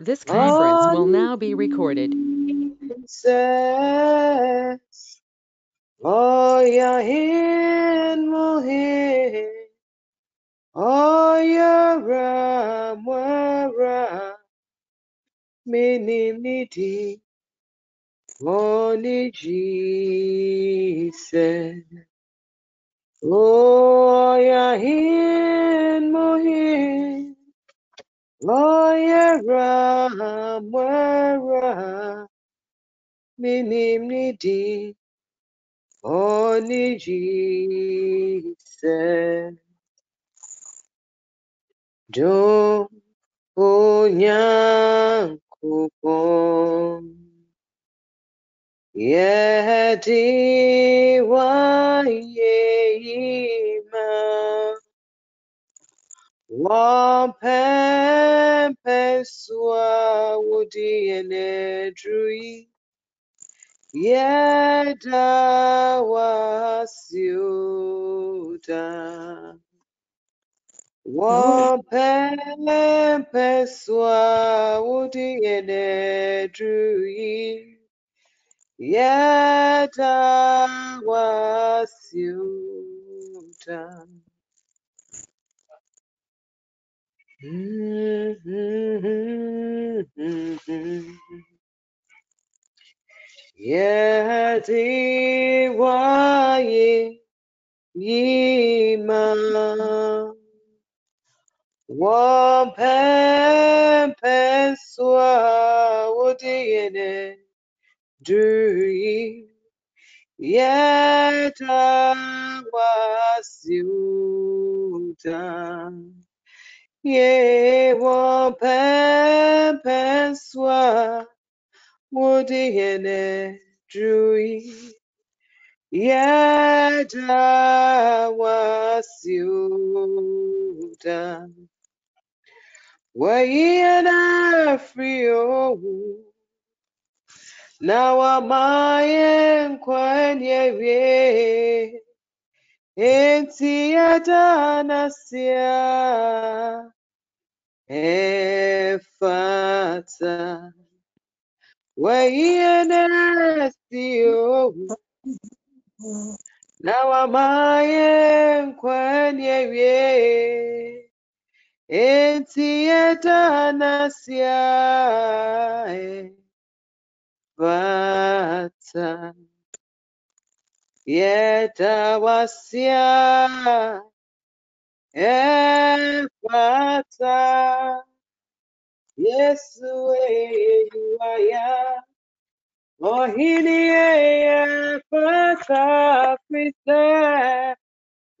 This conference will now be recorded. Says, yeah, in Mohin, oh, yeah, Ram, Ram, Mini, Midi, Only Jesus. Oh, yeah, in Mohin, oh, yeah, Ram, Ram, Mini, Midi, Only Jesus. Do onyankopɔn yɛde wayɛ yi ma wɔpɛmpɛ so a wode yɛn aduru yi yɛda wase o daa Wapempe swa wudi enedrui yeta wasiuta. Yeti waye yima. Wampempe swa wodiene dui yeta wasiuta ye wampempe swa wodiene dui yeta wasiuta Wayina frio Now am I Enti adanasia Efata Wayina frio Now am I in kwanye we Enti edanasia vata yetawasia efata Yesu eyuaya ohini efata fite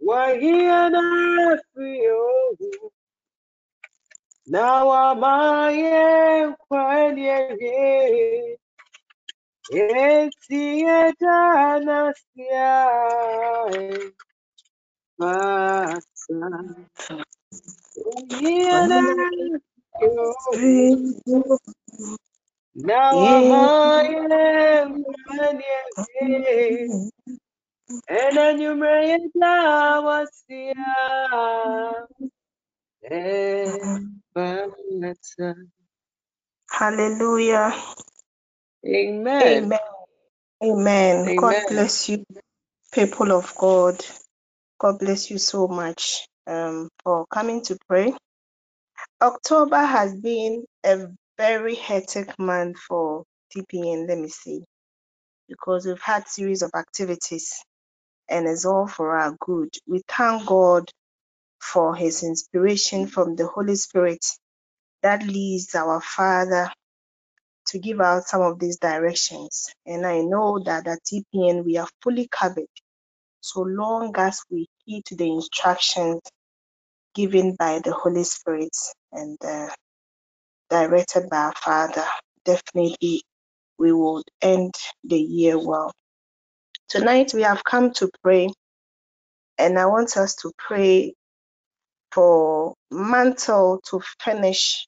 wahiana fio Now am I in kwanye eti edanasia mata ohiana Now am I in kwanye ena nyumre yetawasia efata Hallelujah. Amen. Amen. Amen. God bless you, people of God. God bless you so much um, for coming to pray. October has been a very hectic month for TPN, let me see, because we've had series of activities and it's all for our good. We thank God for his inspiration from the Holy Spirit that leads our Father to give out some of these directions. And I know that at TPN we are fully covered so long as we heed the instructions given by the Holy Spirit and uh, directed by our Father. Definitely we will end the year well. Tonight we have come to pray, and I want us to pray for mantle to finish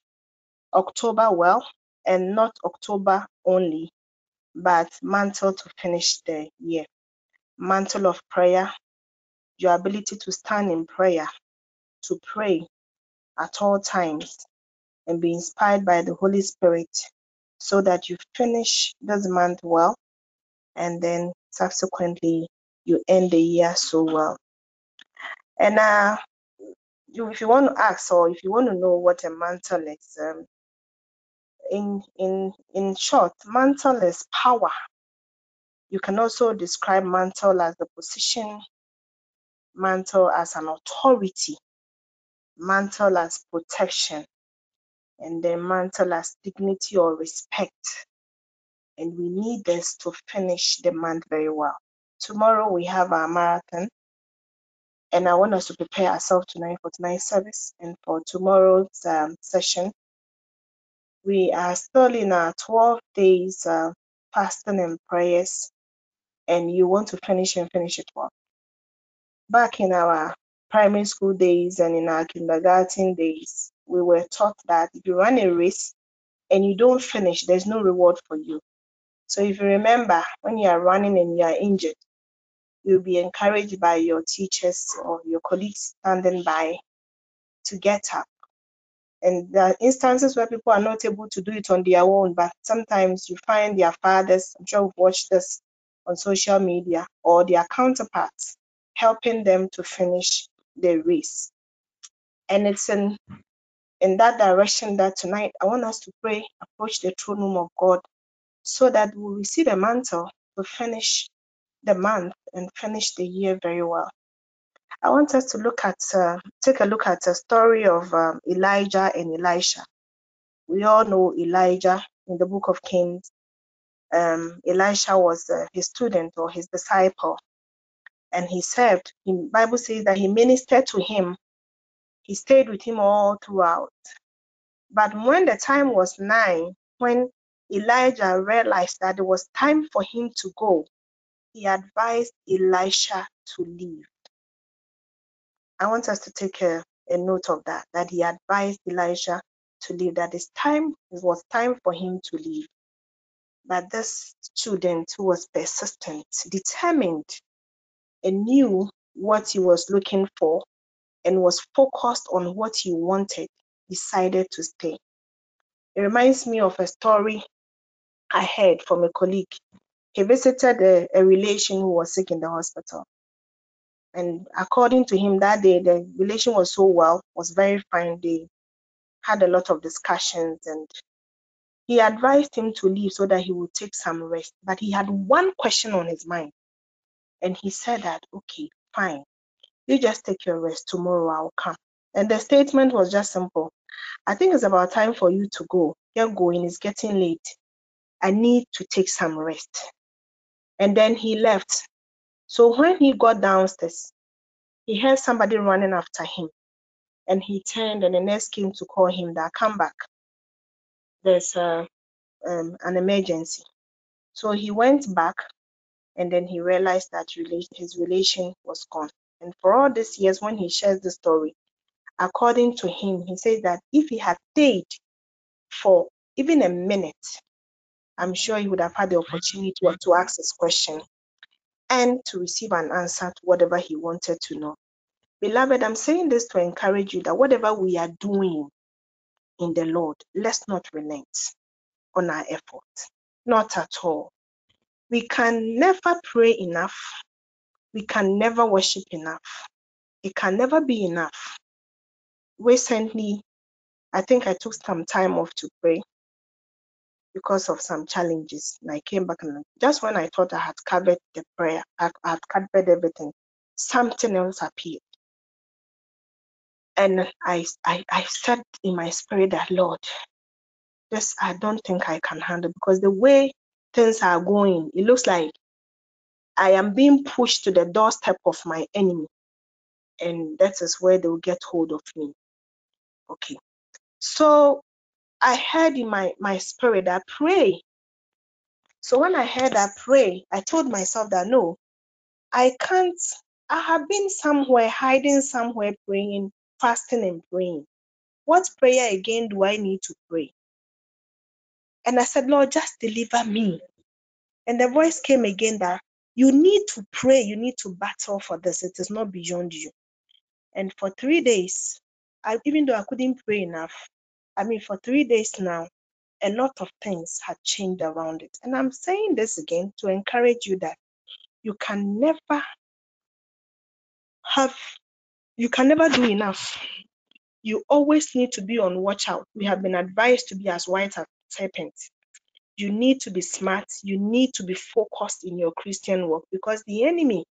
October well, and not October only, but mantle to finish the year. Mantle of prayer, your ability to stand in prayer, to pray at all times, and be inspired by the Holy Spirit so that you finish this month well and then subsequently you end the year so well. And uh, you, if you want to ask or if you want to know what a mantle is, um, in in in short, mantle is power. You can also describe mantle as the position, mantle as an authority, mantle as protection, and then mantle as dignity or respect. And we need this to finish the month very well. Tomorrow we have our marathon, and I want us to prepare ourselves tonight for tonight's service and for tomorrow's um, session. We are still in our 12 days uh, fasting and prayers, and you want to finish and finish it well. Back in our primary school days and in our kindergarten days, we were taught that if you run a race and you don't finish, there's no reward for you. So if you remember, when you are running and you are injured, you'll be encouraged by your teachers or your colleagues standing by to get up. And there are instances where people are not able to do it on their own, but sometimes you find their fathers, I'm sure we've watched this on social media, or their counterparts helping them to finish the race. And it's in in that direction that tonight I want us to pray, approach the throne room of God, so that we receive a mantle to finish the month and finish the year very well. I want us to look at, uh, take a look at a story of um, Elijah and Elisha. We all know Elijah in the book of Kings. Um, Elisha was uh, his student or his disciple, and he served. The Bible says that he ministered to him. He stayed with him all throughout. But when the time was nine, when Elijah realized that it was time for him to go, he advised Elisha to leave. I want us to take a, a note of that, that he advised Elisha to leave, that it's time, it was time for him to leave. But this student who was persistent, determined, and knew what he was looking for and was focused on what he wanted, decided to stay. It reminds me of a story I heard from a colleague. He visited a, a relation who was sick in the hospital. And according to him, that day the relation was so well, was very fine. They had a lot of discussions and he advised him to leave so that he would take some rest. But he had one question on his mind. And he said that, okay, fine. You just take your rest. Tomorrow I'll come. And the statement was just simple. I think it's about time for you to go. You're going, it's getting late. I need to take some rest. And then he left. So when he got downstairs, he heard somebody running after him. And he turned, and the nurse came to call him that come back. There's a, um, an emergency. So he went back, and then he realized that his relation was gone. And for all these years, when he shares the story, according to him, he says that if he had stayed for even a minute, I'm sure he would have had the opportunity to ask his question and to receive an answer to whatever he wanted to know. Beloved, I'm saying this to encourage you that whatever we are doing in the Lord, let's not relent on our effort. Not at all. We can never pray enough. We can never worship enough. It can never be enough. Recently, I think I took some time off to pray because of some challenges. And I came back and just when I thought I had covered the prayer, I had covered everything, something else appeared. And I, I, I said in my spirit that, Lord, this I don't think I can handle because the way things are going, it looks like I am being pushed to the doorstep of my enemy. And that is where they will get hold of me. Okay. So I heard in my, my spirit that pray. So when I heard that pray, I told myself that no, I can't. I have been somewhere, hiding somewhere, praying, fasting, and praying. What prayer again do I need to pray? And I said, Lord, just deliver me. And the voice came again that you need to pray, you need to battle for this. It is not beyond you. And for three days, I, even though I couldn't pray enough, I mean, for three days now, a lot of things had changed around it. And I'm saying this again to encourage you that you can never have, you can never do enough. You always need to be on watch out. We have been advised to be as white as serpents. You need to be smart. You need to be focused in your Christian work because the enemy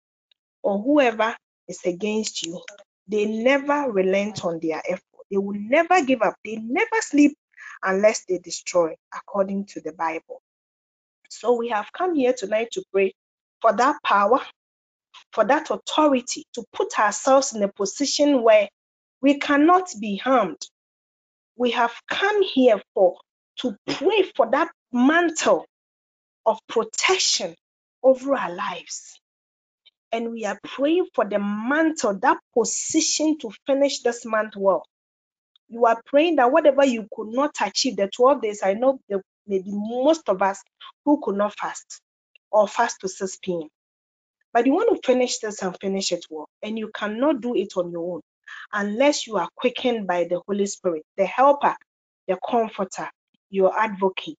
or whoever is against you, they never relent on their effort. They will never give up. They never sleep unless they destroy, according to the Bible. So we have come here tonight to pray for that power, for that authority, to put ourselves in a position where we cannot be harmed. We have come here for to pray for that mantle of protection over our lives. And we are praying for the mantle, that position to finish this month well. You are praying that whatever you could not achieve, the 12 days, I know there may be most of us who could not fast or fast to 6 p.m. But you want to finish this and finish it well. And you cannot do it on your own unless you are quickened by the Holy Spirit, the helper, the comforter, your advocate.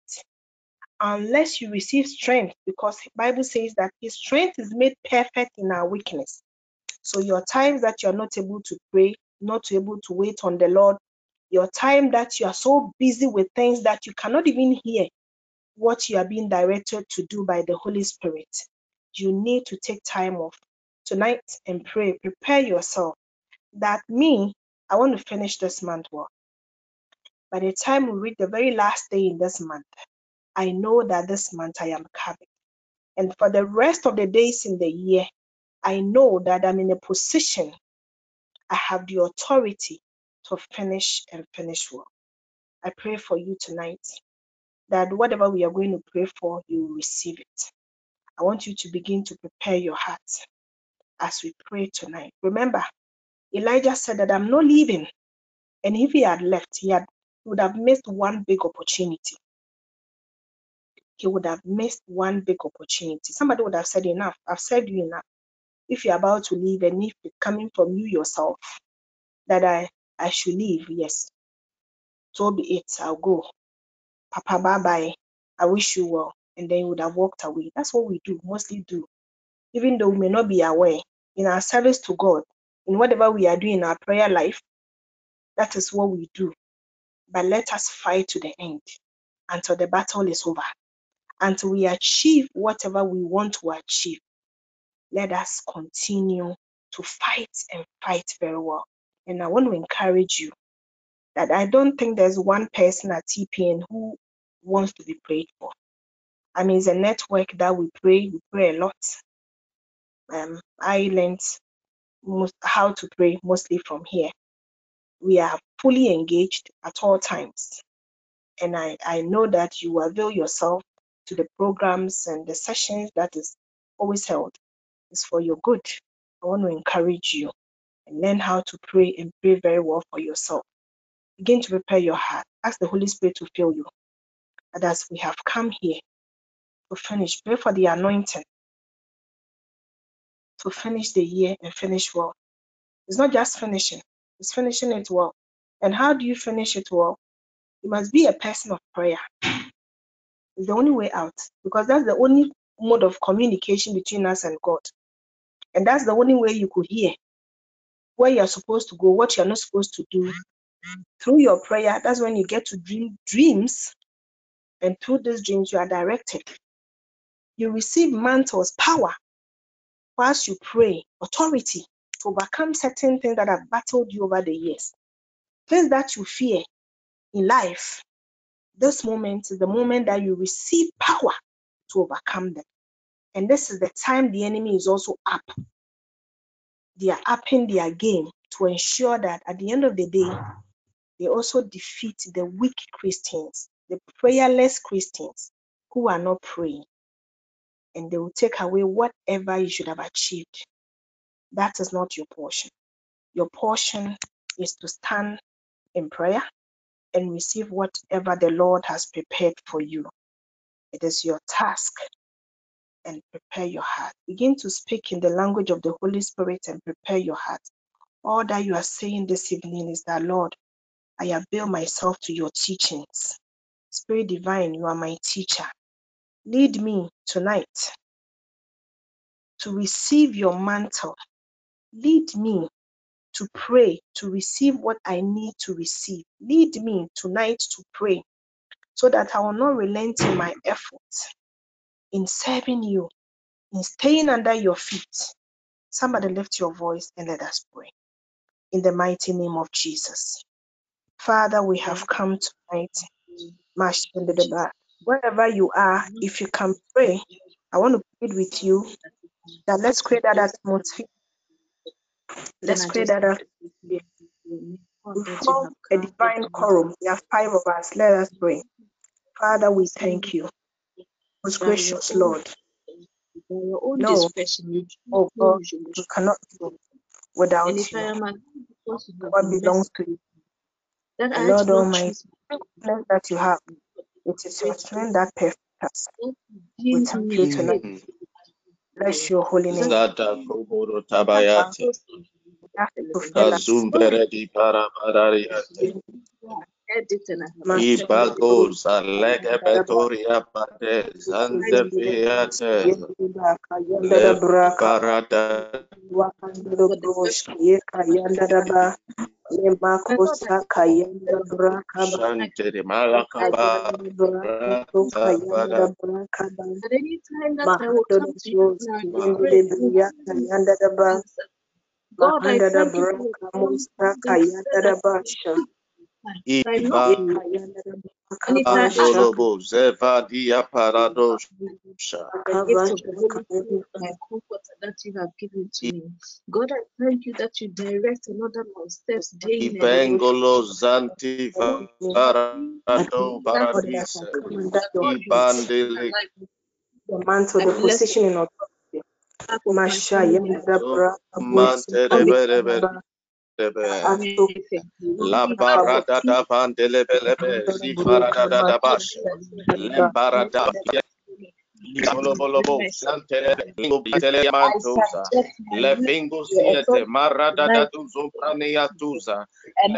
Unless you receive strength, because Bible says that his strength is made perfect in our weakness. So your times that you're not able to pray, not able to wait on the Lord, your time that you are so busy with things that you cannot even hear what you are being directed to do by the Holy Spirit. You need to take time off tonight and pray. Prepare yourself that me, I want to finish this month well. By the time we reach the very last day in this month, I know that this month I am covered. And for the rest of the days in the year, I know that I'm in a position, I have the authority to finish and finish well. I pray for you tonight that whatever we are going to pray for, you will receive it. I want you to begin to prepare your heart as we pray tonight. Remember, Elijah said that I'm not leaving. And if he had left, he had would have missed one big opportunity. He would have missed one big opportunity. Somebody would have said, Enough, I've said you enough. If you're about to leave and if it's coming from you yourself that I, I should leave, yes. So be it, I'll go. Papa, bye bye. I wish you well. And then you would have walked away. That's what we do, mostly do. Even though we may not be aware, in our service to God, in whatever we are doing in our prayer life, that is what we do. But let us fight to the end until the battle is over, until we achieve whatever we want to achieve. Let us continue to fight and fight very well. And I want to encourage you that I don't think there's one person at TPN who wants to be prayed for. I mean, it's a network that we pray, we pray a lot. Um, I learned most, how to pray mostly from here. We are fully engaged at all times. And I, I know that you avail yourself to the programs and the sessions that is always held. It's for your good. I want to encourage you and learn how to pray and pray very well for yourself. Begin to prepare your heart. Ask the Holy Spirit to fill you. And as we have come here to finish, pray for the anointing to finish the year and finish well. It's not just finishing, it's finishing it well. And how do you finish it well? You must be a person of prayer. It's the only way out because that's the only mode of communication between us and God. And that's the only way you could hear where you're supposed to go, what you're not supposed to do. Through your prayer, that's when you get to dream dreams. And through these dreams, you are directed. You receive mantles, power, whilst you pray, authority to overcome certain things that have battled you over the years. Things that you fear in life. This moment is the moment that you receive power to overcome them. And this is the time the enemy is also up. They are upping their game to ensure that at the end of the day, they also defeat the weak Christians, the prayerless Christians who are not praying. And they will take away whatever you should have achieved. That is not your portion. Your portion is to stand in prayer and receive whatever the Lord has prepared for you. It is your task and prepare your heart. Begin to speak in the language of the Holy Spirit and prepare your heart. All that you are saying this evening is that, Lord, I avail myself to your teachings. Spirit divine, you are my teacher. Lead me tonight to receive your mantle. Lead me to pray, to receive what I need to receive. Lead me tonight to pray so that I will not relent in my efforts in serving you, in staying under your feet. Somebody lift your voice and let us pray. In the mighty name of Jesus. Father, we have come tonight. Wherever you are, if you can pray, I want to plead with you that let's create that atmosphere. Let's create that atmosphere. We form a divine quorum. There are five of us. Let us pray. Father, we thank you. Most gracious Lord. No, oh God, we cannot do without you. What belongs to you. That I Lord do not Almighty, choose strength that you have, it is your strength that perfects us. We thank you tonight. Bless your holy name. Zada Koboro Tabayate. Ask to fill us. Kazumberedi Parabarariate. edit and I have Master, Ibago Zalega Betoria Pate Zandefiate. Le Barada Wakandoro Brosh, Yeka Yandaraba, Lemakosa Kayanda Brakaba, Shante de Malakaba. Brakato Kayanda Brakaba, At any time that I will Mahandoro come to you Bros, and I Yende pray, de you Bria give me Yandaraba, answer. God, I Mahandara thank you for your Braka promise Musta that said that Kayanda Basha, I not Iba to Yeka Yandaraba and if I ask Kabasha, Zevadia Paradosha. the gift of the Holy Spirit, my comforter that you have given to me. God, I thank you that you direct and order my steps day in and day out. Ibengolo Zanti Varado Paradise. Ibandele the mantle, I the position in authority. the of my Masha family. Yandabra Mante de Berebe. Asto La barada da vandele belebe, zifarada da da bash, lembarada, bo, santere, bingo bitele yamantosa, le bingo siete, marada da duzo prania tuza, And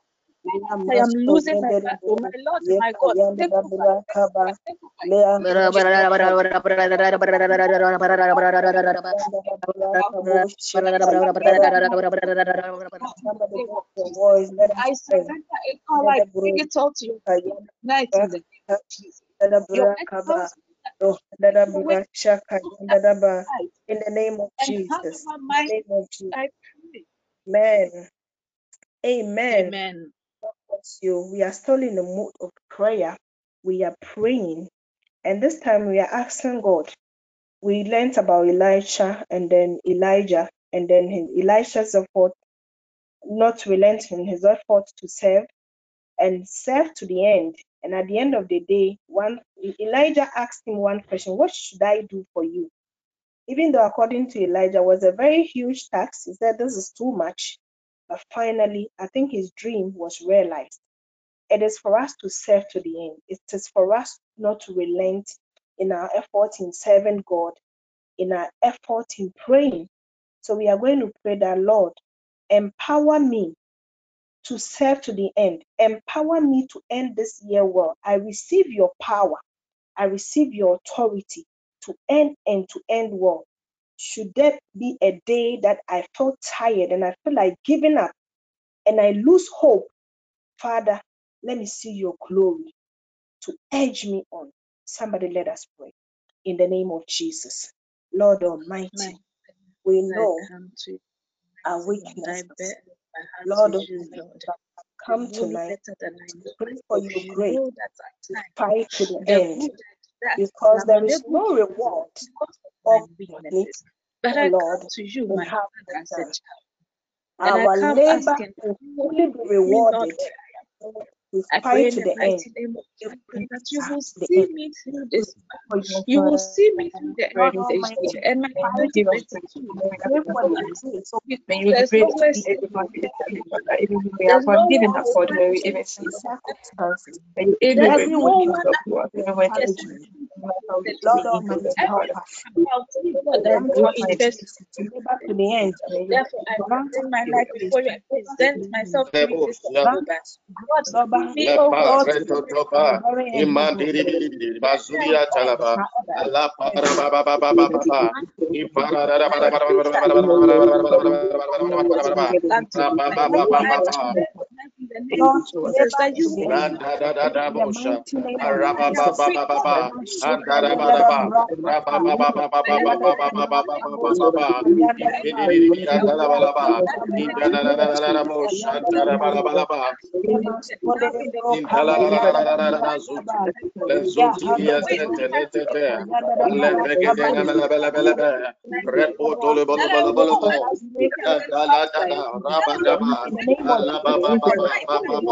I am losing my battle. My Lord my God, take over, take over. Lea voice, I us pray. surrender it all. I bring it all to you tonight in the name of Jesus. Your excellence In the name of Jesus. In the name of Jesus. Amen. Amen. Amen. Bless you. We are still in the mood of prayer. We are praying. And this time we are asking God. We learned about Elisha and then Elijah and then his, Elisha's effort, not relenting his effort to serve and serve to the end. And at the end of the day, one Elijah asked him one question: What should I do for you? Even though according to Elijah was a very huge tax, he said this is too much. But finally, I think his dream was realized. It is for us to serve to the end. It is for us not to relent in our effort in serving God, in our effort in praying. So we are going to pray that Lord, empower me to serve to the end. Empower me to end this year well. I receive your power. I receive your authority to end and to end well. Should there be a day that I felt tired and I feel like giving up and I lose hope, Father, let me see your glory to urge me on. Somebody let us pray. In the name of Jesus. Lord Almighty, My we know come tonight. Pray for your grace to the our because there is no reward of weakness. But I Lord, come to you, my husband, as a child. And our I labor will only be rewarded I pray to the end you will see me through this. You will see me through the end and my energy will There's no there's no even that for even circumstances. There's Even one the Lord Almighty help us. to. Therefore, I present my life before you. I present myself to this lepa reto topa imandiri bazuria talaba la para ba ba ba ba ba ba i para ra ra ba ra ba ra ba ra ba ra ba ra ba ra ba ra ba ra ba ra ba ra ba ra ba the name of Jesus you Rabba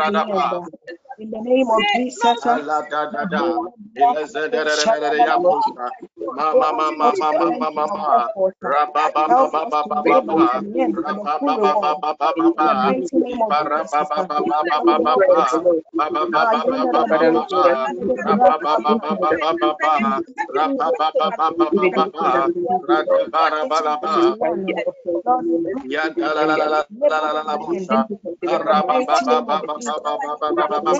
Radaba. In the name of Jesus. Yeah,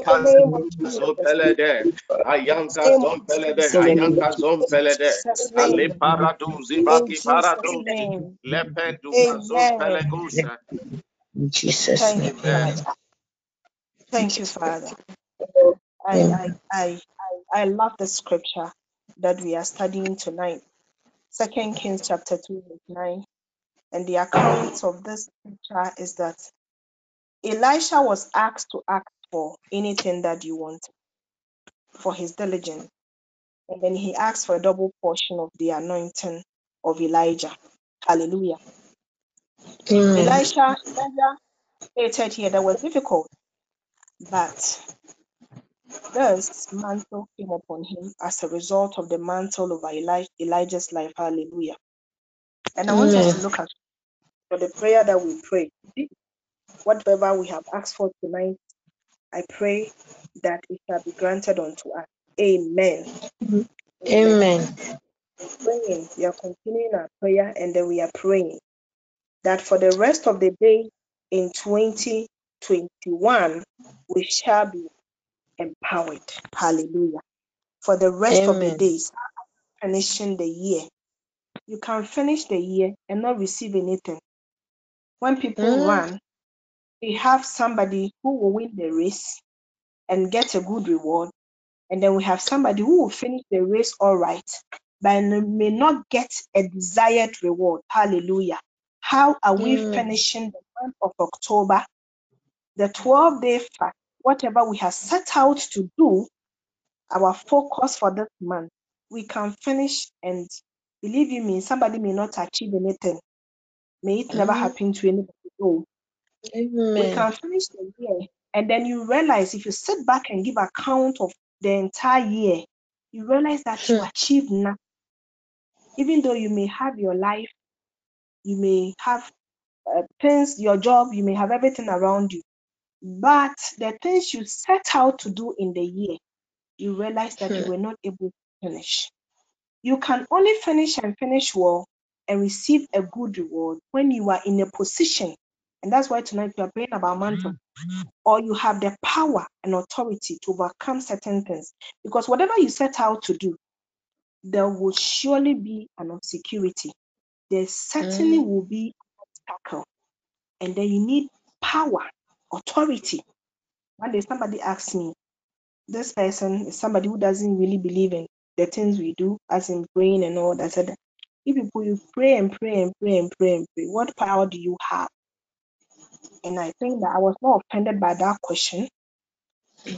the name of Jesus Christ. In the name of Jesus Christ pelede ale paradu zibaki paradu lepedu Jesus Thank Thank you Father. I, I I I love the scripture that we are studying tonight. Second Kings chapter 2 verse 9 and the account of this scripture is that Elisha was asked to ask for anything that you want for his diligence. And then he asked for a double portion of the anointing of Elijah. Hallelujah. Amen. Elisha, Elijah stated here that was difficult, but this mantle came upon him as a result of the mantle of Eli- Elijah's life. Hallelujah. And I want us to look at for the prayer that we pray. Whatever we have asked for tonight, I pray that it shall be granted unto us. Amen. Amen. Praying. We are continuing our prayer and then we are praying that for the rest of the day in 2021, we shall be empowered. Hallelujah. For the rest of the days, finishing the year. You can finish the year and not receive anything. When people Mm. run, they have somebody who will win the race and get a good reward. And then we have somebody who will finish the race all right, but may not get a desired reward. Hallelujah. How are we Amen. finishing the month of October? The 12 day fast, whatever we have set out to do, our focus for this month, we can finish and believe you me, somebody may not achieve anything. May it never Mm. happen to anybody. No, we can finish the year and then you realize if you sit back and give account of the entire year, you realize that you Hmm. achieved nothing. Even though you may have your life, you may have uh, things, your job, you may have everything around you, but the things you set out to do in the year, you realize that you Hmm. were not able to finish. You can only finish and finish well and receive a good reward when you are in a position. And that's why tonight we are praying about mantle. Or you have the power and authority to overcome certain things. Because whatever you set out to do, there will surely be an obscurity. There certainly Mm. will be an obstacle. And then you need power, authority. One day somebody asked me, this person is somebody who doesn't really believe in the things we do, as in praying and all that. I said, if you pray and pray and pray and pray and pray, what power do you have? And I think that I was not offended by that question,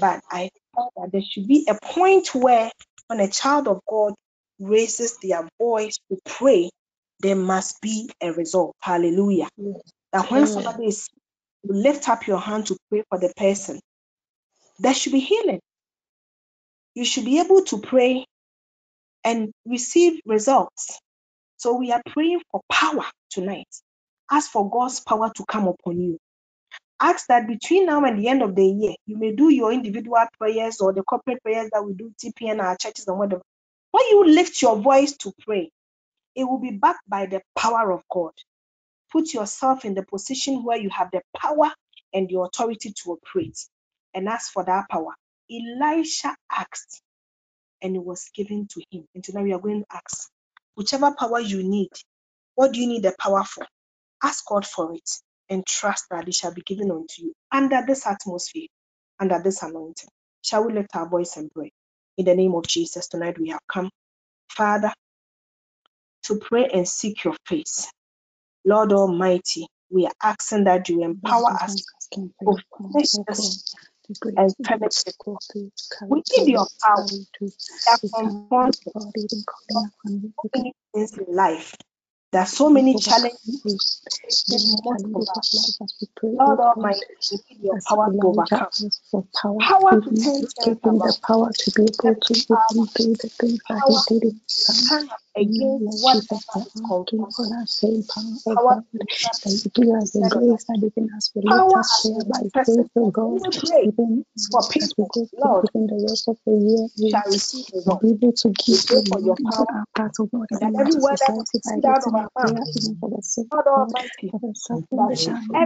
but I thought that there should be a point where when a child of God raises their voice to pray, there must be a result. Hallelujah. That when somebody is you lift up your hand to pray for the person, there should be healing. You should be able to pray and receive results. So we are praying for power tonight. Ask for God's power to come upon you. Ask that between now and the end of the year, you may do your individual prayers or the corporate prayers that we do, TPN, our churches, and whatever. When you lift your voice to pray, it will be backed by the power of God. Put yourself in the position where you have the power and the authority to operate and ask for that power. Elisha asked, and it was given to him. And tonight we are going to ask whichever power you need. What do you need the power for? Ask God for it and trust that it shall be given unto you under this atmosphere, under this anointing. Shall we lift our voice and pray? In the name of Jesus, tonight we have come, Father, to pray and seek your face. Lord Almighty, we are asking that you empower us to finish this and finish it. go through, to carry We need your power. to We are we can confronted God even with calling upon you, so we can many things in life. There are so many challenges. in most of us. Lord Almighty, we need your power to overcome. power, to things the power to be able to do the things that he did against what power? give oh us the grace that even as we by faith oh to God, even for people. go Lord, even the rest of the year, we shall receive be able to give you for your power, part of God, and every word that is out of our mouth, even for the sake of God, for the salvation of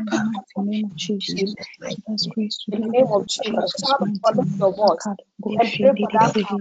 the name of Jesus, give us grace to the name of Jesus, Father, for the voice, and pray for that power,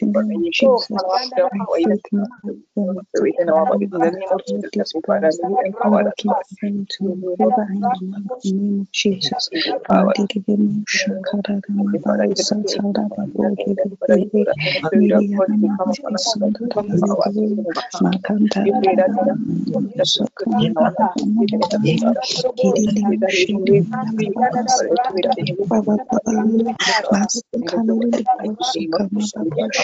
Thank you. Jesus. Jesus.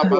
Baba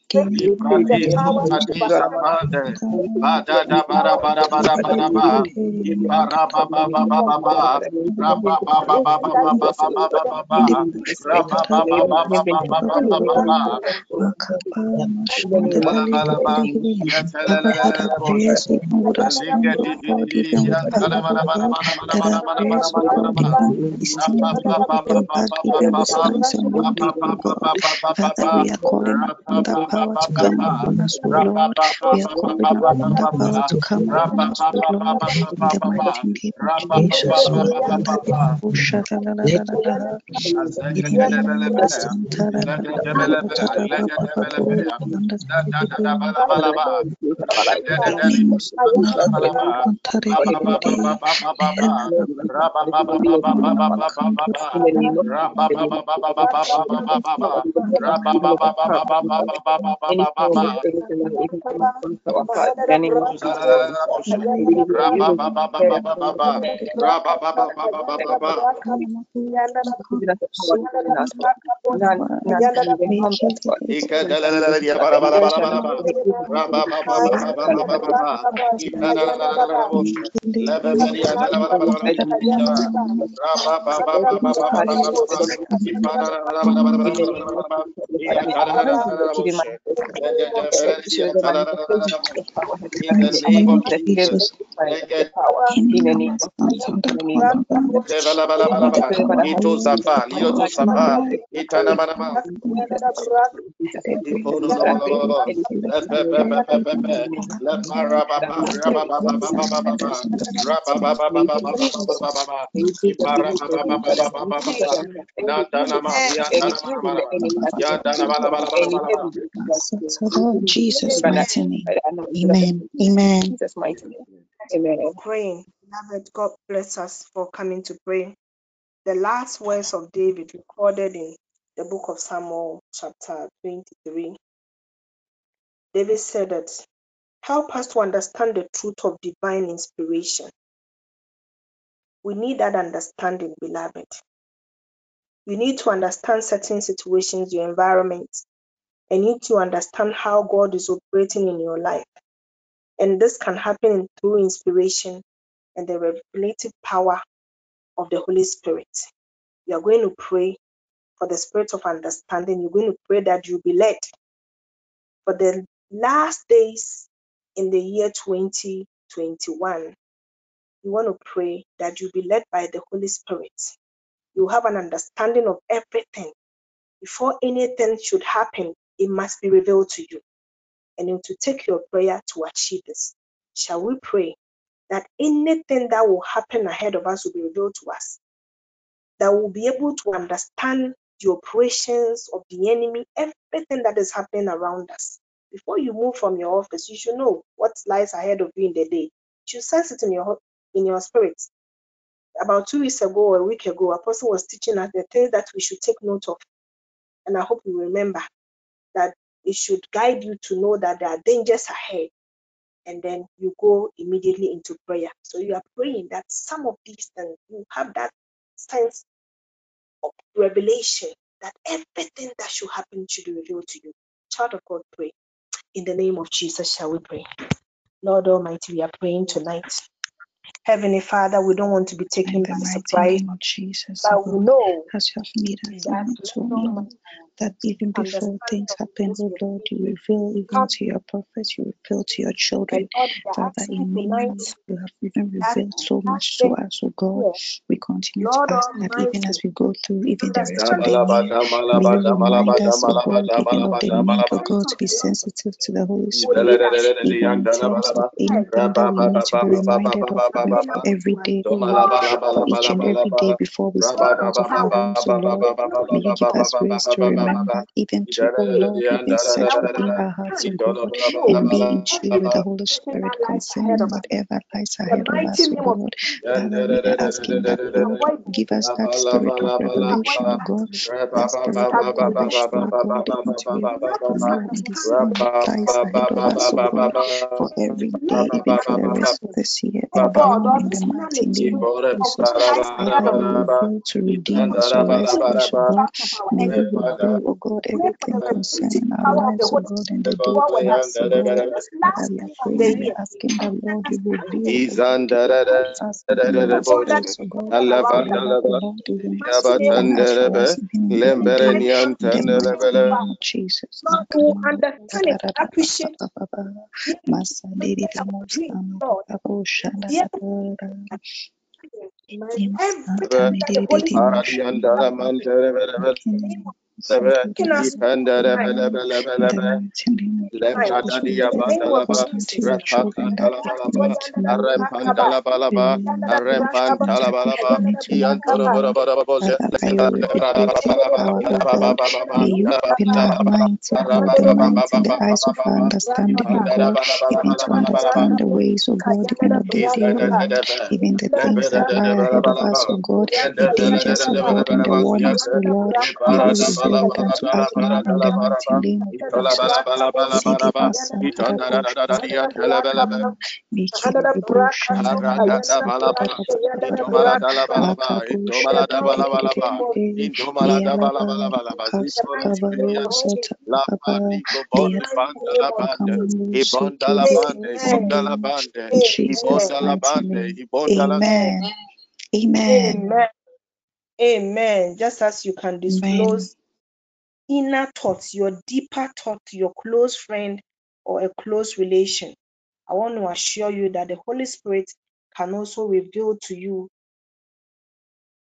Baba, power to come upon us, O Lord. We are calling upon power to come upon us, O Lord. In the mighty name of Jesus, heart, in the name of Jesus. Giving the power to win us, Lord. None, none can even harm us, Lord. In the name of Jesus. In the name of Jesus, in the name of Jesus. Ito Zapa, Ito Zapa, Itana Manama. Jesus' mighty name. Amen. Amen. Jesus' mighty name. Amen. praying. Beloved, God bless us for coming to pray. The last words of David recorded in the book of Samuel, chapter 23. David said that, Help us to understand the truth of divine inspiration. We need that understanding, beloved. You need to understand certain situations, your environment, and need to understand how God is operating in your life. And this can happen through inspiration and the revelative power of the Holy Spirit. You are going to pray for the spirit of understanding. You're going to pray that you be led. For the last days in the year 2021, you want to pray that you be led by the Holy Spirit. You have an understanding of everything. Before anything should happen, it must be revealed to you. And you to take your prayer to achieve this. Shall we pray that anything that will happen ahead of us will be revealed to us? That we'll be able to understand the operations of the enemy, everything that is happening around us. Before you move from your office, you should know what lies ahead of you in the day. You should sense it in your in your spirit. About two weeks ago or a week ago, Apostle was teaching us the things that we should take note of. And I hope you remember that it should guide you to know that there are dangers ahead. And then you go immediately into prayer. So you are praying that some of these things you have that sense of revelation that everything that should happen should be revealed to you. Child of God, pray. In the name of Jesus, shall we pray? Lord Almighty, we are praying tonight. Heavenly Father, we don't want to be taken by surprise, of Jesus, but oh we know as you have made us that known to Lord know Almighty, that even before things happen, oh Lord, you reveal even to your prophets, you reveal to your children. and Lord, we are Father, in ways, you have even revealed so much to us, oh God. We continue to ask that even as we go through even the rest of the year, may you remind us, God, even of the need, oh God, to be sensitive to the Holy Spirit, even in terms of anything that we need to be reminded of every, day, Lord, each and every day before we step out of our homes, oh Lord. May you give us grace to remember, even to, oh Lord, even search within our hearts, oh God, and be in tune with the Holy Spirit concerning whatever lies ahead of us. Father, we are asking that, Lord, give us that spirit of revelation, God, that spirit of conviction, oh God, even to be able to know and discern lies ahead of us, God, for every day, even for the rest of this year and beyond, in the mighty name of Jesus. Father, may you reveal to redeem us, oh God. May you reveal, oh God, everything concerning our lives, oh God, in the day past, oh God. Father, we are praying, asking that, Lord, you oh each of us, oh God. Oh Lord, us, the mighty name of Jesus. understand it, appreciate Lord, be to every Masata the Holy Midiri Spirit Moshanda in the name of Jesus, Sukiri taking us in the mighty name of Lembradadia Bandalaba, Repakantalabalaba, Arempantalabalaba, Arempantalabalaba, Iantolabarabarabose, Father, by your reverberating power, O God, may you open our minds, O God, the minds and the eyes of understanding, O God, even to understand the ways, O God, even of the day, even the things that lie ahead of us, O God, the dangers, O God, and the warnings, O Lord, may you reveal them to us now in the mighty name of Jesus. Sidiba Santara Bushra Mikiri Bushanda Aradadabalaba, Intomaladalabalaba, Intomaladabalabalaba, Intomaladabalabalaba, Ziporoskelianos, Lapa Ligo Bonde Bandalabande, Ibondalabande, Ibondalabande, Jesus' mighty Ibondalabande, name. Ibondalabande. Amen. Amen. Amen. Amen. Just as you can disclose inner thoughts, your deeper thought, your close friend or a close relation, I want to assure you that the Holy Spirit can also reveal to you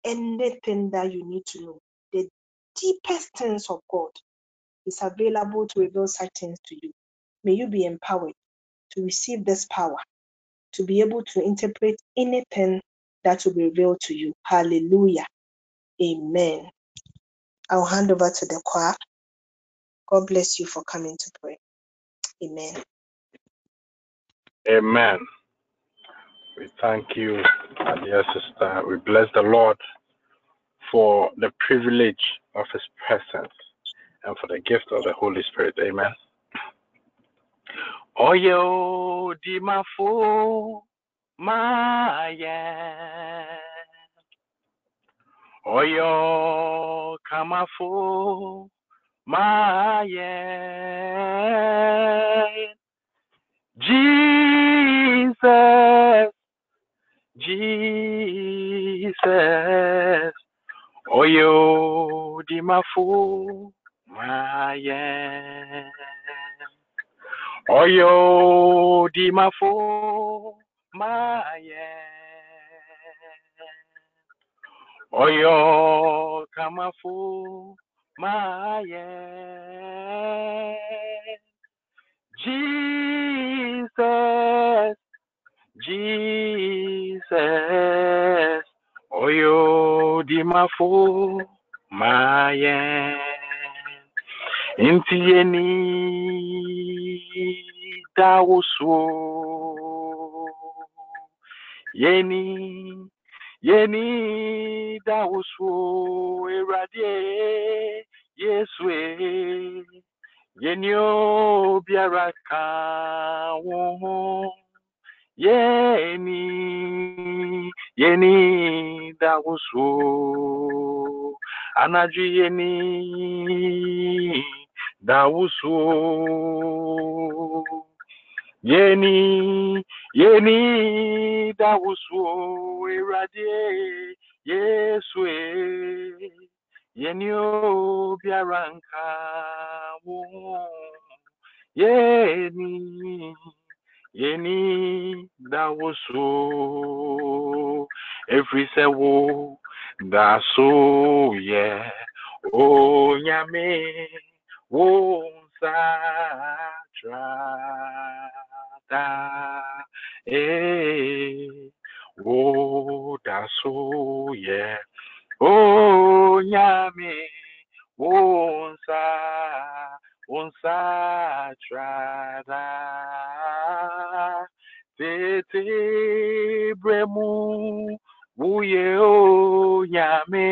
anything that you need to know. The deepest things of God is available to reveal such things to you. May you be empowered to receive this power, to be able to interpret anything that will be revealed to you. Hallelujah. Amen. I'll hand over to the choir. God bless you for coming to pray. Amen. Amen. We thank you, dear sister. We bless the Lord for the privilege of His presence and for the gift of the Holy Spirit. Amen. Oyo di mafu maya. Oyo kamafu maya. Jesus, Jesus, Oyo di mafu maya. Oyo di mafu maya. Oyo kamafu maya. Jesus, Jesus, Oyo di mafu maya. Inti yeni dawusu yeni yeni dawusu erade yesu e yeni obiara ka wo yeni yeni dawusu anaju yeni dawusu yeni yeni dawusu erade yesu e. Yeni obiara nka wo yeni yeni dawusu. Every se wo daso ye onyame wo nsa trada eh wo daso ye onyame wo nsa unsa trada tete bremu wuye o nyame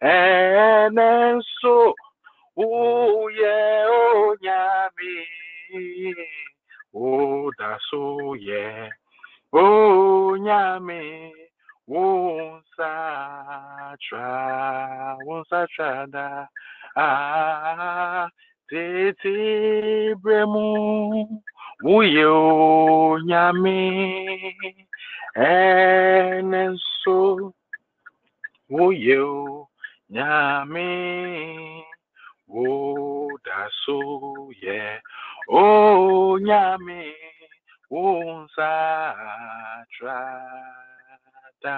enenso wuye o nyame o daso ye o nyame wonsa tra wonsa trada ah tete bremu wuye o nyame enenso wuye o Oh, nyame wo daso ye o nyame wonsa trada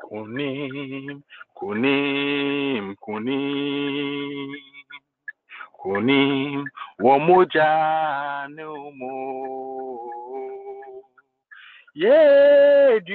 kunim kunim. Kunim nkunim wɔ mogya yeah mu yɛdi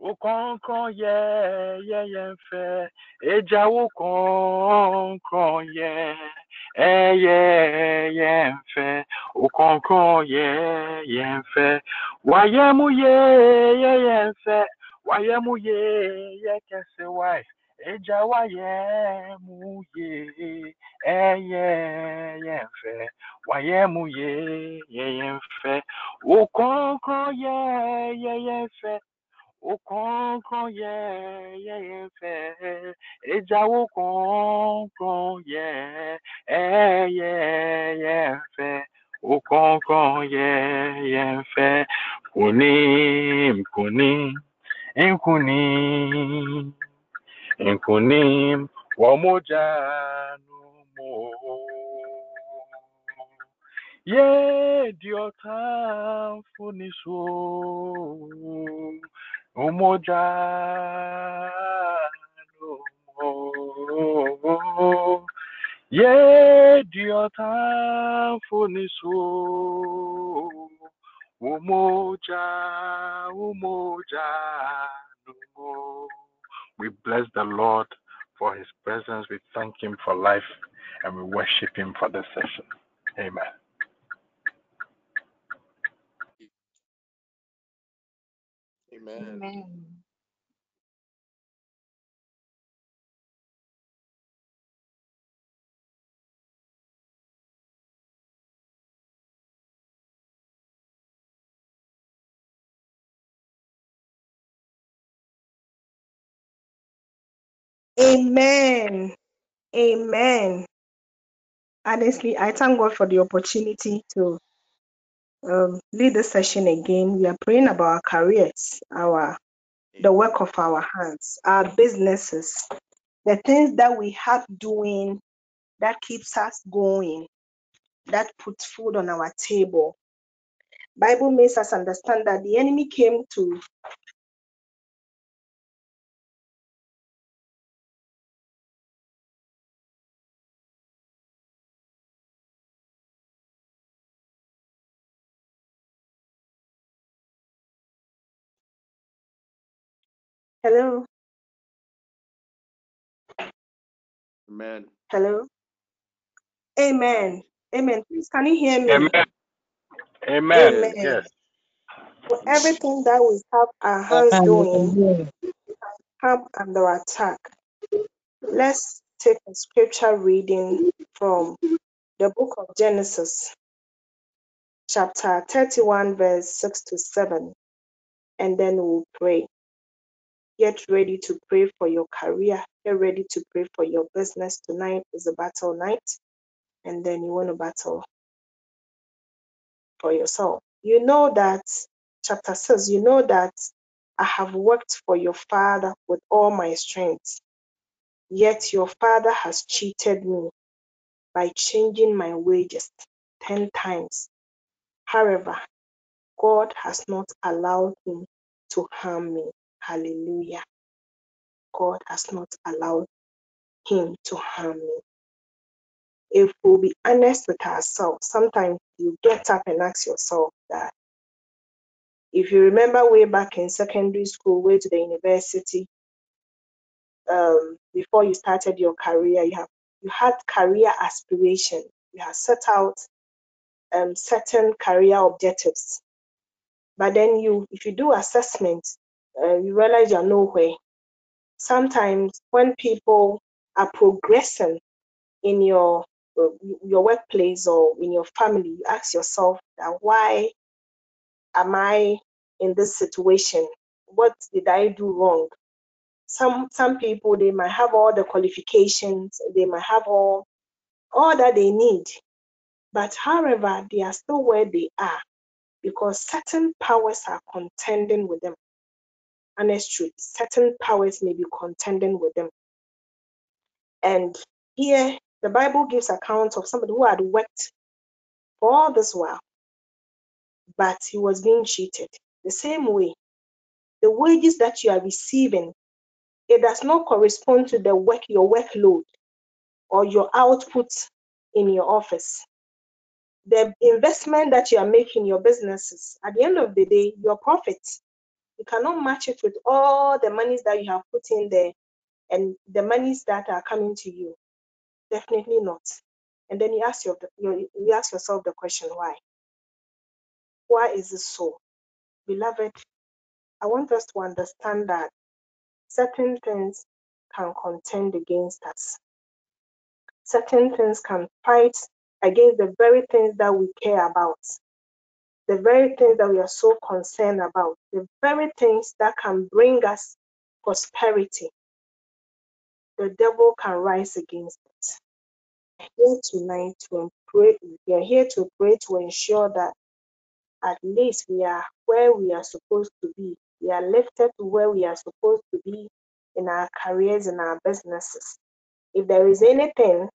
mogya wo mogya ne mu wo kɔnkɔn yɛ yɛyɛ fɛ wo kɔnkɔn yɛ yɛyɛ fɛ Eja wo kɔnkɔn yɛ ɛyɛ yɛn fɛ wo kɔnkɔn yɛ yɛn fɛ wayɛ mu yɛ yɛ yɛn fɛ wayɛ mu yɛ yɛ kɛse wae Eja wayɛ mu yɛ ɛyɛ yɛn fɛ wayɛ mu yɛ yɛ yɛn fɛ wo kɔnkɔn yɛ yɛ yɛn fɛ. Okonkon yẹ yẹyẹ fẹ nkunim nkunim wọ́n mo jánu mọ́ yé di ọ̀tá fúnni sùn. Umoja Umoja Umoja We bless the Lord for his presence. We thank him for life and we worship him for this session. Amen. Amen. Amen. Amen. Amen. Honestly, I thank God for the opportunity to um, lead this session again. We are praying about our careers, our the work of our hands, our businesses, the things that we have doing that keeps us going, that puts food on our table. Bible makes us understand that the enemy came to hello, Amen. hello, amen, amen. Please, can you hear me? Amen. Amen. Amen. Yes. For everything that we have our hands doing come under attack. Let's take a scripture reading from the book of Genesis, chapter 31, verse 6 to 7, and then we'll pray. Get ready to pray for your career. Get ready to pray for your business. Tonight is a battle night, and then you want to battle for yourself. You know that, chapter says, you know that I have worked for your father with all my strength, yet your father has cheated me by changing my wages 10 times. However, God has not allowed him to harm me. Hallelujah. God has not allowed him to harm me. If we'll be honest with ourselves, sometimes you get up and ask yourself that if you remember way back in secondary school, way to the university, um, before you started your career, you have you had career aspiration. You have set out um, certain career objectives but then you if you do assessment uh, you realize you're nowhere. Sometimes when people are progressing in your uh, your workplace or in your family you ask yourself that why am i in this situation? What did i do wrong? Some some people they might have all the qualifications they might have all all that they need but however they are still where they are because certain powers are contending with them. Honest truth, certain powers may be contending with them. And here, the Bible gives account of somebody who had worked for all this while, but he was being cheated. The same way, the wages that you are receiving, it does not correspond to the work, your workload, or your output in your office. The investment that you are making your businesses, at the end of the day, your profits, you cannot match it with all the monies that you have put in there and the monies that are coming to you. Definitely not. And then you ask your, you, ask yourself the question why? Why is this so? Beloved, I want us to understand that certain things can contend against us. Certain things can fight against the very things that we care about, the very things that we are so concerned about, the very things that can bring us prosperity. The devil can rise against it. Here tonight to pray, we are here to pray to ensure that at least we are where we are supposed to be. We are lifted to where we are supposed to be in our careers, in our businesses. If there is anything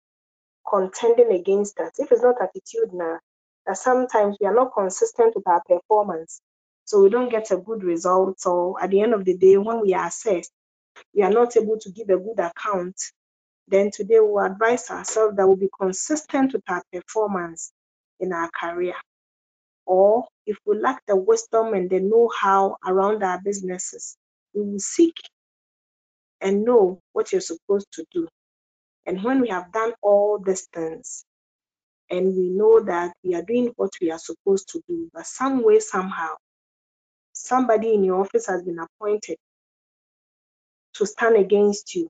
contending against us, if it's not attitude now, that sometimes we are not consistent with our performance, so we don't get a good result. So at the end of the day, when we are assessed, we are not able to give a good account. Then today we'll advise ourselves that we'll be consistent with our performance in our career. Or if we lack the wisdom and the know how around our businesses, we will seek and know what you're supposed to do. And when we have done all these things, and we know that we are doing what we are supposed to do, but some way, somehow, somebody in your office has been appointed to stand against you.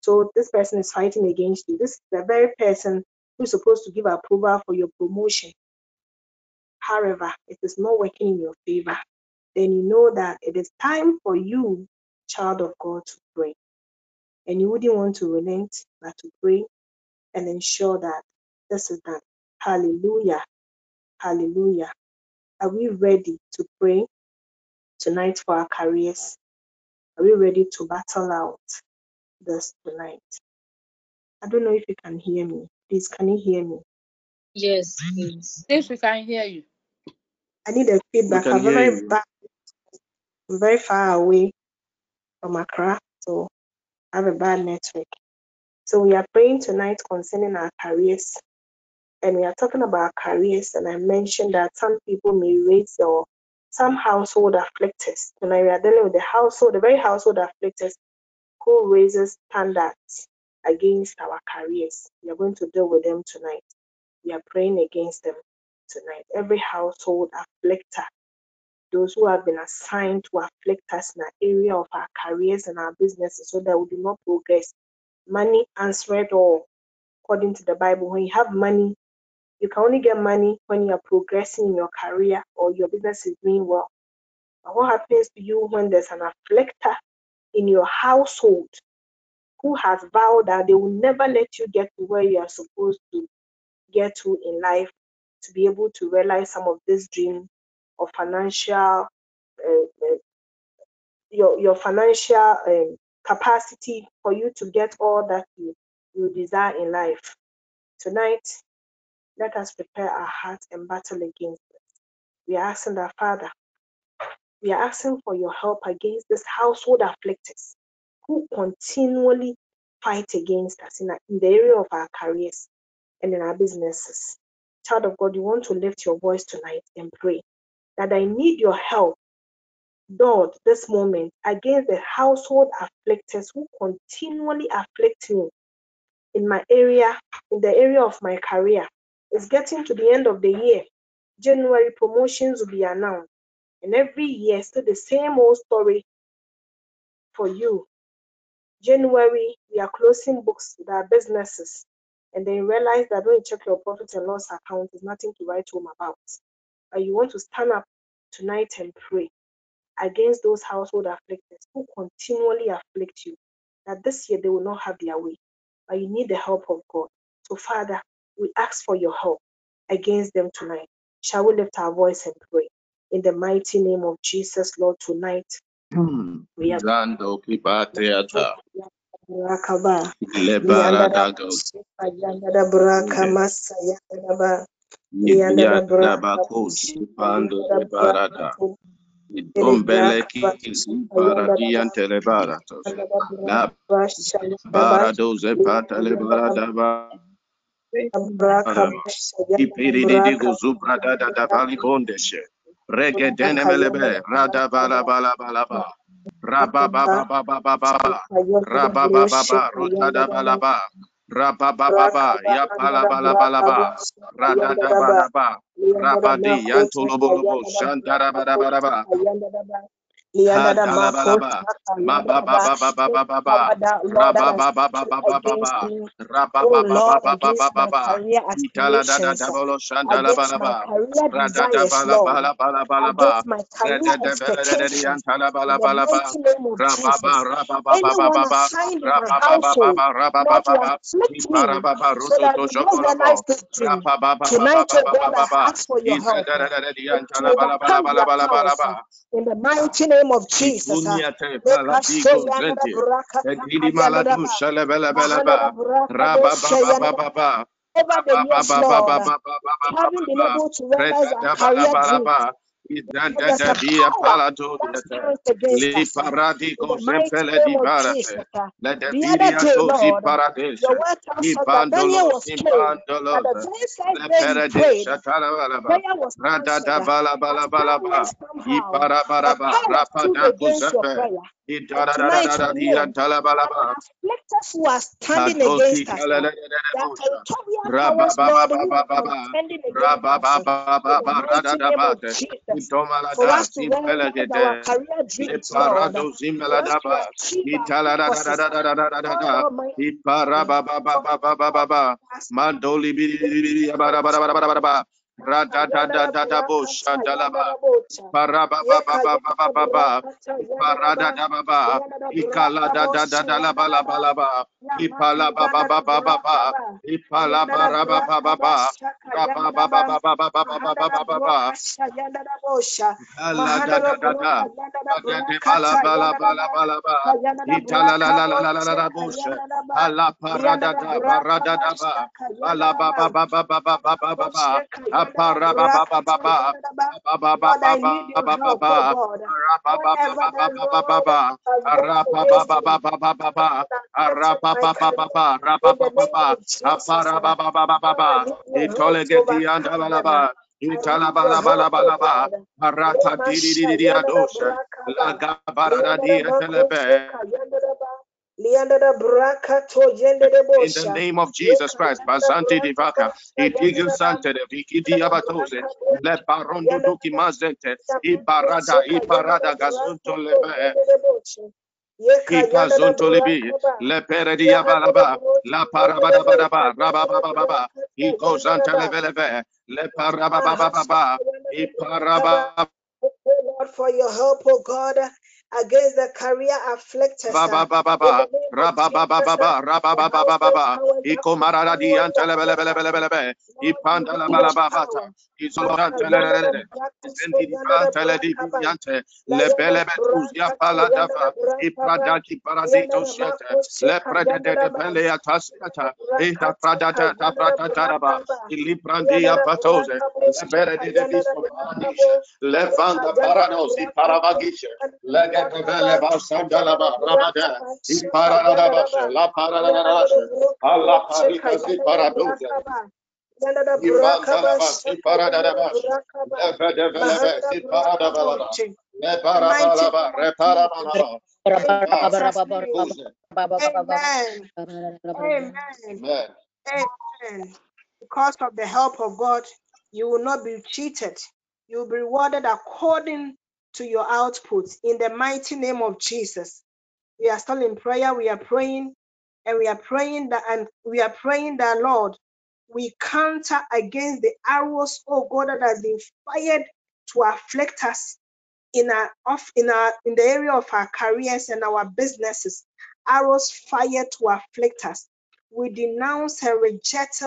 So this person is fighting against you. This is the very person who is supposed to give approval for your promotion. However, it is not working in your favor. Then you know that it is time for you, child of God, to pray. And you wouldn't want to relent, but to pray and ensure that this is done. Hallelujah. Hallelujah. Are we ready to pray tonight for our careers? Are we ready to battle out this tonight? I don't know if you can hear me. Please, can you hear me? Yes, please. Yes, we can hear you. I need a feedback. I'm very you. bad, I'm very far away from Accra, so I have a bad network. So we are praying tonight concerning our careers. And we are talking about careers, and I mentioned that some people may raise or some household afflictors. Tonight we are dealing with the household, the very household afflictors who raises standards against our careers. We are going to deal with them tonight. We are praying against them tonight. Every household afflictor, those who have been assigned to afflict us in the area of our careers and our businesses so that we do not progress. Money answered all. According to the Bible, when you have money, you can only get money when you are progressing in your career or your business is doing well. But what happens to you when there's an afflictor in your household who has vowed that they will never let you get to where you are supposed to get to in life to be able to realize some of this dream of financial uh, your your financial um, capacity for you to get all that you you desire in life tonight let us prepare our hearts and battle against this. we are asking that father we are asking for your help against this household afflictors who continually fight against us in, in the area of our careers and in our businesses. Child of God, you want to lift your voice tonight and pray that I need your help, Lord, this moment against the household afflictors who continually afflict me in my area, in the area of my career. It's getting to the end of the year. January promotions will be announced. And every year, still the same old story for you. January, we are closing books with our businesses. And then realize that when you check your profit and loss account, there's nothing to write home about. But you want to stand up tonight and pray against those household afflictors who continually afflict you, that this year they will not have their way. But you need the help of God. So, Father, we ask for your help against them tonight. Shall we lift our voice and pray? in the mighty name of Jesus, Lord, tonight. Hmm. We are Zando kipateata. Rakaba. Lebaradagos. Yandada braka masa yandada ba. Braka Pando lebarada. braka Idombeleki telebaratos. La barados epata lebarada Ipiridigo zubrada da da bali bondeshe. Regedene melebe. Rada bala ba. Raba ba ba ba ba ba ba. Raba ba ba ba. Ba. Raba ba ba ba. Ya bala bala bala ba. Rada da ba. Ba. In the mighty name name of Jesus. Ah. Having been able to realize career da da da di appalato li parati cose fele di barate le de via così paradese i pandolo i pandolo le perade shatara bala bala rada da bala bala let us who are standing against us, Lord, powers, Lord, who are standing against for us to realize our career dreams, Lord, for us to achieve our purposes, Lord, Ipara ba ba ba for ba ba ba ba ba. us, Mandoli Italabalabalabalaba, Arata in the name of Jesus Christ, Bazanti Divaka, Itigil Sante, Vikidi Abatose, Le Barondo Duki Mazente, Ibarada, Ibarada Gazunto Lebe. Ipazonto lebi le peredi yabalaba la parabadabadaba rababababa ikozanta leveleve le parababababa iparababa Lord for your help, oh God, against the career afflictors. ba ba ba ba ba rababababa rababababa ikomarara di bele bele bele bele di di bele iprada ki parazito bele prada taraba di because of the help of God, you will not be cheated. You will be rewarded according to your output in the mighty name of Jesus. We are still in prayer. We are praying and we are praying that and we are praying that Lord, we counter against the arrows, oh God, that has been fired to afflict us in our off in our in the area of our careers and our businesses arrows fired to afflict us we denounce and reject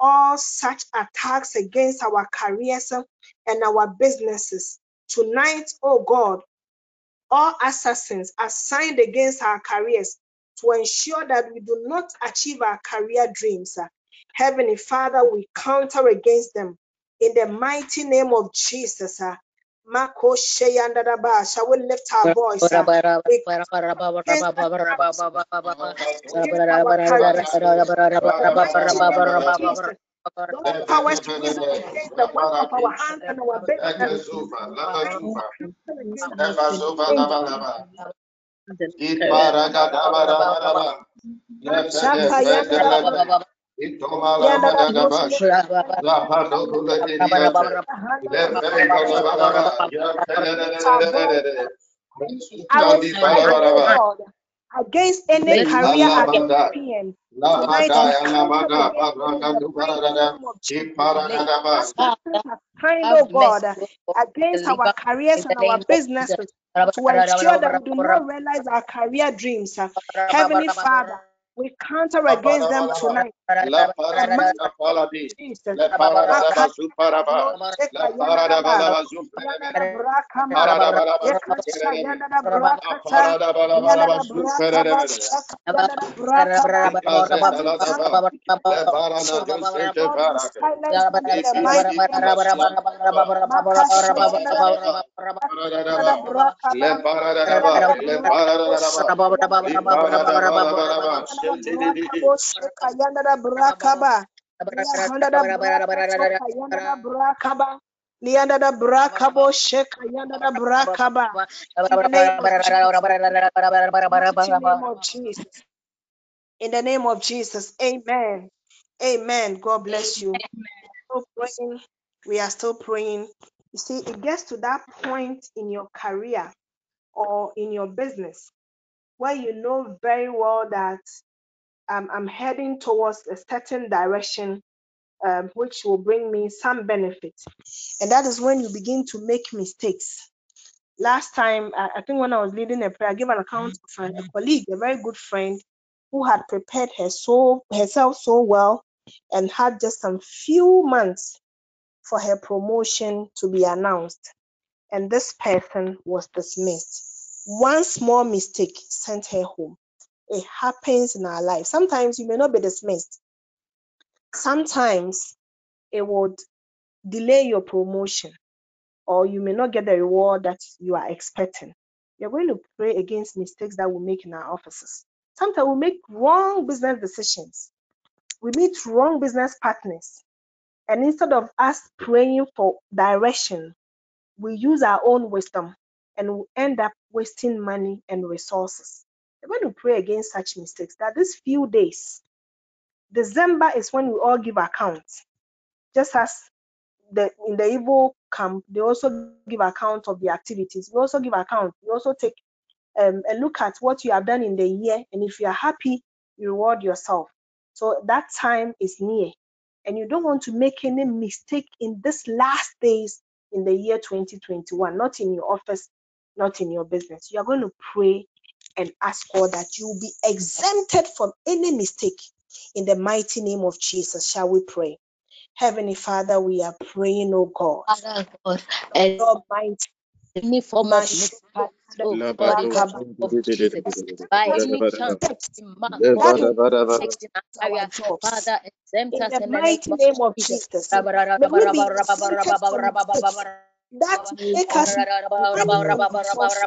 all such attacks against our careers and our businesses Tonight, oh God, all assassins assigned against our careers to ensure that we do not achieve our career dreams. Heavenly Father, we counter against them in the mighty name of Jesus. Mako Sheyandadaba. Shall we lift our voice? We counter against that against our careers. Jesus. Those powers risen against the work of our hands and our business. Lagazuva, I Lagazuva, cancel against oh any career Alabada, against Tonight we Labada, counter Alabada, against them in the mighty of Jesus. Iparagadabash, Assassins have signed, oh God, against our careers and our businesses to ensure that we do not realize our career dreams. Heavenly Father, we counter against them tonight. La The mighty paradisa paladi. Jesus. Lianda da brakabo. Shaka yanda da. In the name of Jesus. Amen. Amen. God bless you. We are still praying. You see, it gets to that point in your career or in your business where you know very well that um, I'm heading towards a certain direction um, which will bring me some benefit. And that is when you begin to make mistakes. Last time, I, I think when I was leading a prayer, I gave an account of a, a colleague, a very good friend, who had prepared her so herself so well and had just some few months for her promotion to be announced. And this person was dismissed. One small mistake sent her home. It happens in our life. Sometimes you may not be dismissed. Sometimes it would delay your promotion or you may not get the reward that you are expecting. You're going to pray against mistakes that we make in our offices. Sometimes we make wrong business decisions. We meet wrong business partners. And instead of us praying for direction, we use our own wisdom and we end up wasting money and resources. We're going to pray against such mistakes that these few days, December is when we all give accounts. Just as the in the evil camp, they also give account of the activities. We also give account. We also take um, a look at what you have done in the year, and if you are happy, you reward yourself. So that time is near, and you don't want to make any mistake in this last days in the year 2021. Not in your office, not in your business. You are going to pray and ask God that you will be exempted from any mistake in the mighty name of Jesus. Shall we pray? Heavenly Father, we are praying, oh God. Father God, and Almighty. any form of oh God, in the bados. Rakaba. name of Jesus, by any chance, Mistakes man, Le God, that bada will any bada bada. mistakes in our our area, jobs. Father, exempt us the in the mighty name of Jesus. Jesus, may we be exempted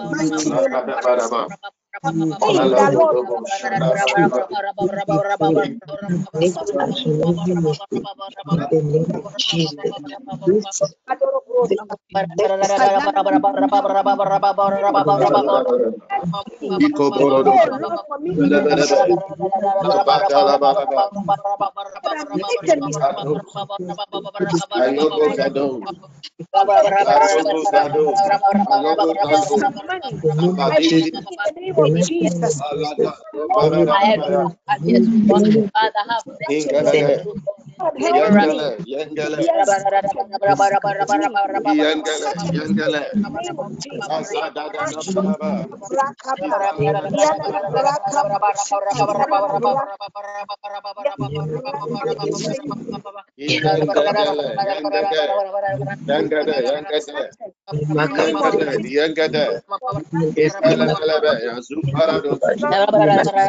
from mistakes that make us money and resources. In the mighty La name of bada bada Jesus. bada. I'm La praying la that Lord, bodo bo shanda bada Make us really mistake in the name of Jesus. This the Iko boro do. Oh Lord, for me to Bele bele make bele. La bada la bada bada. that I make a mistake. Ados. Ayogo I zados. make a Ayogo profit. zados. Ayogo não é, é, é, é, é, é, é, é, é, é, é, é, Jesus.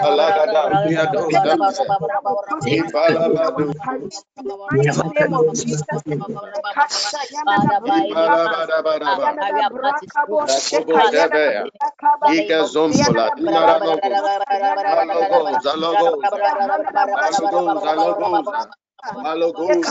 Alada. Lord, Bada Lord, help Yengele, me. yengele, Be exempted yengele, yengele. name of Jesus. Azadadadabadaba. Brakapa. Ibalada. Yana brakabo shika. Yana brakabo. Brakabo shika. Yengedele, yengede, yengede, yengede, Accepted. In the name of yengede, Jesus. yengede. Ipelebelebe, yazuparados. Lord, we Ibalagada, uyados, anything sante. that will cause us to lose our Ipalabadu. career in the mighty name of Jesus. Kasha yana da Father, by any brakabo. chance, our Ibalabadabadaba. Yana da career path is brakabo open. Rakobo shika. Yana da shebeya. In brakabo. the name Ike of Yana zompola, da dinaragogos. brakabo. Yana da Alogos, brakabo. alogos, Yana da alogos, alogos. Brakabo. Alogos,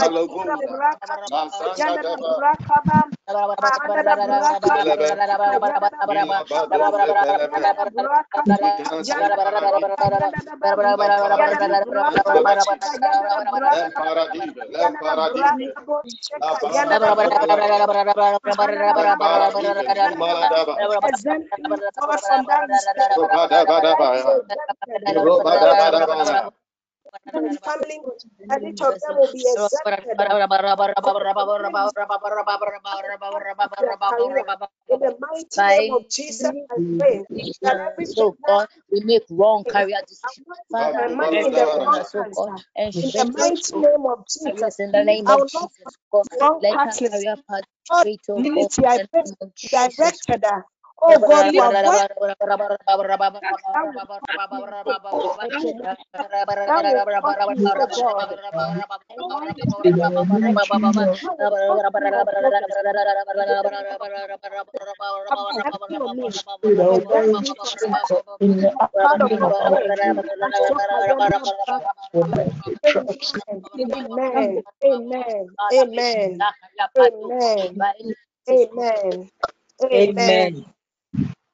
Yekayana alogos. brakabo. Masanda Yana da daba. brakabo. Yana da brakabo Belebe. shika. Yana da Ilabado brakabo. Yana zepelebe. da brakabo. Ikansu Yana da paradi. brakabo. Yana da brakabo. Lem Yana da paradis. brakabo Lentele. shika. Yana da Lem brakabo. paradive. Lem Yana da paradive. brakabo La shika. Yana da parada brakabo. zobelebe. Yana da Lem brakabo. paradive. Yana da Zumaladaba. brakabo. Exempt me, God, from that mistake. Let me be Robadabadabaya. exempted. Robadabadabaya. My family, and each of them will be exempted. In the mighty name of Jesus, I pray that every so God, we make wrong career decisions. will Father, put my money in the strengthen wrong Balubaladabadaba. us, oh hands. God, In the mighty name of Jesus, in the name of Jesus, put God. wrong Let our partners. career path straight, oh God, ministry, I in pray the name of Jesus. directed. Uh, Oh God, we avoid that that will cause mistake. Okay, that will cause me, oh God, avoid that will cause me of progress. In the name of have mercy on me. Exempt me from that. Child of God, pray. Ashoka Yanda Brakapa. Amen. Amen. Amen. Father, make Amen. that career path, oh God, Amen. by any means, oh God. Amen.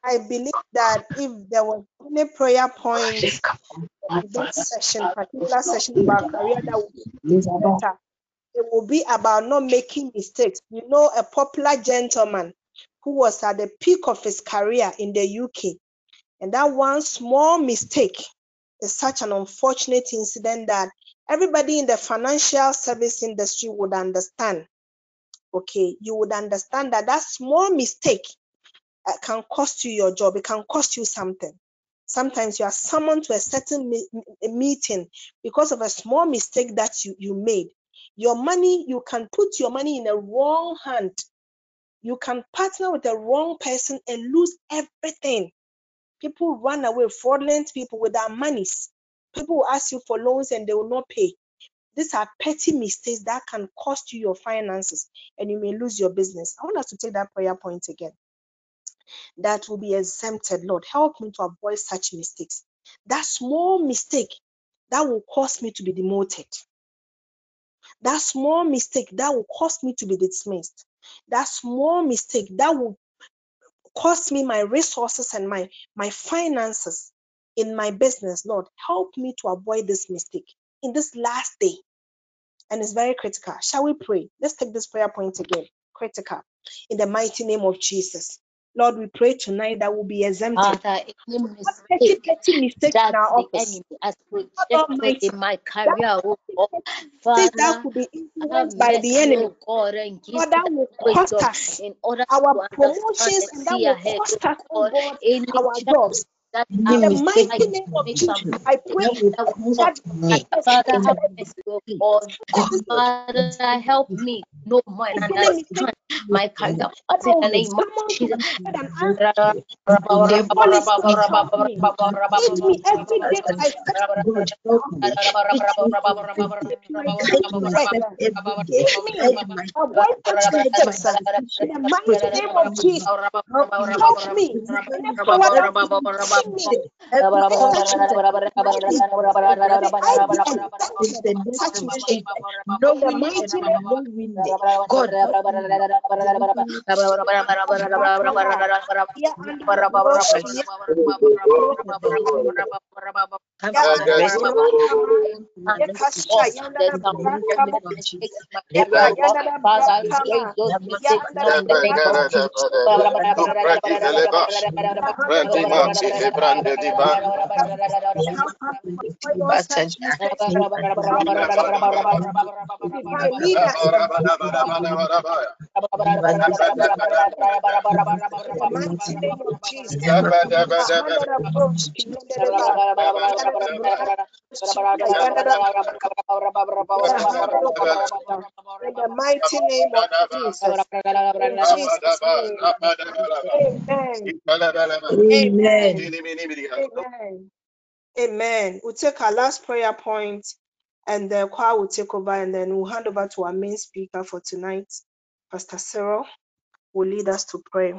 I believe that if there was any prayer point in this session, particular session about career that would be better, it will be about not making mistakes. You know, a popular gentleman who was at the peak of his career in the UK, and that one small mistake is such an unfortunate incident that everybody in the financial service industry would understand. Okay, you would understand that that small mistake uh, can cost you your job, it can cost you something. Sometimes you are summoned to a certain me- meeting because of a small mistake that you, you made. Your money, you can put your money in a wrong hand. You can partner with the wrong person and lose everything. People run away, fraudulent people with their monies. People will ask you for loans and they will not pay. These are petty mistakes that can cost you your finances and you may lose your business. I want us to take that prayer point again. That will be exempted. Lord, help me to avoid such mistakes. That small mistake that will cause me to be demoted. That small mistake that will cause me to be dismissed. That small mistake that will cost me my resources and my, my finances in my business. Lord, help me to avoid this mistake in this last day. And it's very critical. Shall we pray? Let's take this prayer point again. Critical. In the mighty name of Jesus. Lord, we pray tonight that we'll be exempted. Father, any What petty, mistake mistakes that our the office? enemy has projected in my career, oh God, mistake that Father, could be influenced by the enemy. oh God, and give that will cost oh us in order our promotions and that will cost oh us, oh God, any our jobs. That In the mighty name of Jesus, I pray that will that cost Father, mercy, oh Father, help me and any understand my career I in will the be name of Jesus. answer an answer. Holy Spirit, help me. Teach me every day by my daily work. Teach me. Avoid such mistakes. uh, In the mighty name of Jesus, help me. Name of Jesus. God, lead us in the mighty name of Jesus. In the mighty name of Jesus. In Jesus' name. Amen. Amen. Amen. Amen. We'll take our last prayer point and the choir will take over and then we'll hand over to our main speaker for tonight, Pastor Cyril, will lead us to pray.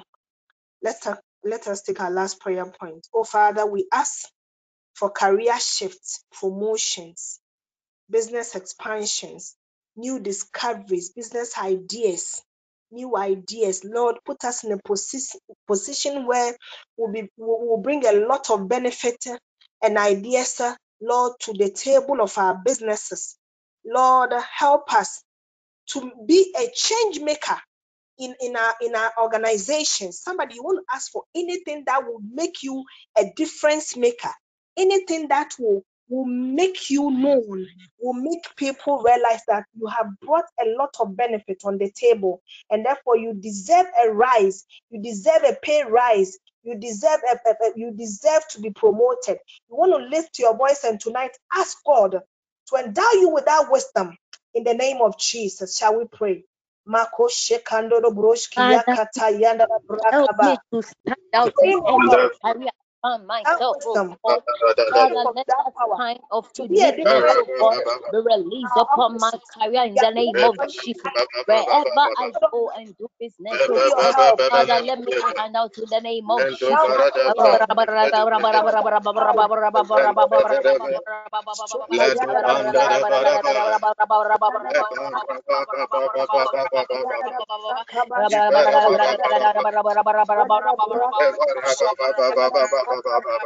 Let us, let us take our last prayer point. Oh Father, we ask for career shifts, promotions, business expansions, new discoveries, business ideas, new ideas. Lord, put us in a position position where we'll be we'll bring a lot of benefit and ideas, Lord, to the table of our businesses. Lord, help us to be a change maker in, in our in our organization. Somebody you want to ask for anything that will make you a difference maker, anything that will will make you known, will make people realize that you have brought a lot of benefit on the table, and therefore you deserve a rise, you deserve a pay rise, you deserve a, a- a- you deserve to be promoted. You want to lift your voice and tonight ask God to endow you with that wisdom in the name of Jesus. Shall we pray? Mako shekandoro broshki Father, yakata yanda help brakaba. me to stand out in any God, career I find that myself, oh God. Father, let that that kind of to be a uniqueness, difference oh God, be released upon my career in the name of for you Jesus. Wherever I go and do business, oh God. Father, let me stand out in the name of Jesus. Help us, oh God.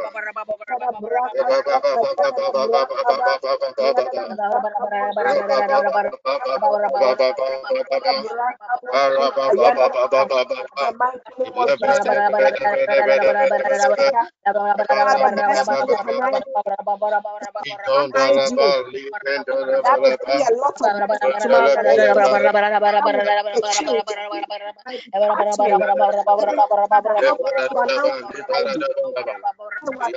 Give us that power. Ledo banda da ba da ba. The mighty name of Jesus. Father, bless us tonight. One idea. That will bring a lot of benefit to my organization. That will bring a change, my department. Heavenly Father, help us to announce this will my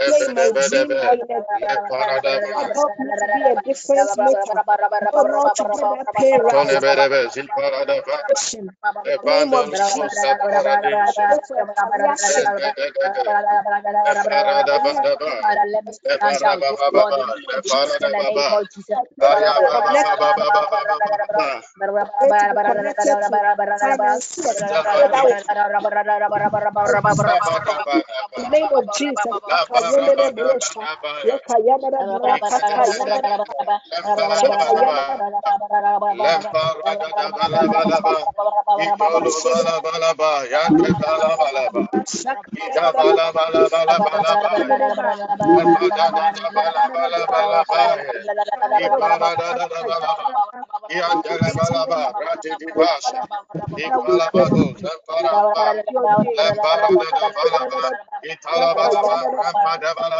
to be a difference maker. Lord, to in the name of Jesus. Jesus. Bala bala ba, yante bala bala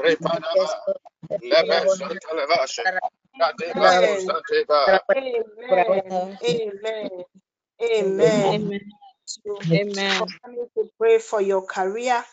Repadaba. Lebesantalevashe. Kadebakosanteba. Amen. Amen. Amen. Amen. Amen. for coming to pray for your career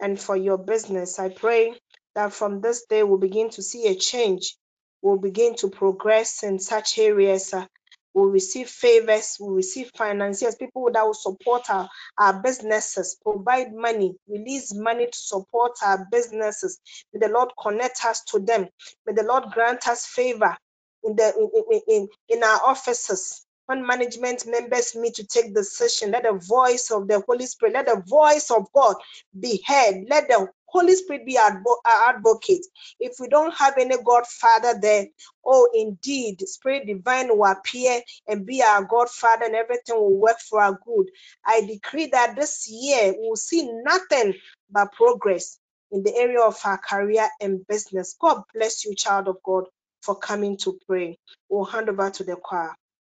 and for your business. I pray that from this day we'll begin to see a change. We'll begin to progress in such areas. uh, we'll receive favors, we'll receive financiers, people that will support our, our businesses, provide money, release money to support our businesses. May the Lord connect us to them. May the Lord grant us favor in the in, in, in, our offices. When management members meet to take decision, let the voice of the Holy Spirit, let the voice of God be heard. Let the Holy Spirit be our uh, advocate. If we don't have any Godfather there, oh, indeed, Spirit Divine will appear and be our Godfather, and everything will work for our good. I decree that this year we will see nothing but progress in the area of our career and business. God bless you, child of God, for coming to pray. We'll hand over to the choir.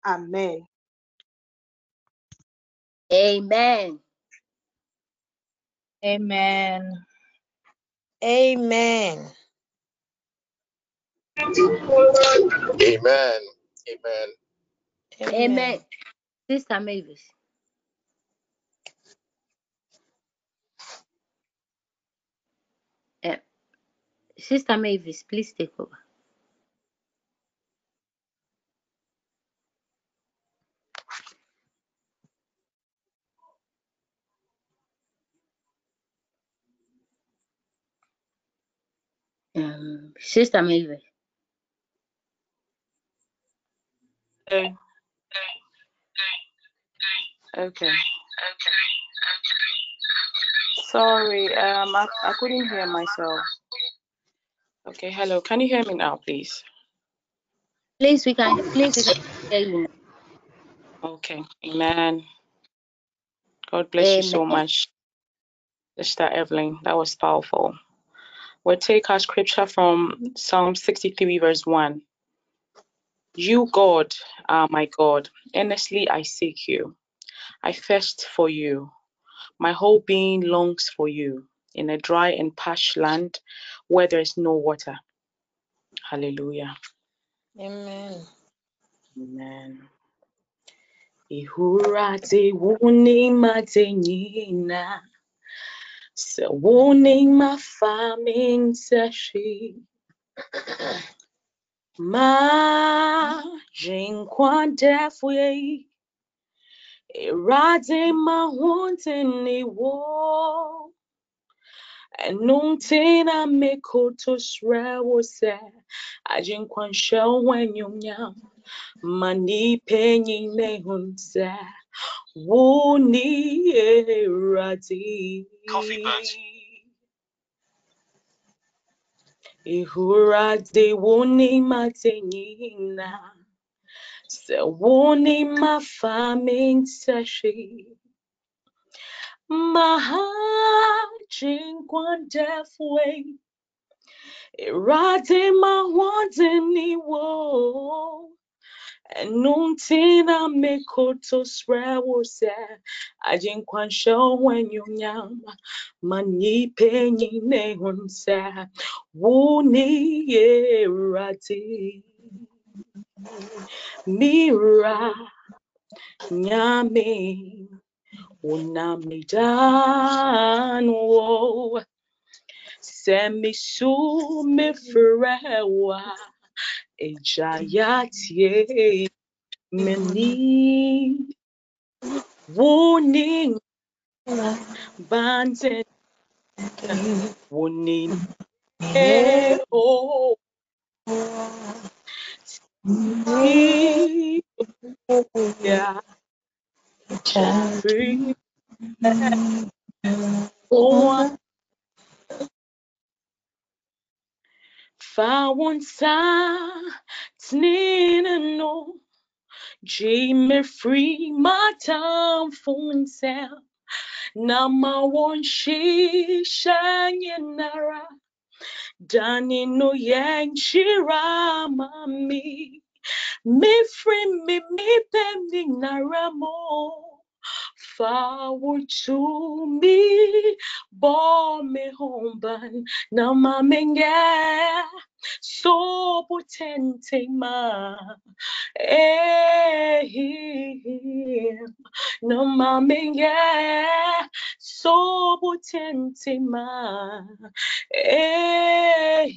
Amen. Amen. Amen. Amen. Amen. Amen. Amen. Sister Mavis. Uh, Sister Mavis, please take over. Um, Sister Mavis. Okay. Okay. Sorry, um, I, I couldn't hear myself. Okay, hello. Can you hear me now, please? Please, we can please we can hear you. Okay. Amen. God bless you so much, Sister Evelyn. That was powerful. We'll take our scripture from Psalm 63, verse 1. You, God, are my God. Earnestly I seek you. I thirst for you. My whole being longs for you in a dry and parched land where there is no water. Hallelujah. Amen. Amen. Wuni matengina. Se wuni mafamin sashi. Ma jinkwa defwe. Irate mahunte ni wo. Enuntina mikoto srewo se. Ajinkwa nshawen yumyam. Mani penyi nehunse. Wuni erati. Ihurade wuni matenyina. Se wuni mafamin sashi. Mahajinkwa Irate mahwanteni wo. Enuntina mikoto srewose. Ajinkwansho wenyunyama. Mani penyi nehunse. Wuni yerati. Mira nyame. Unamidan wo. Semi su me frewa. Ejayatie meni warning banten warning oh yeah free oh found sa snina no Jimmy free my time phone cell Nama one she shanyara Dani no yenchira mami. Me free me me pemni naramo. Forward to me, bo me homban na mamenge so potente ma eh no mamenge so potente ma eh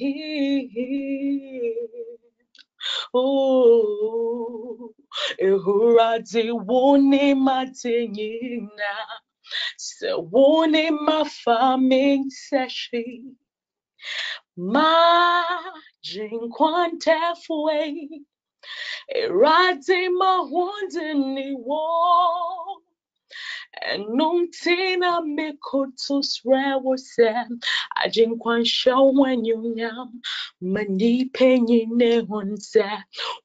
Oh, ehurade wone matenyina, se wone mafame seshi, ma jinkwantefwe, erade mahonde ni. Enuntina mikotus rewose. Ajinkwansha wanyunyam mani penyi ne hunse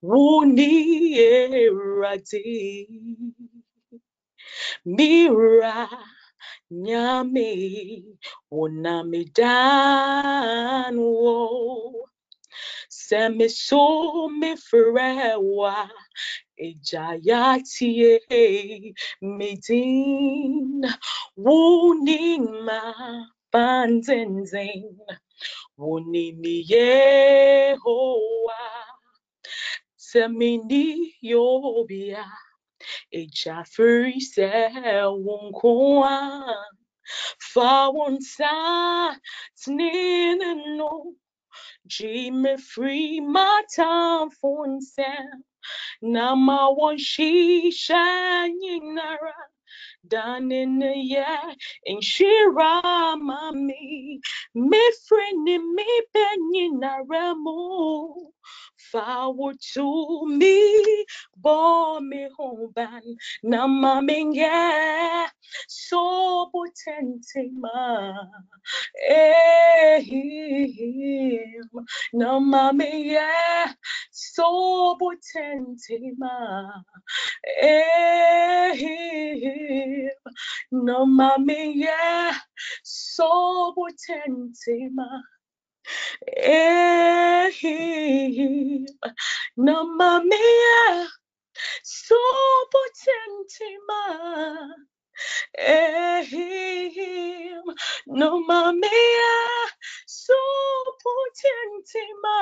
wuni eradi. Mira nyame. Wonamidan wo. Semiso mifrewa Ejayatie medin wunima banzenzen wunimi Yehowa semini yobia ejafri se wunkwa fa wonsa tnino Jime free my time for Nama washisha nyinara danene ya inshira mami friend in me forward to me. Bo me hoban nama minge so potente ma ehim nama minge so ma ehim yeah so potente Eh, mami yeah so potente ma ehim no mami yeah so potente ma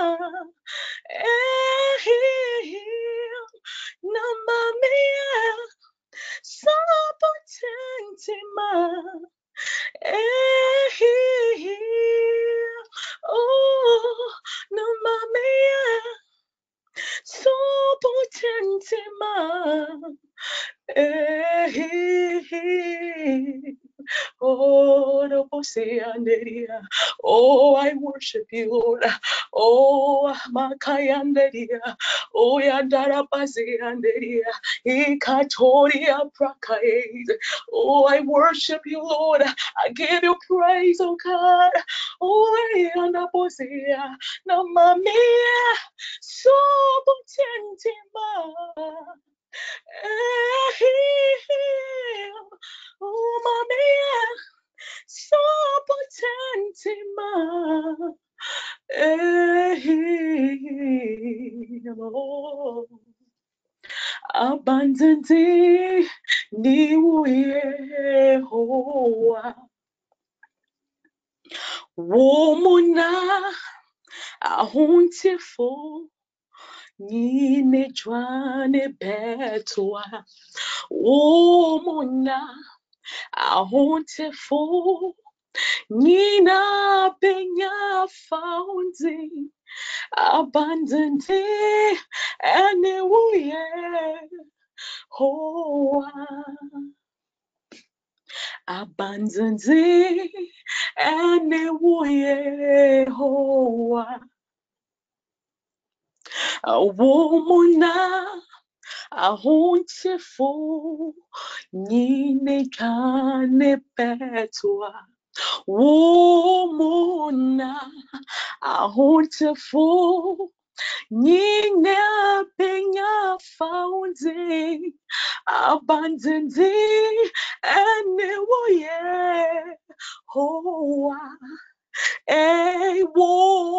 ehim no mami yeah so potente ma eh, Oh, no Anderia. Oh, Oh, I worship you, Lord. Oh, Makayanderia. Oh, Yandara Anderia. Ikatoria Prakaid. Oh, I worship you, Lord. I give you praise, oh God. Oh, Yandabosia. Namamia. So potentima. Eh, eh, eh, oh, mamma, so potentima. Abundantly, ni Yehowa. Womuna, ahuntifo, nyine jwane betwa. Womuna, ahuntifo, nyina benya fountain. Abundantly, and Yehowa. Abundantly, and Yehowa. A woman ahunchefo nyine kane petwa womuna ahunchefo nyine penya fountain abundantly and woye hoa ewomona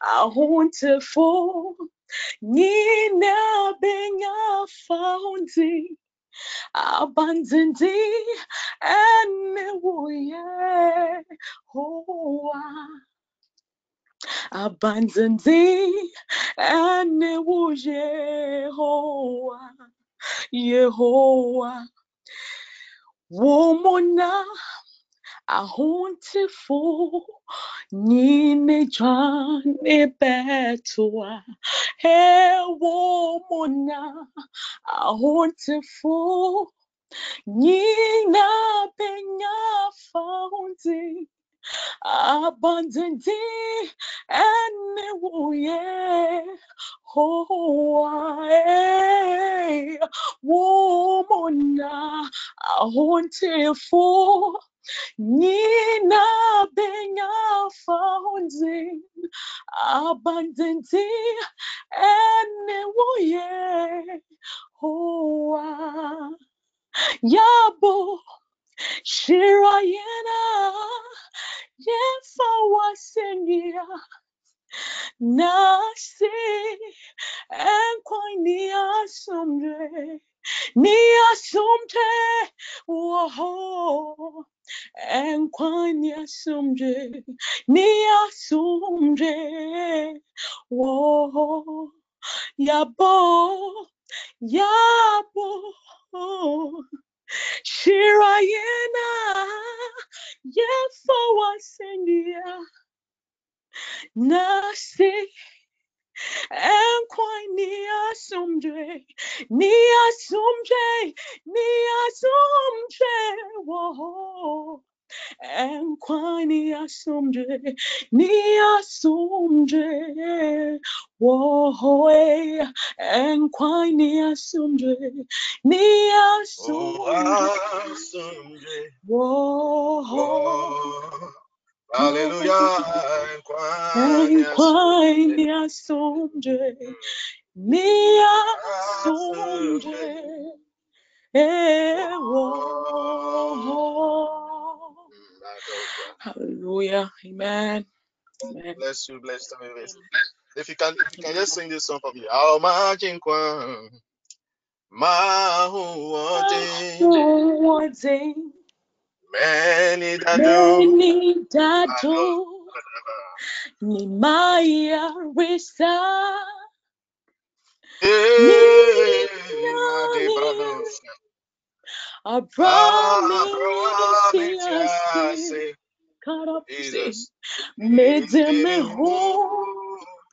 ahuntifo nyina benya faundi and yeah hoa abundantly and Yehoah Yehoah womona ahuntifo nyine jane betua hewomona ahuntifo nyina benya faundi abundantly and yeah Hawaii womona ahuntifo nyina benya fountain abundantly and woye hoa. Yabo shirayena yefa wasenia nasi enkwani asomdre ni asomdre woho enkwani asomdre ni asomdre woho yabo yabo. Shirayena yefa wasenia nasi Enquai ni asumdre, ni asumdre, ni asumdre, whoa. Enquai ni asumdre, ni asumdre, whoa. Enquai ni asumdre, ni asumdre, whoa. Hallelujah. Enquai ni asumdre, ni asumdre, ewo. Hallelujah. Amen. Amen. Bless you, bless you. If you can, if you can just sing this song for me. I'll imagine Mahuwate, many that do. many that do, ni maya risa, Hey, my dear brothers. abramitiasi, Abraham, karapsi, Jesus. medemeho,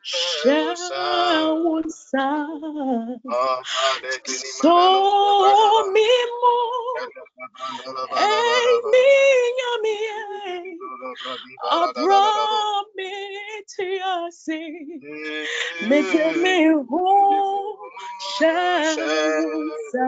shawunsa, so mimo, ei minha minha, abramitiasi, medemeho, shawunsa,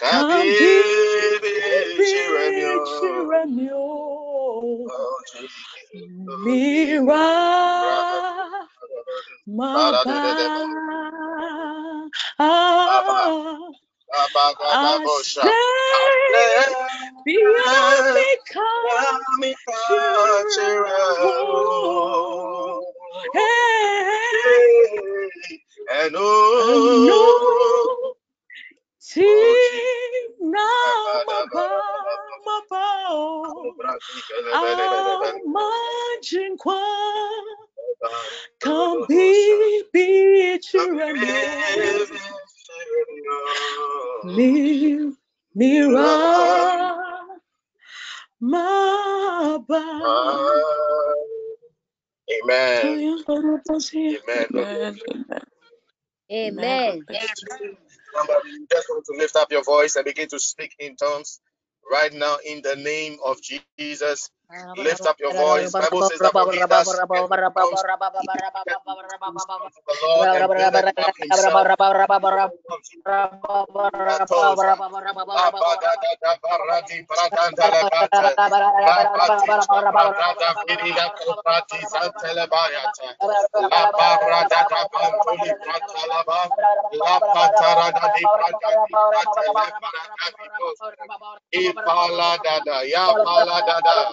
maba Ajinkwa Kabibiremyo Mira Maba Ase Biamika Shiro Hey And oh, Maba Amajinkwa Kabibiremyo Mi, mira, maba. Amen. Amen. Amen. Amen. Amen. Somebody, you just want to lift up your voice and begin to speak in tongues right now in the name of Jesus. Lift up your voice. Bible says that when he does comes the Lord and. Ipala dada, ya pala dada.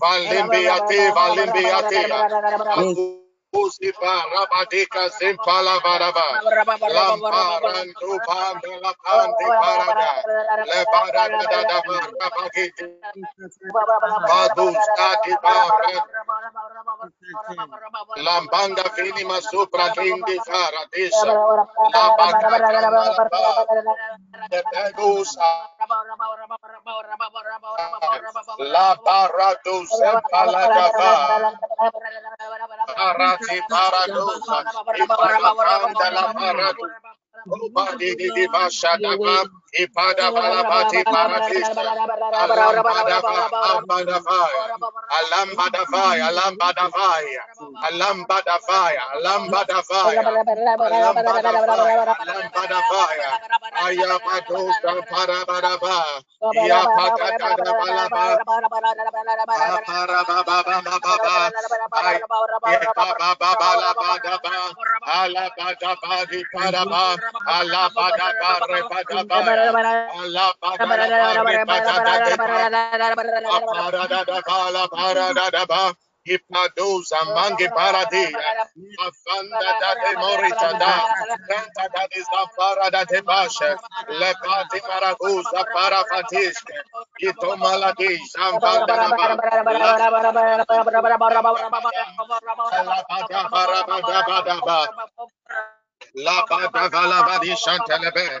Valimbe ate, valimbe ate. Lambanda finima supra faradesa. Lambanda la La parado sempa la gava. Parati parado sempa la parado. Obadi di di basha da bab. Ipada balabati Alabara, Hypnodos among Afanda da de Morita da, Canta da de Zafara da de Basha, Lepati Maragusa para Fatisca, Itomaladi, Zambanda da Bara, La Bada Vala Vadi Chantelebe,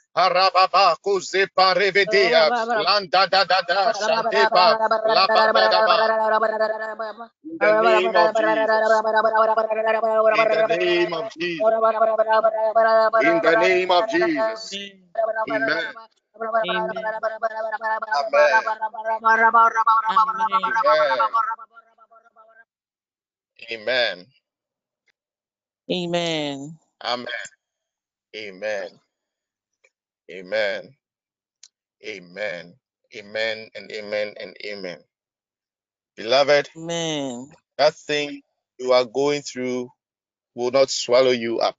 Arababa kuze landa da da da la. In the name of Jesus. In the name of Jesus. In the name of Jesus. Amen. Amen. Amen. Amen. Amen. Amen. Amen. Amen and amen and amen. Beloved, Amen. that thing you are going through will not swallow you up.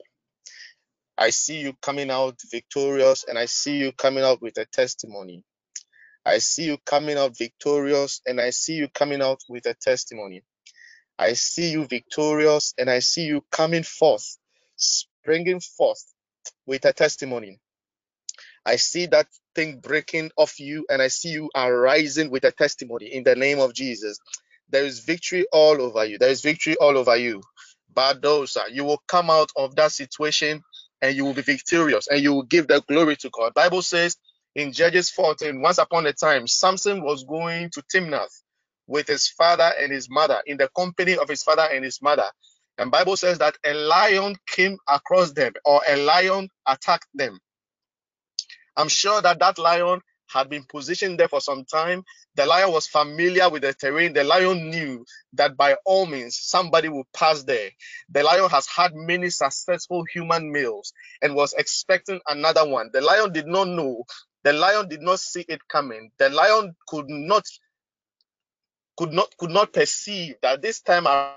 I see you coming out victorious and I see you coming out with a testimony. I see you coming out victorious and I see you coming out with a testimony. I see you victorious and I see you coming forth, springing forth with a testimony. I see that thing breaking off you and I see you arising with a testimony in the name of Jesus. There is victory all over you. There is victory all over you. Badosa, you will come out of that situation and you will be victorious and you will give the glory to God. Bible says in Judges 14, once upon a time, Samson was going to Timnath with his father and his mother in the company of his father and his mother. And Bible says that a lion came across them or a lion attacked them. I'm sure that that lion had been positioned there for some time. The lion was familiar with the terrain. The lion knew that by all means somebody would pass there. The lion has had many successful human meals and was expecting another one. The lion did not know. The lion did not see it coming. The lion could not could not could not perceive that this time around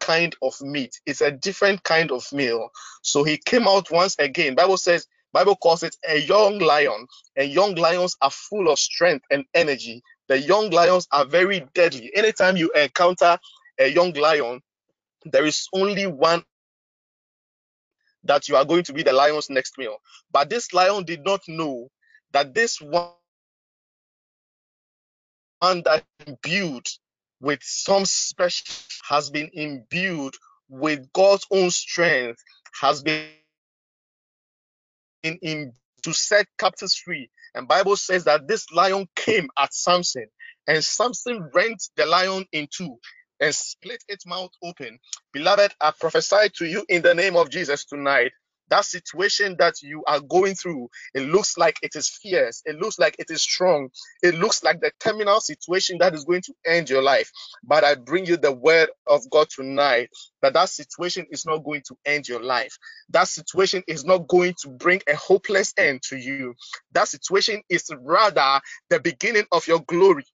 kind of meat. It's a different kind of meal. So he came out once again. Bible says, Bible calls it a young lion. And young lions are full of strength and energy. The young lions are very deadly. Anytime you encounter a young lion, there is only one that you are going to be the lion's next meal. But this lion did not know that this one that imbued with some special has been imbued with God's own strength, has been in, in to set captives free. And Bible says that this lion came at Samson, and Samson rent the lion in two and split its mouth open. Beloved, I prophesy to you in the name of Jesus tonight that situation that you are going through, it looks like it is fierce, it looks like it is strong, it looks like the terminal situation that is going to end your life. But I bring you the word of God tonight that that situation is not going to end your life. That situation is not going to bring a hopeless end to you. That situation is rather the beginning of your glory.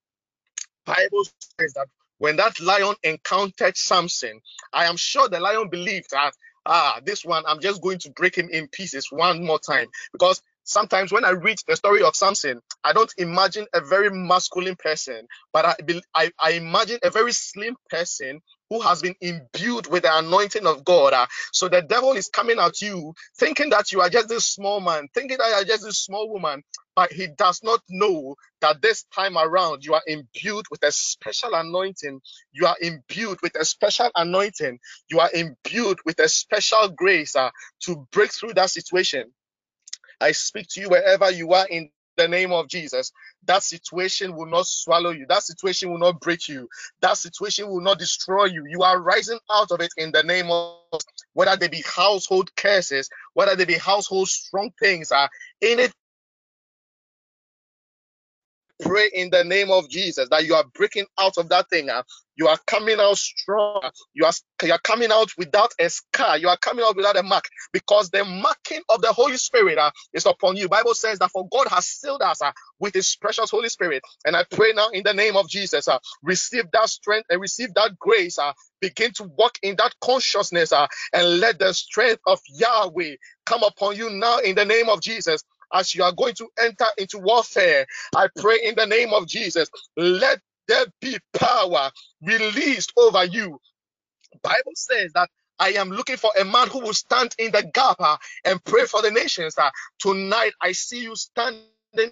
Bible says that when that lion encountered Samson, I am sure the lion believed that ah, this one, I'm just going to break him in pieces one more time. Because sometimes when I read the story of Samson, I don't imagine a very masculine person, but I, I, I imagine a very slim person who has been imbued with the anointing of God. Uh, so the devil is coming at you thinking that you are just this small man, thinking that you are just this small woman, but he does not know that this time around you are imbued with a special anointing. You are imbued with a special anointing. You are imbued with a special grace uh, to break through that situation. I speak to you wherever you are in the name of Jesus. That situation will not swallow you. That situation will not break you. That situation will not destroy you. You are rising out of it in the name of whether they be household curses, whether they be household strong things, uh, any pray in the name of Jesus that you are breaking out of that thing. Uh, you are coming out strong. You are, you are coming out without a scar. You are coming out without a mark because the marking of the Holy Spirit uh, is upon you. Bible says that for God has sealed us uh, with His precious Holy Spirit. And I pray now in the name of Jesus, uh, receive that strength and receive that grace. Uh, begin to walk in that consciousness uh, and let the strength of Yahweh come upon you now in the name of Jesus as you are going to enter into warfare. I pray in the name of Jesus, let there be power released over you. Bible says that I am looking for a man who will stand in the gap uh, and pray for the nations. Uh, tonight, I see you standing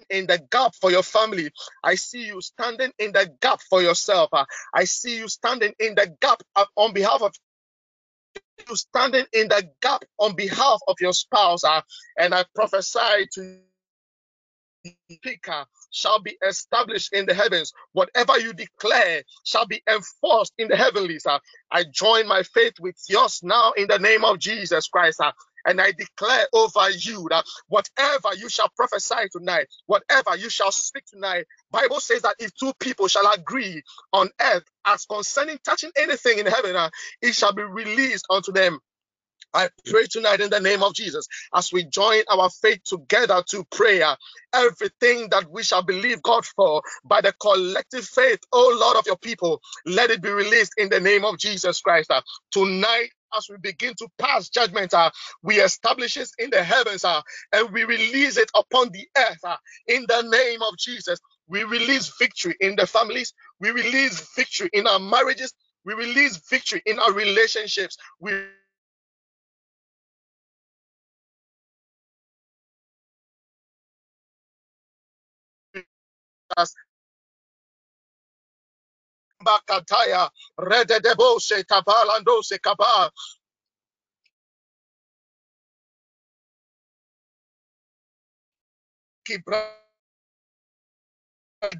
in the gap for your family. I see you standing in the gap for yourself. Uh, I see you standing in the gap uh, on behalf of you standing in the gap on behalf of your spouse. Uh, and I prophesy to speaker shall be established in the heavens. Whatever you declare shall be enforced in the heavenlies. Uh, I join my faith with yours now in the name of Jesus Christ. Uh, and I declare over you that whatever you shall prophesy tonight, whatever you shall speak tonight, Bible says that if two people shall agree on earth as concerning touching anything in heaven, uh, it shall be released unto them. I pray tonight in the name of Jesus as we join our faith together to prayer. Everything that we shall believe God for by the collective faith, oh Lord of your people, let it be released in the name of Jesus Christ. Uh, tonight, as we begin to pass judgment, uh, we establish it in the heavens uh, and we release it upon the earth uh, in the name of Jesus. We release victory in the families, we release victory in our marriages, we release victory in our relationships. We us. Bakataya, Rededebose, Kabalandose, Kaba.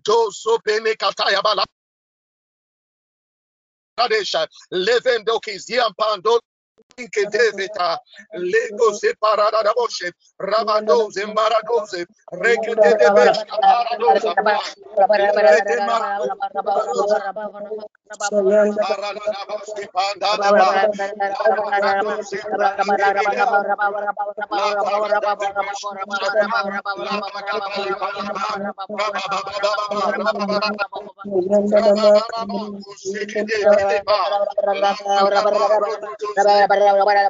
Doso Bene Kataya Bala. Kadesha, Levendokis, Yampando, Inke Devita, Lego Separada da Boshe, Rabadoze, Maradoze, Rekete de Besh, Paradoza, Rekete Maradoza, Lapada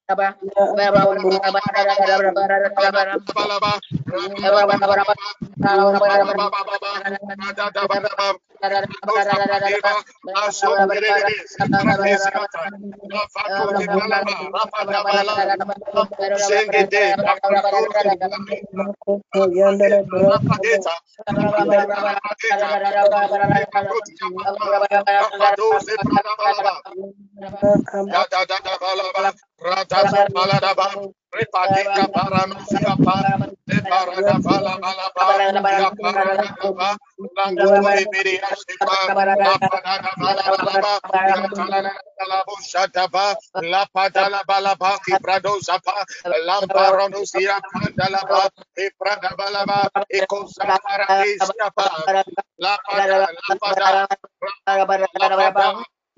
Zompradeka Paradesha, Repadika paranusia para, leparada bala bala bala, ya parada bala, langori biri asipa, lapada bala bala bala, ya talala bala bushada ba, lapada la bala ba, kibrado zapa, lamparano sia pandala ba, iprada bala ba, ikosa paradisia ba, lapada lapada,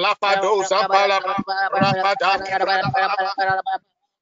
lapada,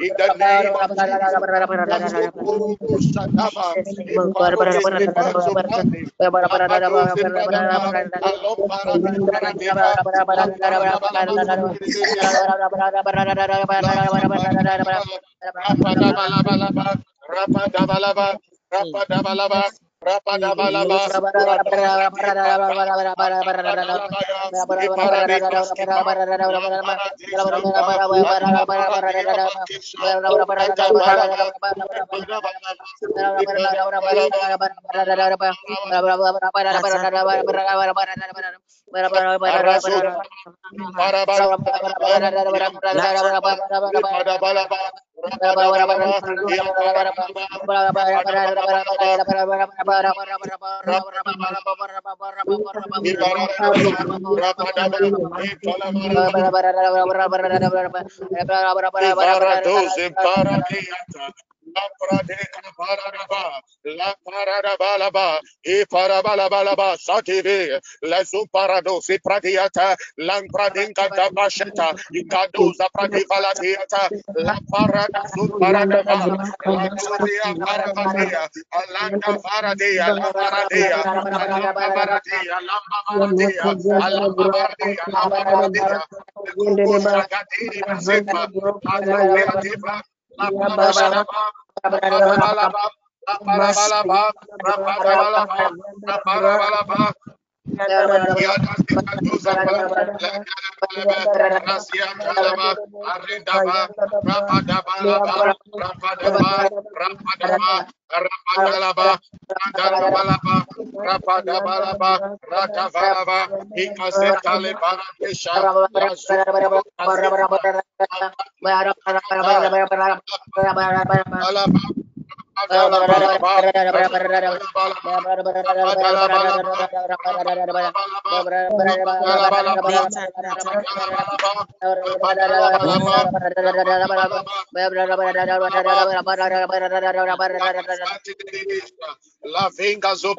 in the name of Rapadabalabalaba, Rapadabalabalaba, Rapadabalabalaba, Rapa La paradaba, la paradaba, e parabalabalaba, satibi, la zuparado, si pradiata, la pradinka dabasheta, ikadoza pradivalatiata, la parada zuparadaba, la gloria paravadia, alanda paradia, la paradia, alamba paradia, lamba paradia, alamba paradia, lamba paradia, kubu Baradesha, Alaba, La venga Rabadabalaba,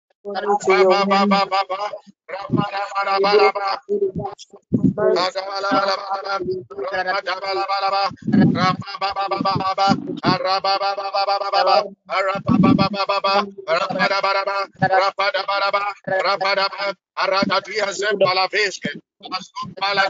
Aratatia Zembala Veske, Pala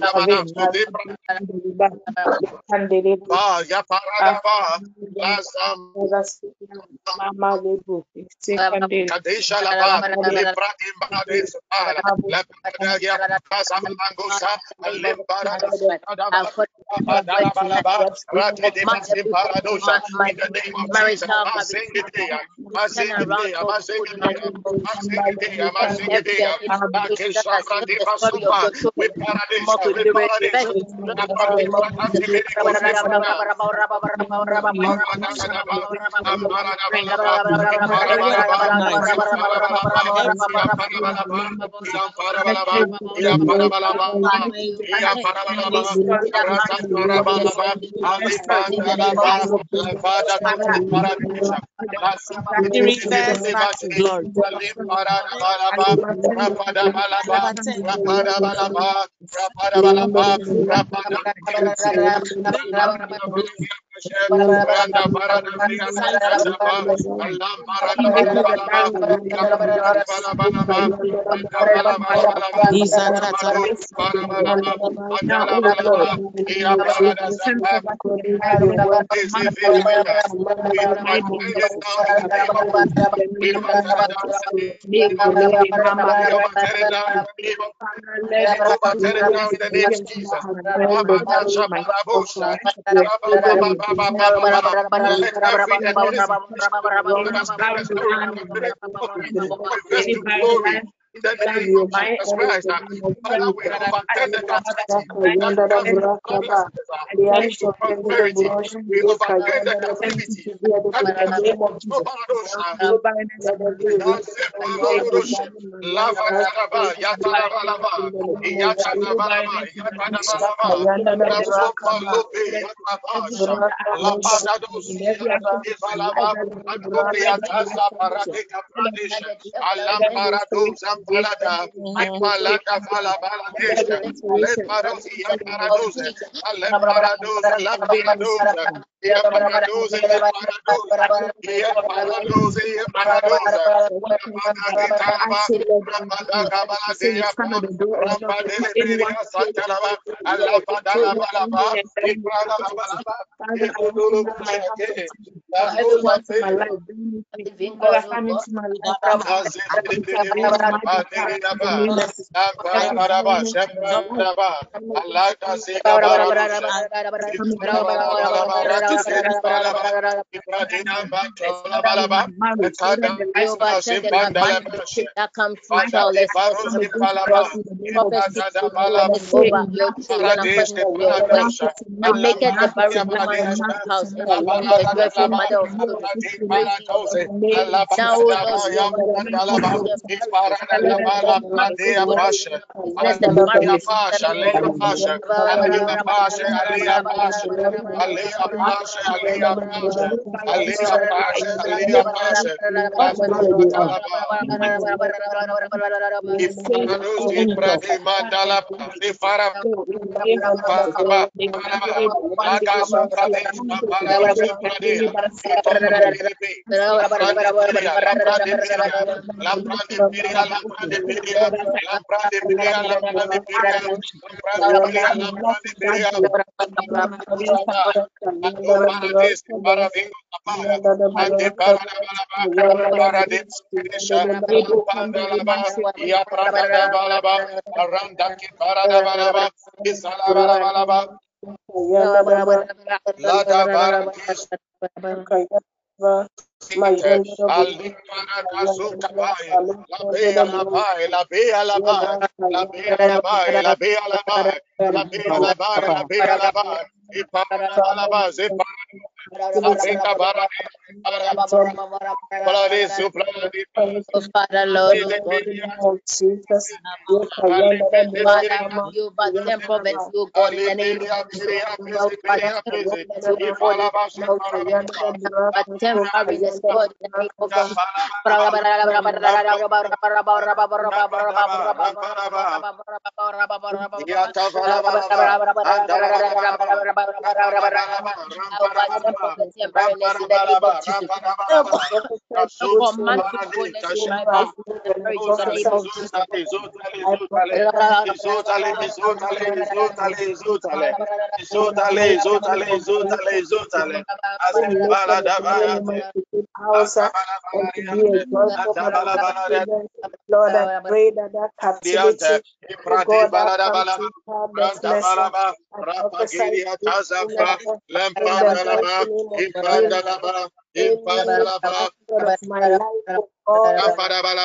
Damana, Ba, Ya Paradaba, Lasam, Kadesha Laba, Lepratim Bades, Lepratia, Kasam Angusa, Lempara, Paradosa, in the name of Jesus, we the. Prosperity. We overturn the captivity. Taraba, Yatarabalaba, Over your children and make it the barren house in the joyful Mother of God, we praise you, Lord. Now, oh Lord, we bless the marriage. Oh, Father, Lord, oh God. Father, you but ten prophets, you God, in the name of Jesus. Oh, Father, you God, but ten marriages, God, in the name of Jesus. Command fruitfulness in my business and in the name of Jesus. Lord, I pray that that captivity, oh God, that comes to childlessness, I in the name of Jesus. Any aspect of my life, oh God, in the mighty name of be fruitfulness, oh God, in our marriages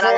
now,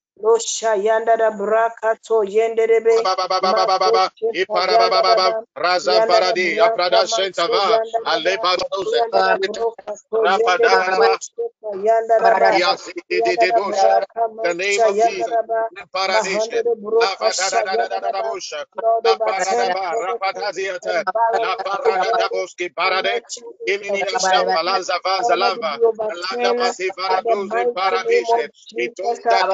Moshaka yanda da brakaba. Losha yanda da brakato yenderebe. Razan Paradi, Aprada Shentava, Aleba Dose, Rafadaba, Yasidididosha, the name of Jesus, Paradisha, Paradaba, Rapadaziata, La Paradadaboski Parade, Iminia Shampa, Lanza Vazalamba, Landa Masi Varadoze Paradisha, Itonda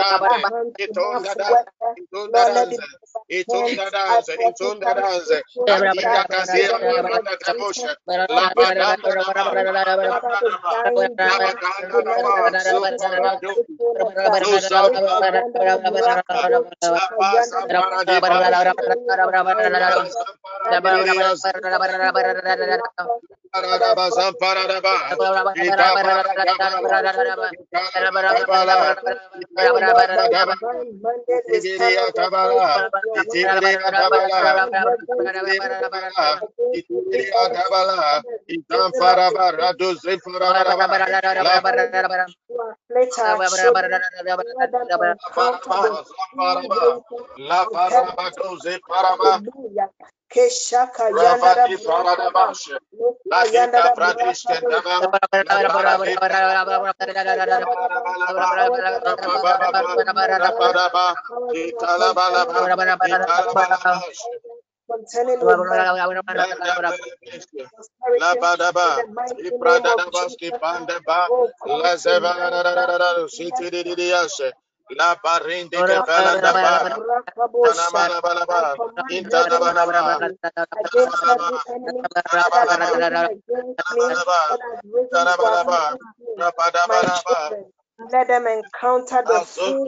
Zusa Parada, La Paradabazam Paradaba, Ita Paradabala, Ita Paradabala, Itibiria Tabala, Itibiria Tabala, La ba. Bala bala bala. Inta da bala bala. Bala bala bala. Bala bala bala. Bala bala bala. Let them encounter the full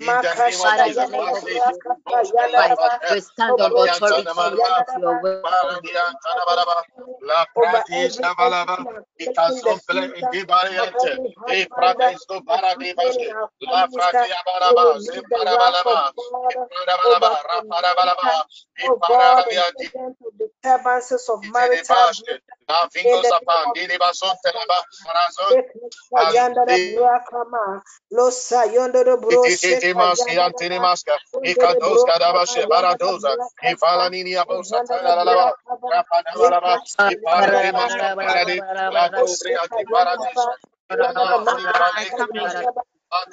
Thank you. the of Imaski Antinimaska, Ikatos Kadabashe Baradoza, Ifalanini Abosa, Talalava, Rapanava, Iparadimaska, Paradi, Lagos, Antiparadis, Ike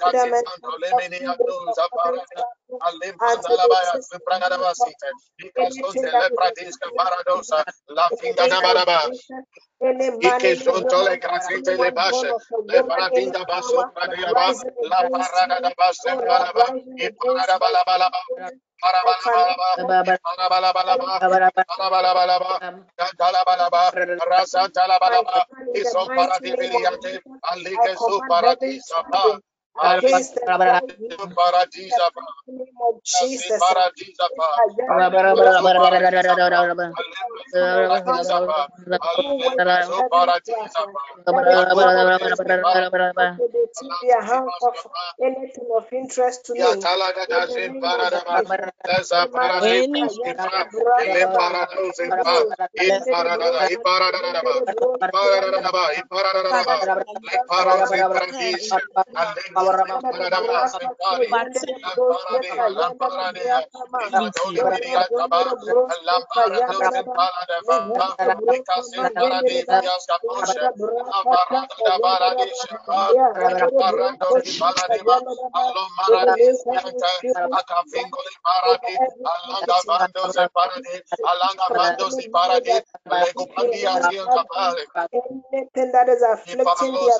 sontole grafite le bashe, le paratinda baso pradiaba, la parada against them. Jesus. Anything of interest to me. Anything that is afflicting their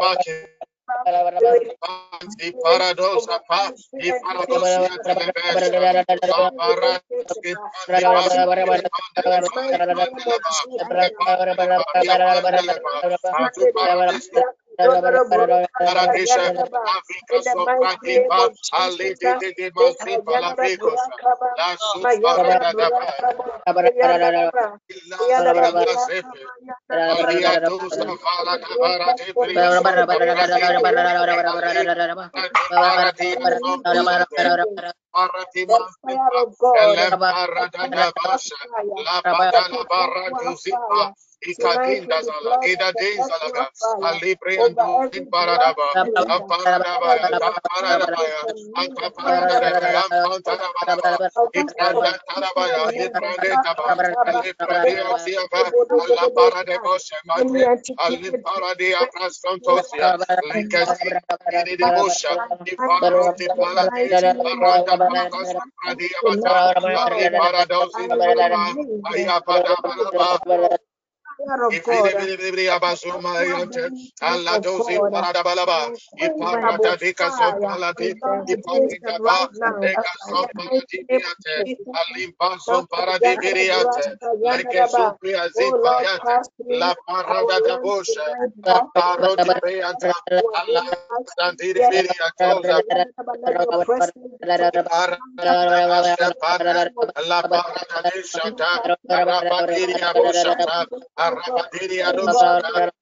Rabaki. The paradox Paradisha, Africa, Sopra, Iba, Ali, Dede, Deba, Zipa, Lafricos, La Supa, Radaba, Ila, Rada, Sepe, Maria, Tusa, Vala, Kabara, Tepri, Paradima, Paradima, Paradima, Thank you. zalaga paradaba paradaba fear of God. La Rabadiri Adosaka.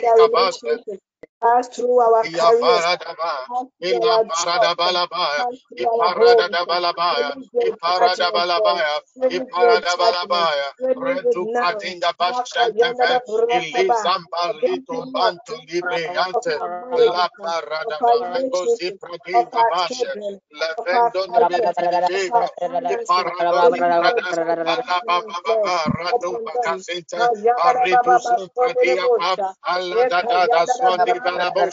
Paradi Kabasta, pass through our Iya careers, paradaba, pass through our jobs, paradabalabaya, pass through our homes, iparadabalabaya, trading great judgment, iparadabalabaya, trading great judgment, iparadabalabaya, trading rentu good now. pratinga Raka bashentefe, yandara burakaba. ilizamba Of the people of litombanto God, of libreyante, our la marriages, of paradaba, our angosi relationships, of pratinga our bashe, children, of our levendo careers, of our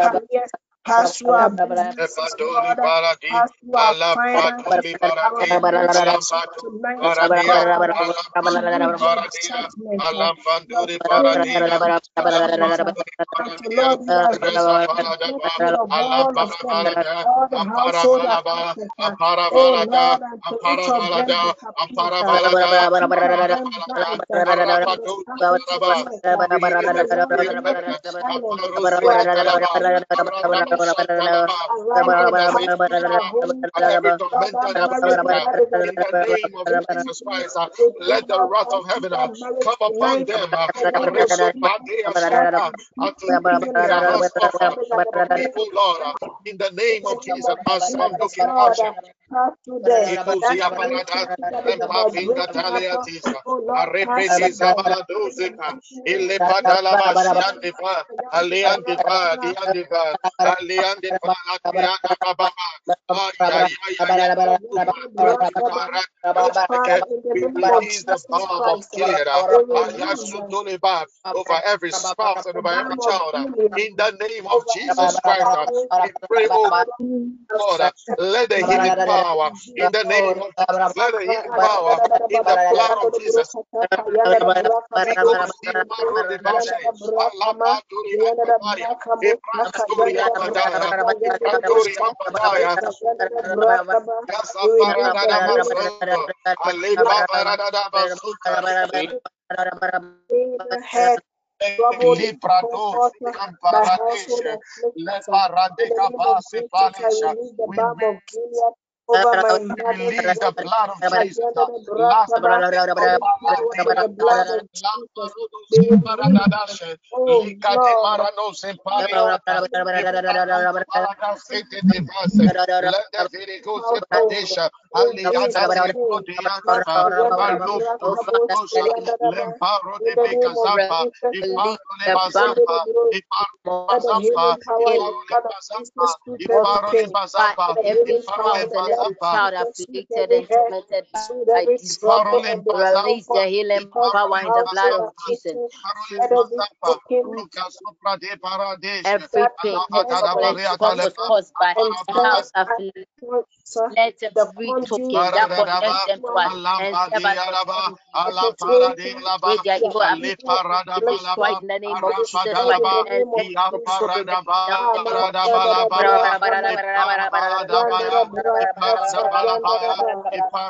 careers. Pass through our businesses, Lord. Pass through our finances, alampatoli our paradi, relationships alampatu tonight, O paradia, God. alampanduri Trading great paradia, judgment. Lord, alampanduri trading paradia, great judgment. alampanduri And so, paradia, Lord, we are the paladaba, of all of alampara them, balada, all the household balaba, affected. Oh Lord, and to each of them balada, we submit ampara uh, balada, that each of ampara them balada, dies uh, for the arapatu let the wrath of heaven uh, come upon them, uh, uh, people, Lord, in the name of Jesus. them. That Ikosia Parada, relationship oh Oh uh, over every spouse and over every child. uh, In the name of Jesus Christ, uh, we pray, oh God, uh, let the healing power in the name of Jesus, let the healing power in the blood of Jesus. Rico Head Librados, release the blood of Jesus. Last Iparo de Bazapa, Iparo de Bazapa, of Jesus Bazampa, sweep every Iparo de pain. Bazampa, Let the healing power of the blood of Jesus. every head, soothe every struggle and discomfort, cause the household affliction. Let every broken that prepares for destruction and serves as point, the conduit Paradadaba, one Alampadiadaba, opportunity Alamparadilaba, their evil in the name of Jesus. Mashandara Iaparadabalabaya, Brakama, Yandara Iparadabaya, Brakasa, Yandara Iparadabalabaya, Ba,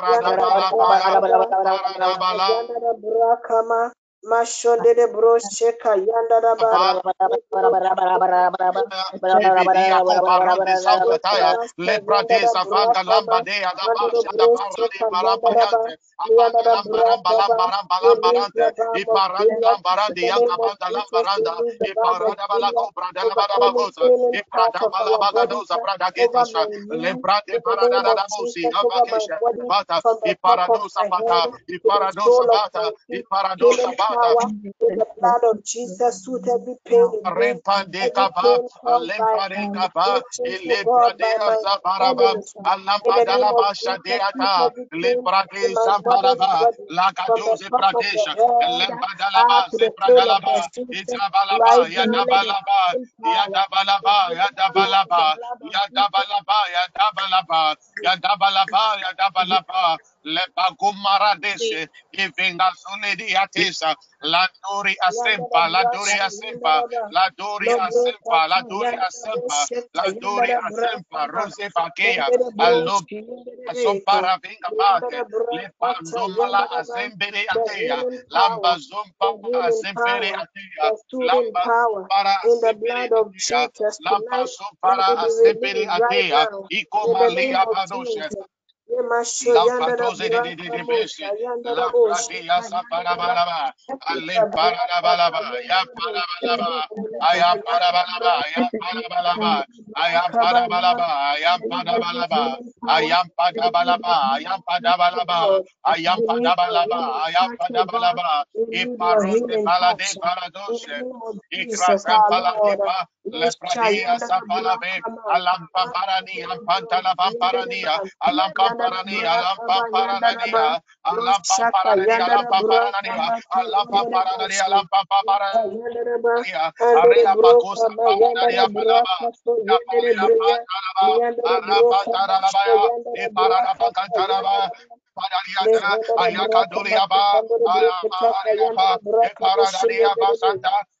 Yandara Iparadabalabaya, Brakaba, Iparadabala. Yandara Brakama, Mashondere Brosheka, Yandara Ba, Evidia Cobarande Sampataya, Leprade Yandara Savanda Brakaba, Lamba de Mandoro Adabasha, the Parade Brosheka, Yandara Ba, Parapayante, Abanda Yandara Lamba Ramba Brakaba, Lamba Ramba release Lambarande, the balm of Iparadi Gilead in Lambarandi, the name of Yankabanda Jesus. Lambaranda, Release the balm of Iparada Gilead Balacobra de la over any Badabagosa, ailing part Iprada of our bodies, Balabagadosa, uh, Prada over Getasha, my knees, Lembrade in the name Parada of Dabosi, Jesus, over my Abakesha, body, Bata, from the top of Iparadosa my head Pata, to the Iparadosa sole of my Bata, feet. Iparadosa Healing power in the blood of Jesus. Suit every pain in me, Rempande every kapa, pain caused oh by lempare kapa, afflictions, God, by ilebradea my zaparaba, enemies. In the name alampadala of basha Jesus, suit deata, every pain in lebrade my mother's zamparaba, body, from the lagadoze top of the pradesha, head lembadalaba, to the sole of the zebradalaba, feet, idrabalaba, right now, let the yadabalaba, healing power be yadabalaba, given power in the yadabalaba, blood of Jesus. yadabalaba, yadabalaba, yadabalaba, yadabalaba, lebagumara deshe, ivinga zunedi atesa, landori asempa, landori asempa, yandara ba, La Dori lobro Asempa, La Dori yandara Asempa, bosheta, La Dori yandara brasa Asempa, Rose Bakea, yandara Alob broski, yandara beka, Zompara Vinga yandara Pate, Le brakata, Pandomala yandara ba, Azembere the Atea, Lamba Zompa power, Atea, Lamba Zompara in the Azempere blood of Atea, Jesus Lampa tonight. Let Zompara Azempere Atea, now Iko pamparania. Alampa parani. Alampa paranania. Alampa paranania. Alampa paranania. Alampa paranania. Alampa paranania. Aria pakosa paranaria palaba. Yaparia pantalaba. Arapantarabaya. Iparada pantantaraba. Paradiata. Ayakaduriaba. Ayapariapa. Iparadaniaba santa. Aparania bakabradesha. Let the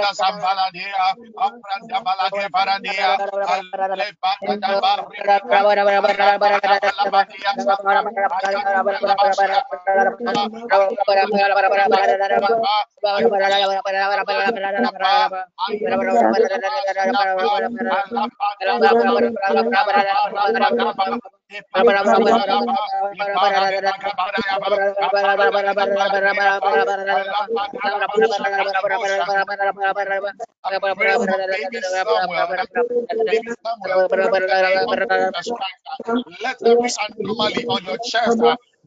Ila Sambaladea, Ambranda Balade Paradea, Ale Patada Barra, Rabara Rabara Rabara Labadia, Rabara Rabara Rabara Rabara Rabara Let every anomaly on your chest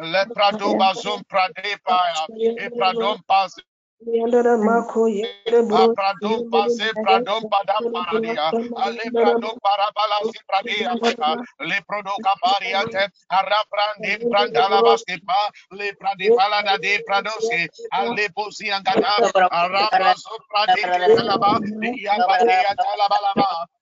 Lepradoba zum pradepa. Ipradompa Yandere mako, yandere bro, Apradum yandere pase pradum padam paradia. Pradum parabala si pradia pata. Le prodoka pariate. Araprandim prandala bro, baskipa. Le pradipala da de pradosi. Ale posi angata. Arapa so pradeke talaba. Iapatia talabalaba.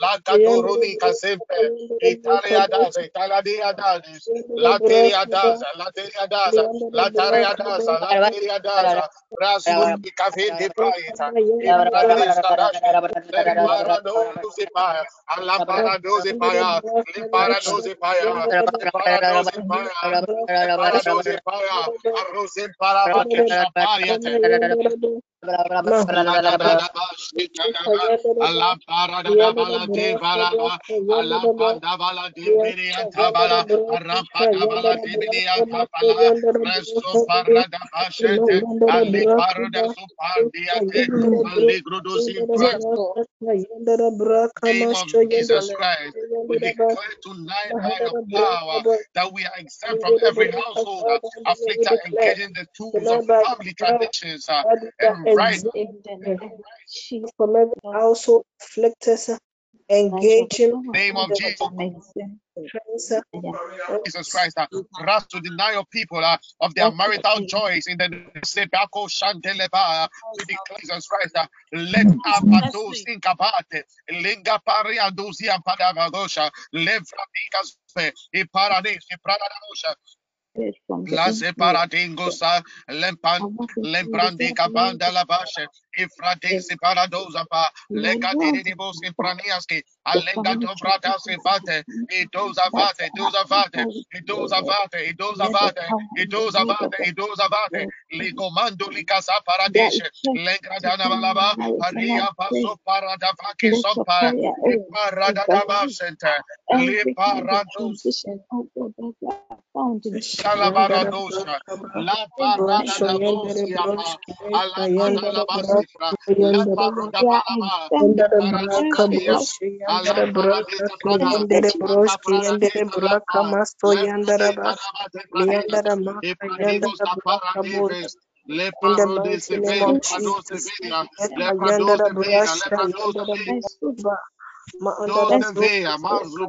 La Cadoruni Casempe, Italia Daza, Italia Dazis, Lateria Daza, Lateria Daza, Lataria Daza, Lateria Daza, Rasu Kavin de Paita, Iprades Kadashi, Leparadosi Paya, Alamparadosi Paya, Limparadosi Paya, Iparadosi Paya, Iparadosi Paya, Arusim Paravakesha Pariate. Yes, Lord. name of Jesus Christ, we declare tonight by power that we are exempt from every household afflicted engaging the tools of family traditions uh, and right. In the name. From every household afflicted, engaging Name of Jesus. Jesus Christ, uh, rush to deny your people uh, of their marital joys in the Sebako Shanteleba. We declare Jesus Christ, uh, let Abados Incapate, Linga Pari Adosi Ampadavagosha, Levraticas, Iparadis, Ipradadosha. La separatingosa, lempan, lemprandi cabanda la bashe, ifrate separadosa pa, lecadini di bos impraniaski, alenga balaba, paso center, parados. Salabaradosha, La Parada da Bosiapa, Alabada la Basifra, La Paroda Balaba, Paradoskia, Ala Paradita Prada, Mata Prada de Talapa, Lepradita Dabate, Epradimos da Paradives, Le Parode Sevilla, Prado Sevilla, Le Prado Sevilla, Le Prado Sevilla, Do Sevilla, Mazu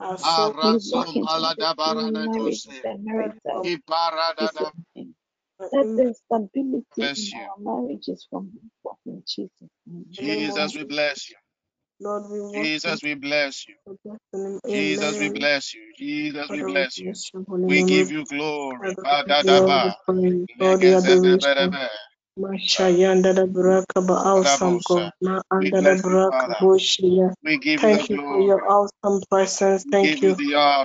Pradadaba, Epaso Telebelebe. Arasom Paladabara Dose. Iparadada. Let the stability Bless in you. our marriages from in Jesus. name. Jesus, we bless you. Lord, we worship Jesus, we bless you. your destiny. Jesus, we Amen. bless you. Jesus, we Father, we bless you. bless your holy We name. give you glory. Father, we give you all the Kadadaba. praise, all the adoration. Legezedebedebe. Mashayanda da Braka ba awesome God. We anda da bless you, Boshia. We give you Thank you for your awesome presence. Thank you you.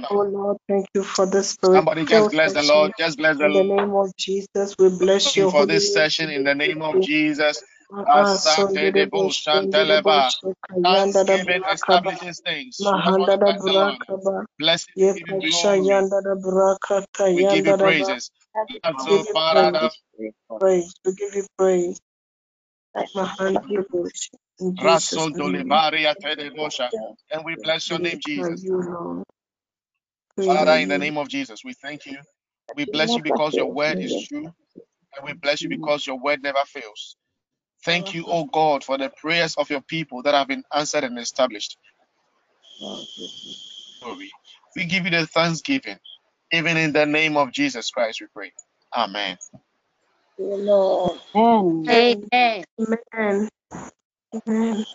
Oh Lord, thank you for the spirit Somebody just bless the. Lord. Just bless the Lord. In the name of Jesus, we bless you. for this session in the name of Jesus. Ah, ah, Sunday Asante de debo Boshende de shanteleba. Bosheka, Yanda da Thanksgiving establishes things. Just want Mahanda to da bless the Lord. Braka ba. Bless him, give him Yekasha We give you Yanda da Give you praise. Praise. We give you praise. Name. dolibaria tedebosha. And we bless your name, Jesus. Father, in the name of Jesus, we thank you. We bless you because your word is true. And we bless you because your word never fails. Thank you, O God, for the prayers of your people that have been answered and established. Glory. We give you the thanksgiving. Even in the name of Jesus Christ, we pray. Amen. Lord. Amen. Amen. Amen. Amen.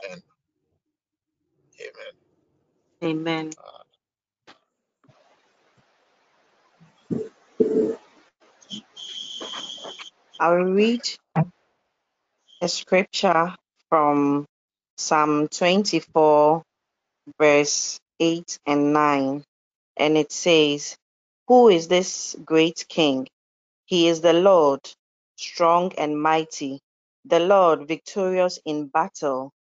Amen. Amen. I will read a scripture from Psalm 24, verse 8 and 9. And it says, Who is this great king? He is the Lord, strong and mighty, the Lord victorious in battle.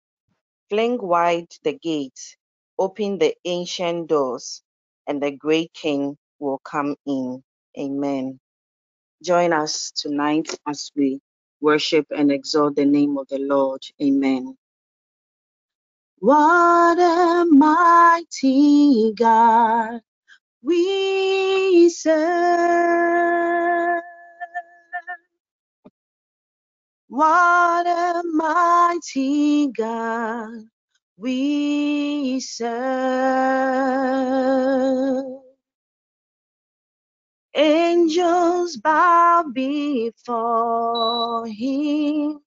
Fling wide the gates, open the ancient doors, and the great king will come in. Amen. Join us tonight as we worship and exalt the name of the Lord. Amen. What a mighty God we serve. What a mighty God we serve. Angels bow before him,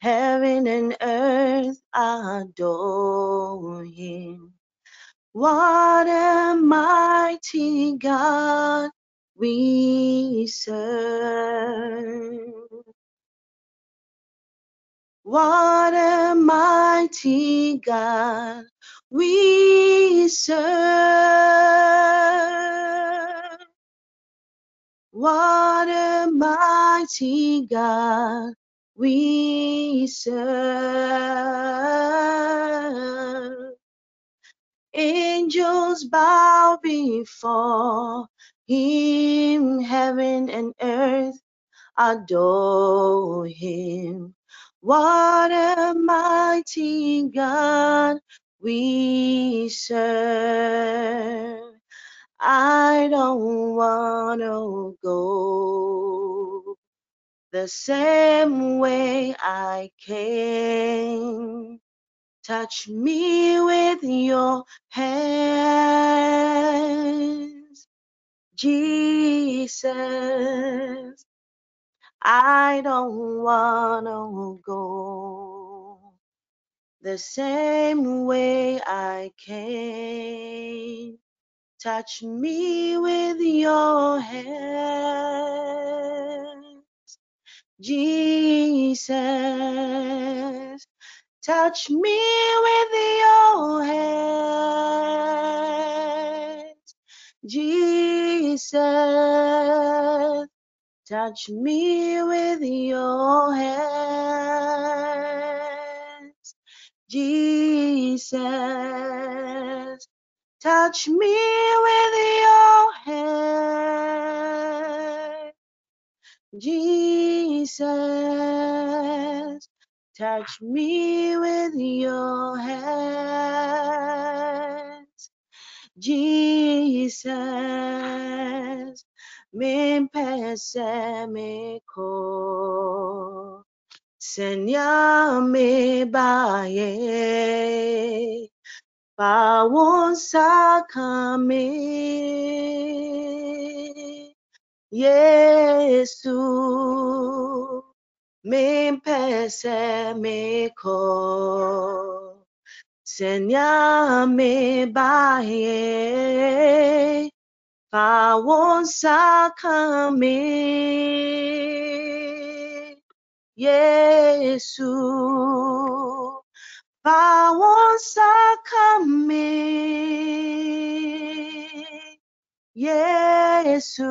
heaven and earth adore him. What a mighty God we serve. What a mighty God we serve. What a mighty God we serve. Angels bow before him, heaven and earth adore him. What a mighty God we serve. I don't want to go the same way I came. Touch me with your hands, Jesus. I don't want to go the same way I came. Touch me with your hands, Jesus. Touch me with your hand, Jesus. Touch me with your hands, Jesus. Touch me with your hand, Jesus. Touch me with your hands, Jesus. Mimpese meko, senya me baye, bawon sakame, Yesu. Mimpese meko, senya me baye, bawon sakame. Yesu, bawon sakame. Yesu, bawon sakame. Yesu,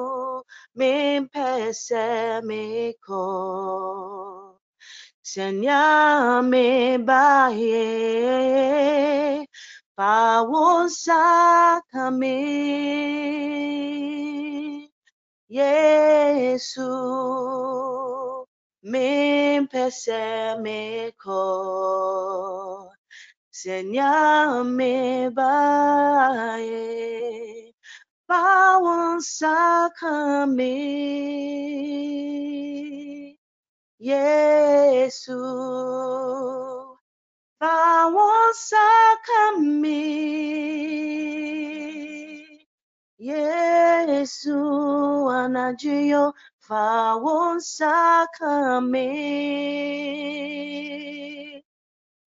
sakame. Yesu, mimpese miko. Senya me baye, bawon sakame. Yesu, mimpese miko. Senya me baye, bawon sakame. Yesu, bawon sakame. Yesu anajiyo bawon sakame.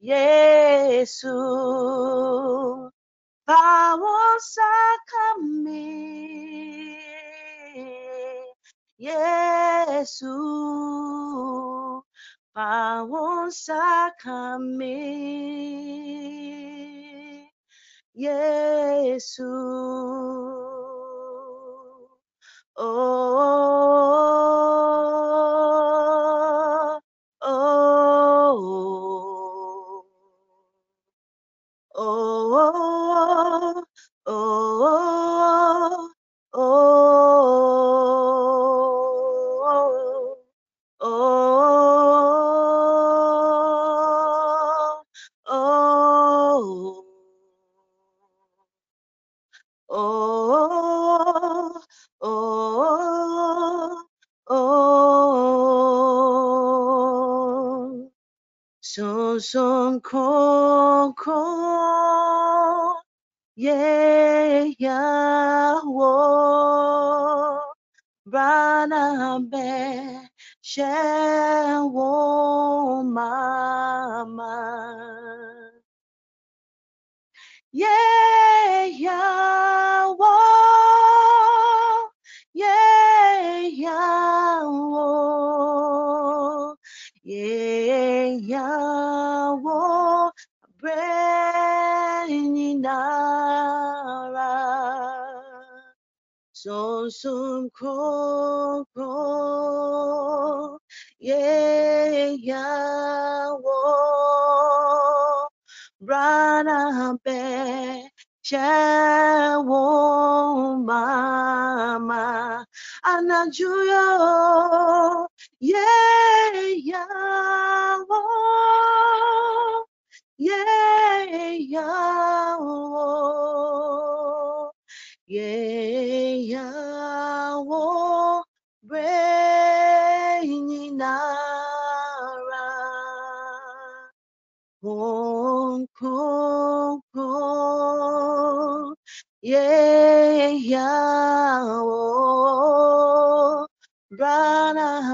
Yesu, bawon sakame. Yesu, bawon sakame. Yesu, oh, con, yeah, yeah, wo, Brana be shewo Soon kro kro. Yeah, yeah, whoa. Brana be Chewo mama anajuyo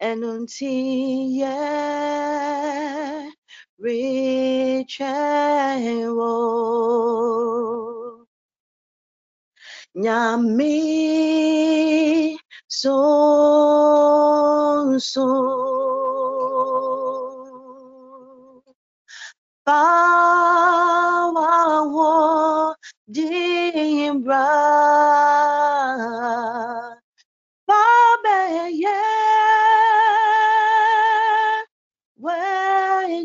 oh. until ye richewo nyami so so Bawawo dimbra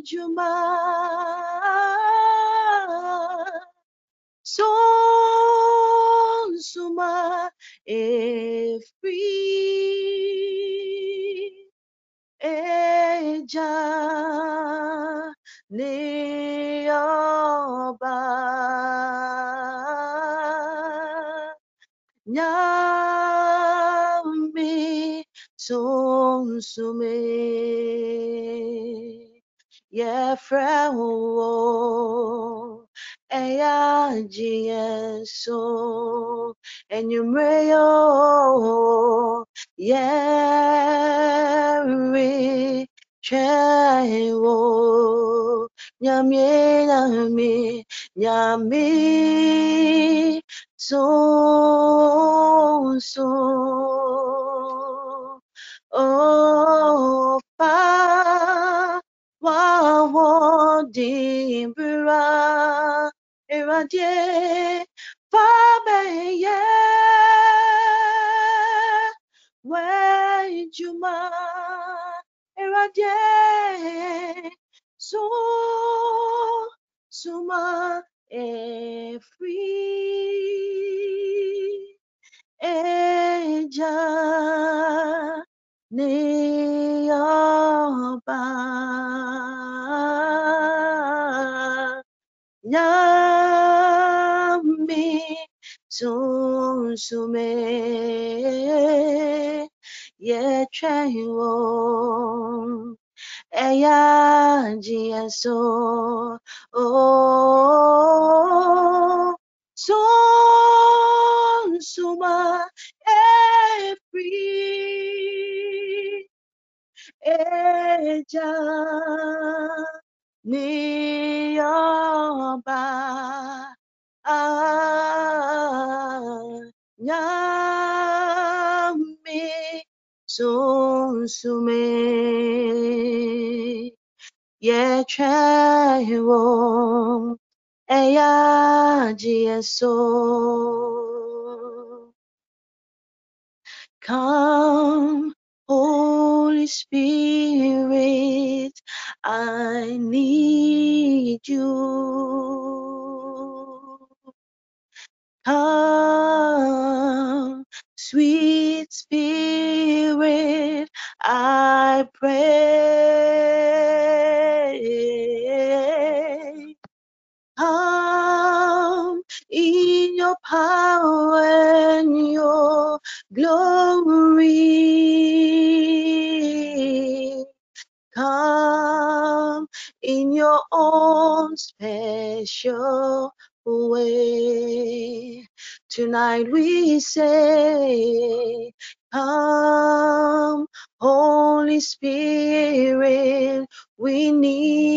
Wejuma Sonsuma Efri. Eja ni ọba nyami sunsume yɛfrɛ wo ɛyɛ agyeɛ so enyumre yo yɛre twɛn wo nyame nyame nyame sonso Oh, fa wa wo dimbra eradie fa be ye we juma eradie? So suma sunsume yetwewo eya jiyeso special way. Tonight we say, Come, Holy Spirit, we need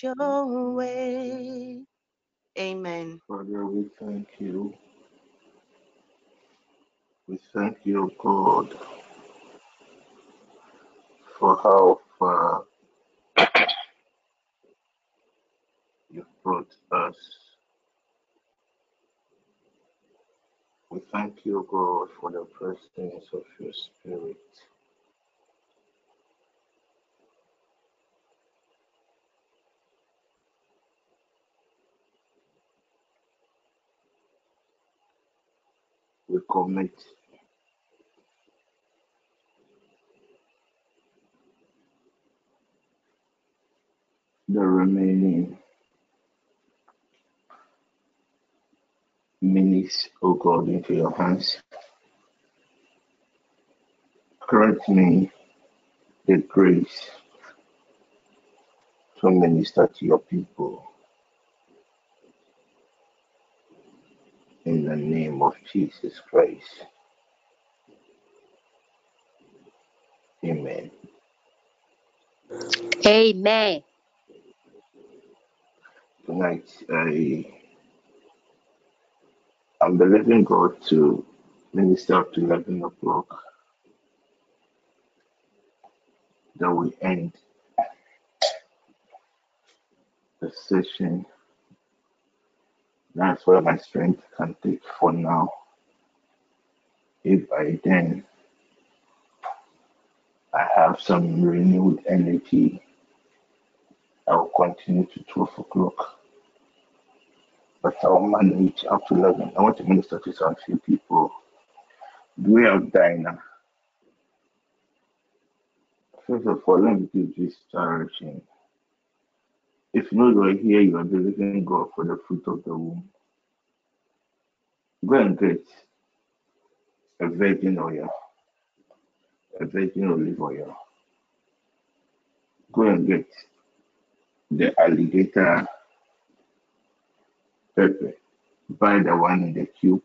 special way. Amen. Father, we thank you. We thank you, God, for how far you've brought us. We thank you, God, for the presence of your Spirit. We commit the remaining minutes, O God, into your hands. Grant me the grace to minister to your people. In the name of Jesus Christ. Amen. Amen. Tonight, I I'm believing God to minister up to 11 o'clock. That we end the session. That's where my strength can take for now. If by then I have some renewed energy, I will continue to 12 o'clock. but I'll manage up to 11. I want to minister to some few people. We have Dinah? First of all, let me give this direction. If you are here, you are believing God for the fruit of the womb. Go and get a virgin oil, a virgin olive oil. Go and get the alligator pepper. Buy the one in the cube.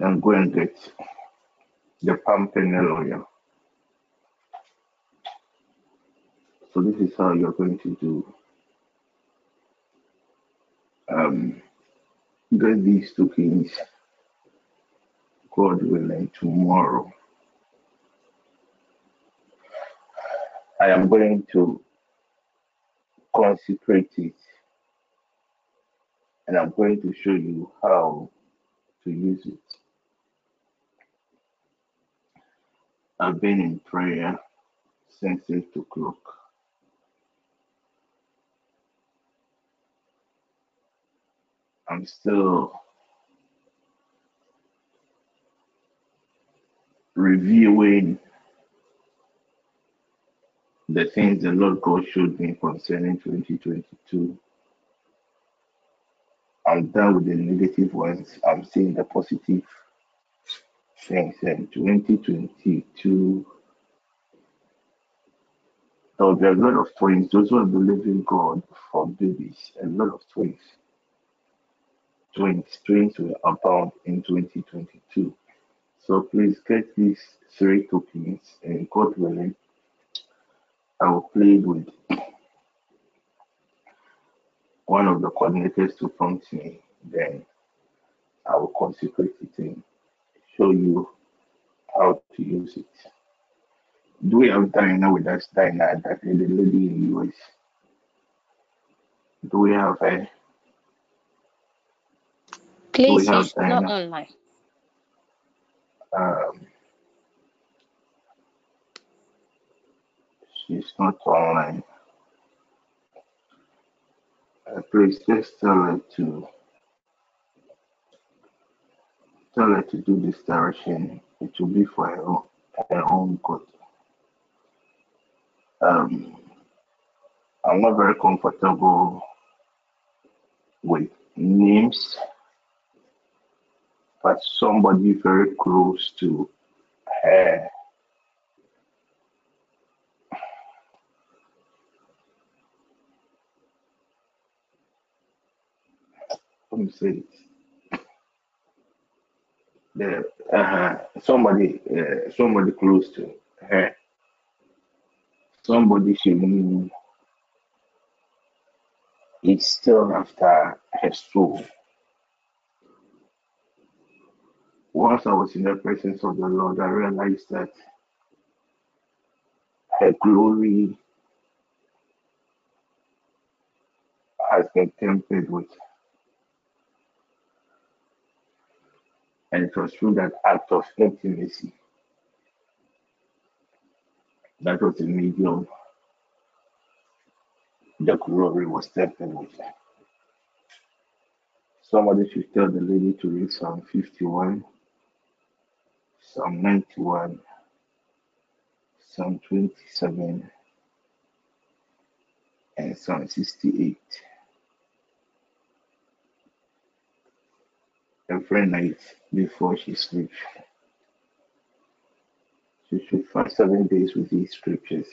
And go and get the palm oil. So this is how you're going to do. Um, get these two things, God willing, tomorrow. I am going to consecrate it and I'm going to show you how to use it. I've been in prayer since 8 o'clock. I'm still reviewing the things the Lord God showed me concerning 2022. I'm done with the negative ones. I'm seeing the positive things. And 2022, there will be a lot of twins. Those who are believing God for babies, a lot of twins. Twins, twins will abound in 2022. So please get these three tokens, and God willing, I will play with one of the coordinators to prompt me. Then I will consecrate it and show you how to use it. Do we have Diana with us? Diana, that is the lady in the US. Do we have her? Please, not online. Um, she's not online. Uh, please just tell her to tell her to do this direction. It will be for her own, her own good. Um, I'm not very comfortable with names, but somebody very close to her. Let me say it. The, uh, somebody, uh, somebody close to her. Somebody she knew is still after her soul. Once I was in the presence of the Lord, I realized that her glory has been tempered with. And it was through that act of intimacy that was the medium the glory was tempered with. Somebody should tell the lady to read Psalm 51, Psalm 91, Psalm 27, and Psalm 68. Every night before she sleeps, she should fast seven days with these scriptures.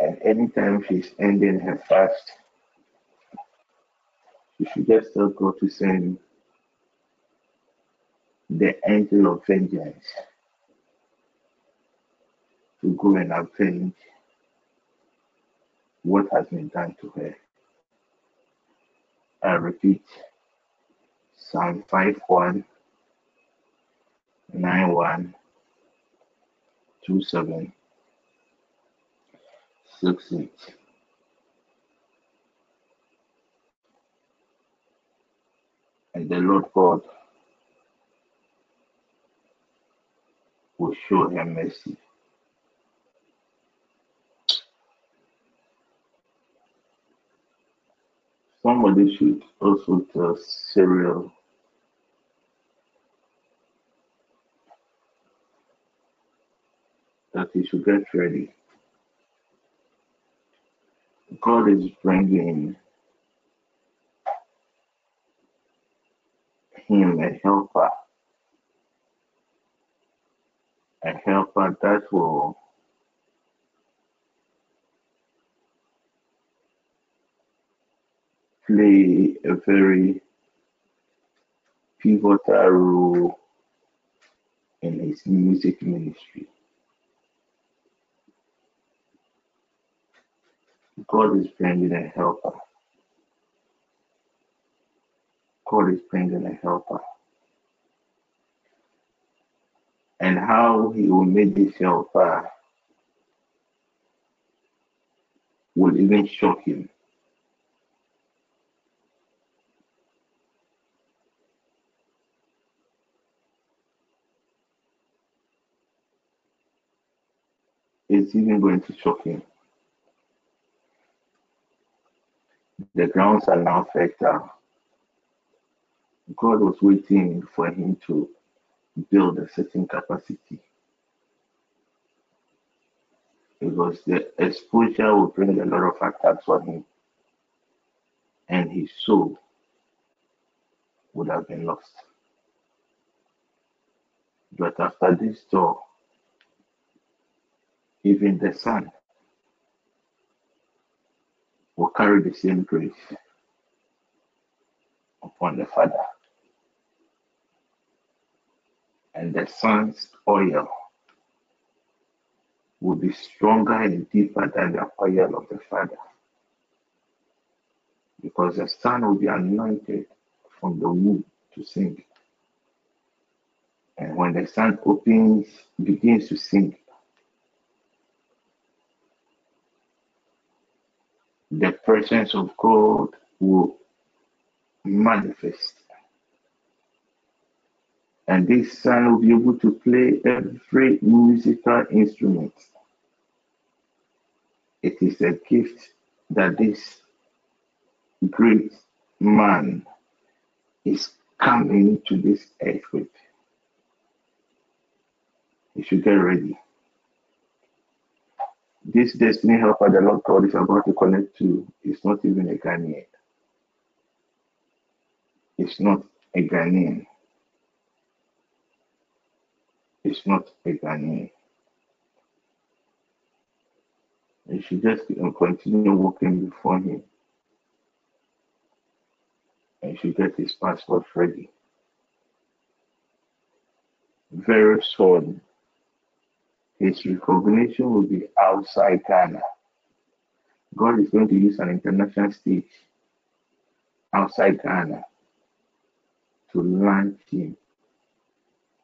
And anytime she's ending her fast, she should just tell God to send the angel of vengeance to go and avenge what has been done to her. I repeat, Psalm 51, 91, 27, 68. And the Lord God will show him mercy. Somebody should also tell Cyril that he should get ready. God is bringing him a helper a helper that will play a very pivotal role in his music ministry. God is bringing a helper. God is bringing a helper. And how he will make this helper will even shock him. It's even going to shock him. The grounds are now fertile. God was waiting for him to build a certain capacity. Because the exposure will bring a lot of attacks on him. And his soul would have been lost. But after this door, even the son will carry the same grace upon the father. And the son's oil will be stronger and deeper than the oil of the father. Because the son will be anointed from the womb to sing. And when the son opens, begins to sing, the presence of God will manifest. And this son will be able to play every musical instrument. It is a gift that this great man is coming to this earth with. You should get ready. This destiny helper the Lord God is about to connect to is not even a Ghanaian. It's not a Ghanaian. It's not a Ghanaian. You should just continue walking before him. And should get his passport ready. Very soon, his recognition will be outside Ghana. God is going to use an international stage outside Ghana to launch him.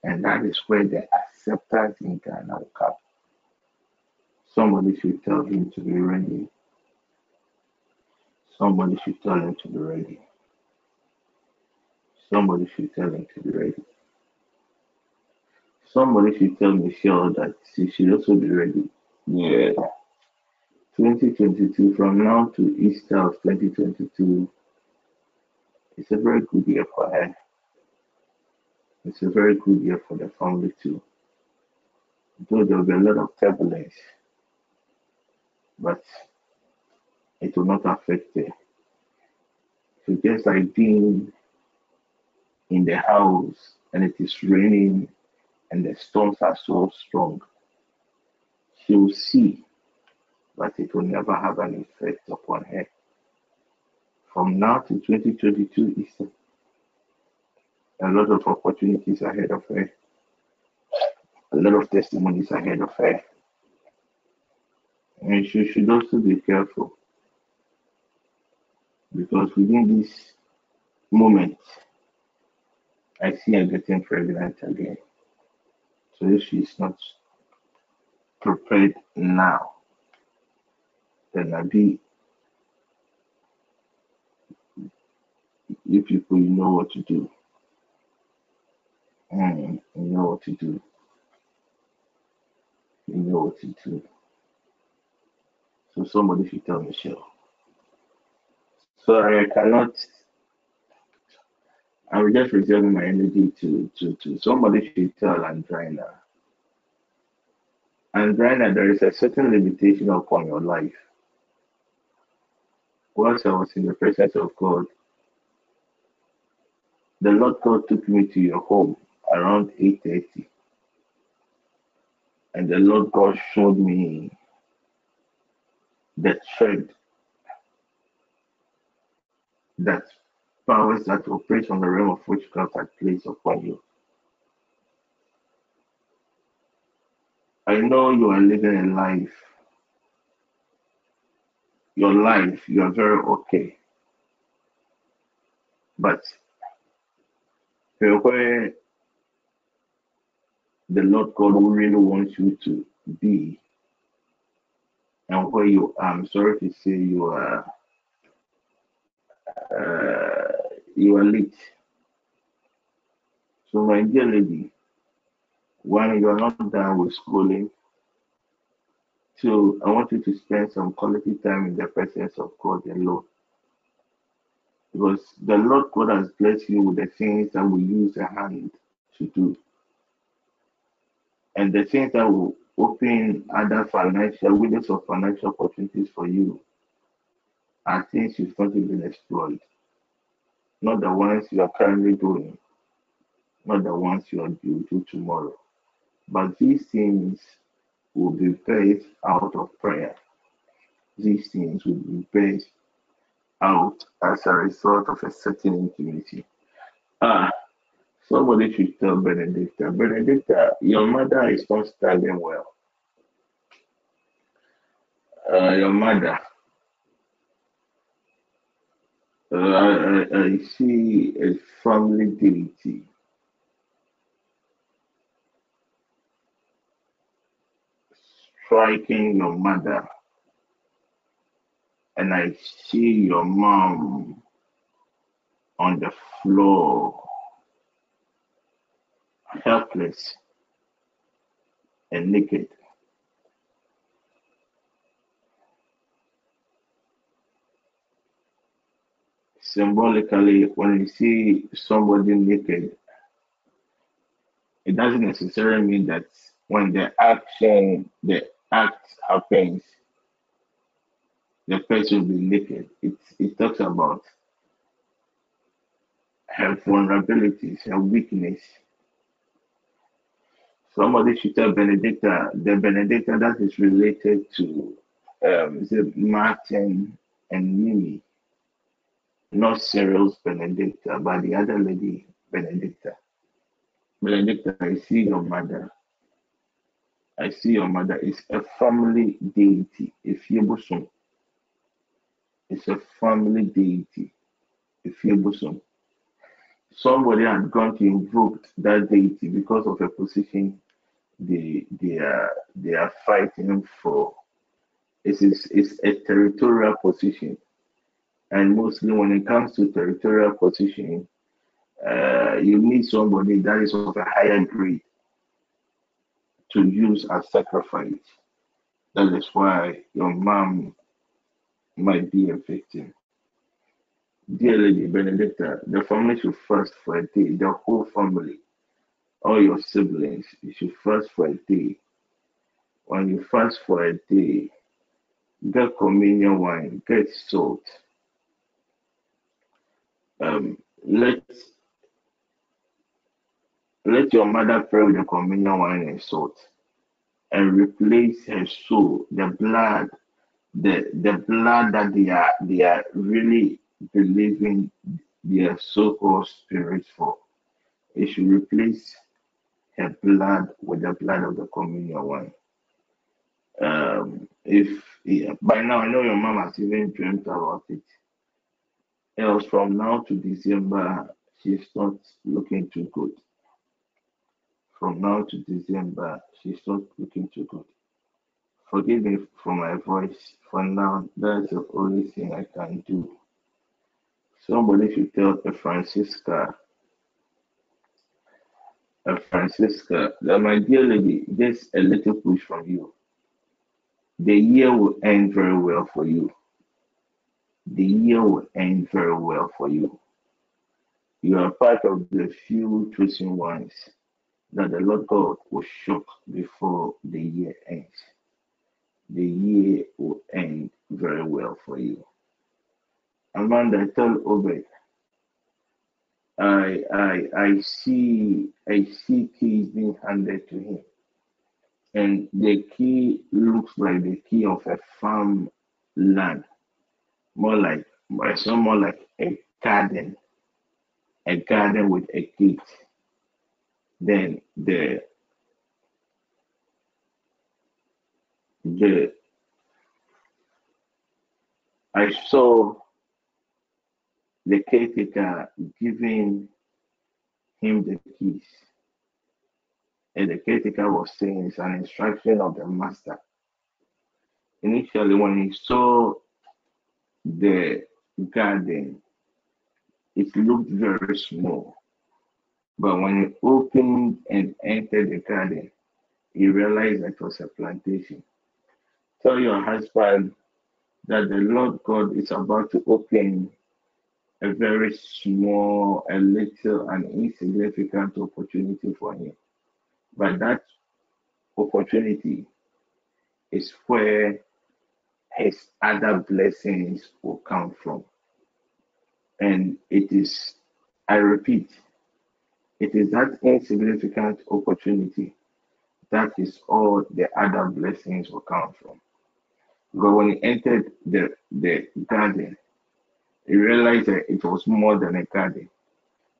And that is where the acceptance in Ghana will come. Somebody should tell him to be ready. Somebody should tell him to be ready. Somebody should tell him to be ready. Somebody should tell Michelle that she should also be ready. Yeah. 2022, from now to Easter of 2022, it's a very good year for her. It's a very good year for the family too. Though there will be a lot of turbulence, but it will not affect her. So just like being in the house and it is raining and the storms are so strong, she will see, but it will never have an effect upon her. From now to 2022 is a lot of opportunities ahead of her, a lot of testimonies ahead of her. And she should also be careful because within this moment, I see her getting pregnant again. So if she's not prepared now, then I'll be you people you know what to do. Mm, you know what to do. You know what to do. So somebody should tell Michelle. Sorry, I cannot. I will just reserve my energy to to to somebody should tell Andrina. Andrina, there is a certain limitation upon your life. Once I was in the presence of God, the Lord God took me to your home around 8:30. And the Lord God showed me the thread that powers that operate on the realm of witchcraft had placed upon you. I know you are living a life. Your life, you are very okay. But eh, where the Lord God really wants you to be and where you are, I'm sorry to say you are uh, you are late. So my dear lady, one, you are not done with schooling. Two, I want you to spend some quality time in the presence of God alone. Because the Lord God has blessed you with the things that we use a hand to do. And the things that will open other financial windows of financial opportunities for you are things you've not even explored. Not the ones you are currently doing, not the ones you are due to tomorrow. But these things will be based out of prayer. These things will be based out as a result of a certain intimacy. Ah, somebody should tell Benedicta, Benedicta, your mother is not standing well. Uh, your mother, uh, I, I see a family deity. Striking your mother, and I see your mom on the floor, helpless and naked. Symbolically, when you see somebody naked, it doesn't necessarily mean that when the action, the act happens, the person will be naked. It, it talks about her vulnerabilities, her weakness. Somebody should tell Benedicta, the Benedicta that is related to um, is it Martin and Mimi, not Cyril's Benedicta, but the other lady, Benedicta. Benedicta, I see your mother. I see your mother is a family deity. If you bosom, it's a family deity. If you bosom, somebody had gone to invoke that deity because of a position they they are they are fighting for. It is it's a territorial position, and mostly when it comes to territorial position, uh, you need somebody that is of a higher grade to use as sacrifice. That is why your mom might be a victim. Dear Lady Benedicta, the family should fast for a day, the whole family, all your siblings, you should fast for a day. When you fast for a day, get communion wine, get salt. Um, let let your mother pray with the communion wine and salt and replace her soul, the blood, the the blood that they are they are really believing their so-called spirits for. It should replace her blood with the blood of the communion wine. Um, if yeah, by now I know your mom has even dreamt about it. Else from now to December, she's not looking too good. From now to December, she's not looking too good. Forgive me for my voice. For now, that's the only thing I can do. Somebody should tell a Francisca, a Francisca, that my dear lady, just a little push from you. The year will end very well for you. the year will end very well for you. You are part of the few chosen ones that the Lord God will shock before the year ends. The year will end very well for you. Amanda, tell Obed, I I I see I see keys being handed to him. And the key looks like the key of a farm land. More like I saw more like a garden. A garden with a gate. Then the the I saw the caretaker giving him the keys. And the caretaker was saying it's an instruction of the master. Initially, when he saw the garden, it looked very small. But when he opened and entered the garden, he realized that it was a plantation. Tell your husband that the Lord God is about to open a very small, a little, and insignificant opportunity for him. But that opportunity is where his other blessings will come from. And it is, I repeat, it is that insignificant opportunity that is all the other blessings will come from. But when he entered the, the garden, he realized that it was more than a garden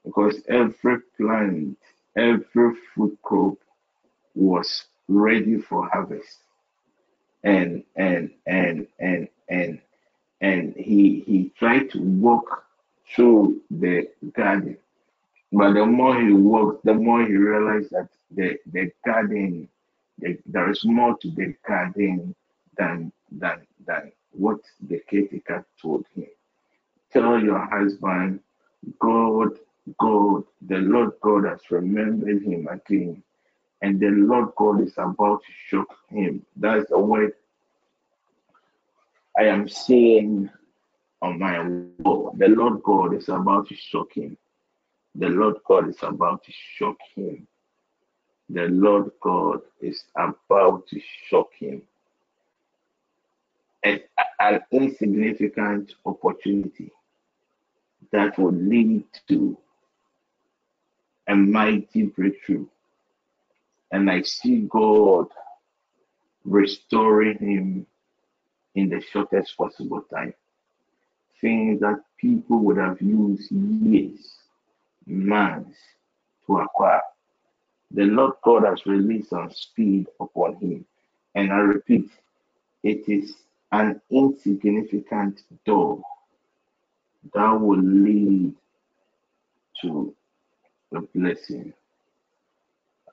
because every plant, every food crop was ready for harvest. And and and and and and he he tried to walk through the garden. But the more he walked, the more he realized that the, the garden, the, there is more to the garden than than than what the caretaker told him. Tell your husband, God, God, the Lord God has remembered him again, and the Lord God is about to shock him. That's the word I am seeing on my wall. The Lord God is about to shock him. The Lord God is about to shock him. The Lord God is about to shock him. An insignificant opportunity that will lead to a mighty breakthrough. And I see God restoring him in the shortest possible time. Things that people would have used years, months to acquire. The Lord God has released some speed upon him. And I repeat, it is an insignificant door that will lead to a blessing.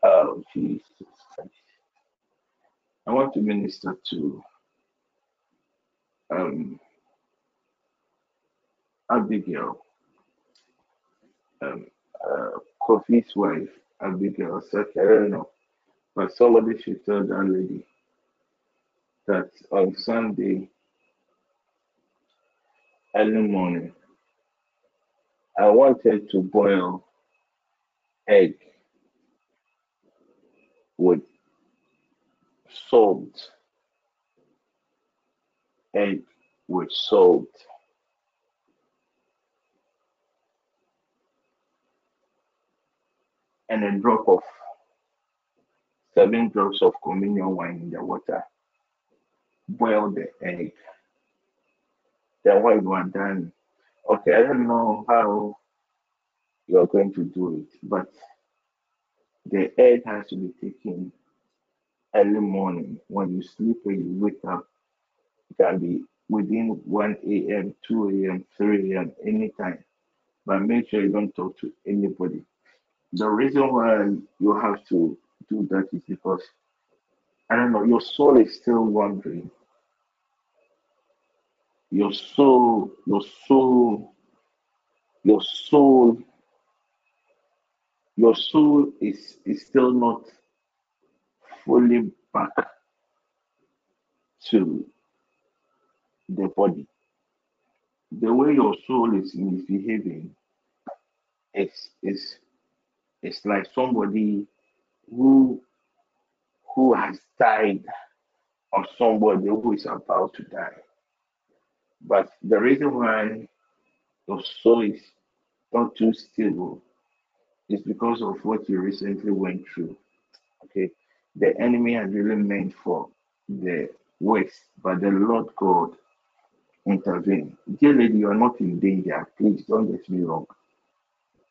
Oh, Jesus Christ. I want to minister to um, Abigail, um, uh, Kofi's wife, Abigail. So I don't know, but somebody should tell that lady that on Sunday, early morning, I wanted to boil egg with salt, egg with salt, and a drop of seven drops of communion wine in the water. Boil the egg. Then when you are done, okay, I don't know how you're going to do it, but the egg has to be taken early morning. When you sleep and you wake up, it can be within 1 a.m., 2 a.m., 3 a.m., anytime. But make sure you don't talk to anybody. The reason why you have to do that is because I don't know, your soul is still wandering. Your soul, your soul, your soul, your soul is, is still not fully back to the body. the way your soul is misbehaving is is it's like somebody who who has died or somebody who is about to die. But the reason why your soul is not too stable is because of what you recently went through. Okay. The enemy has really meant for the worst, but the Lord God intervened. Dear lady, you are not in danger. Please don't get me wrong.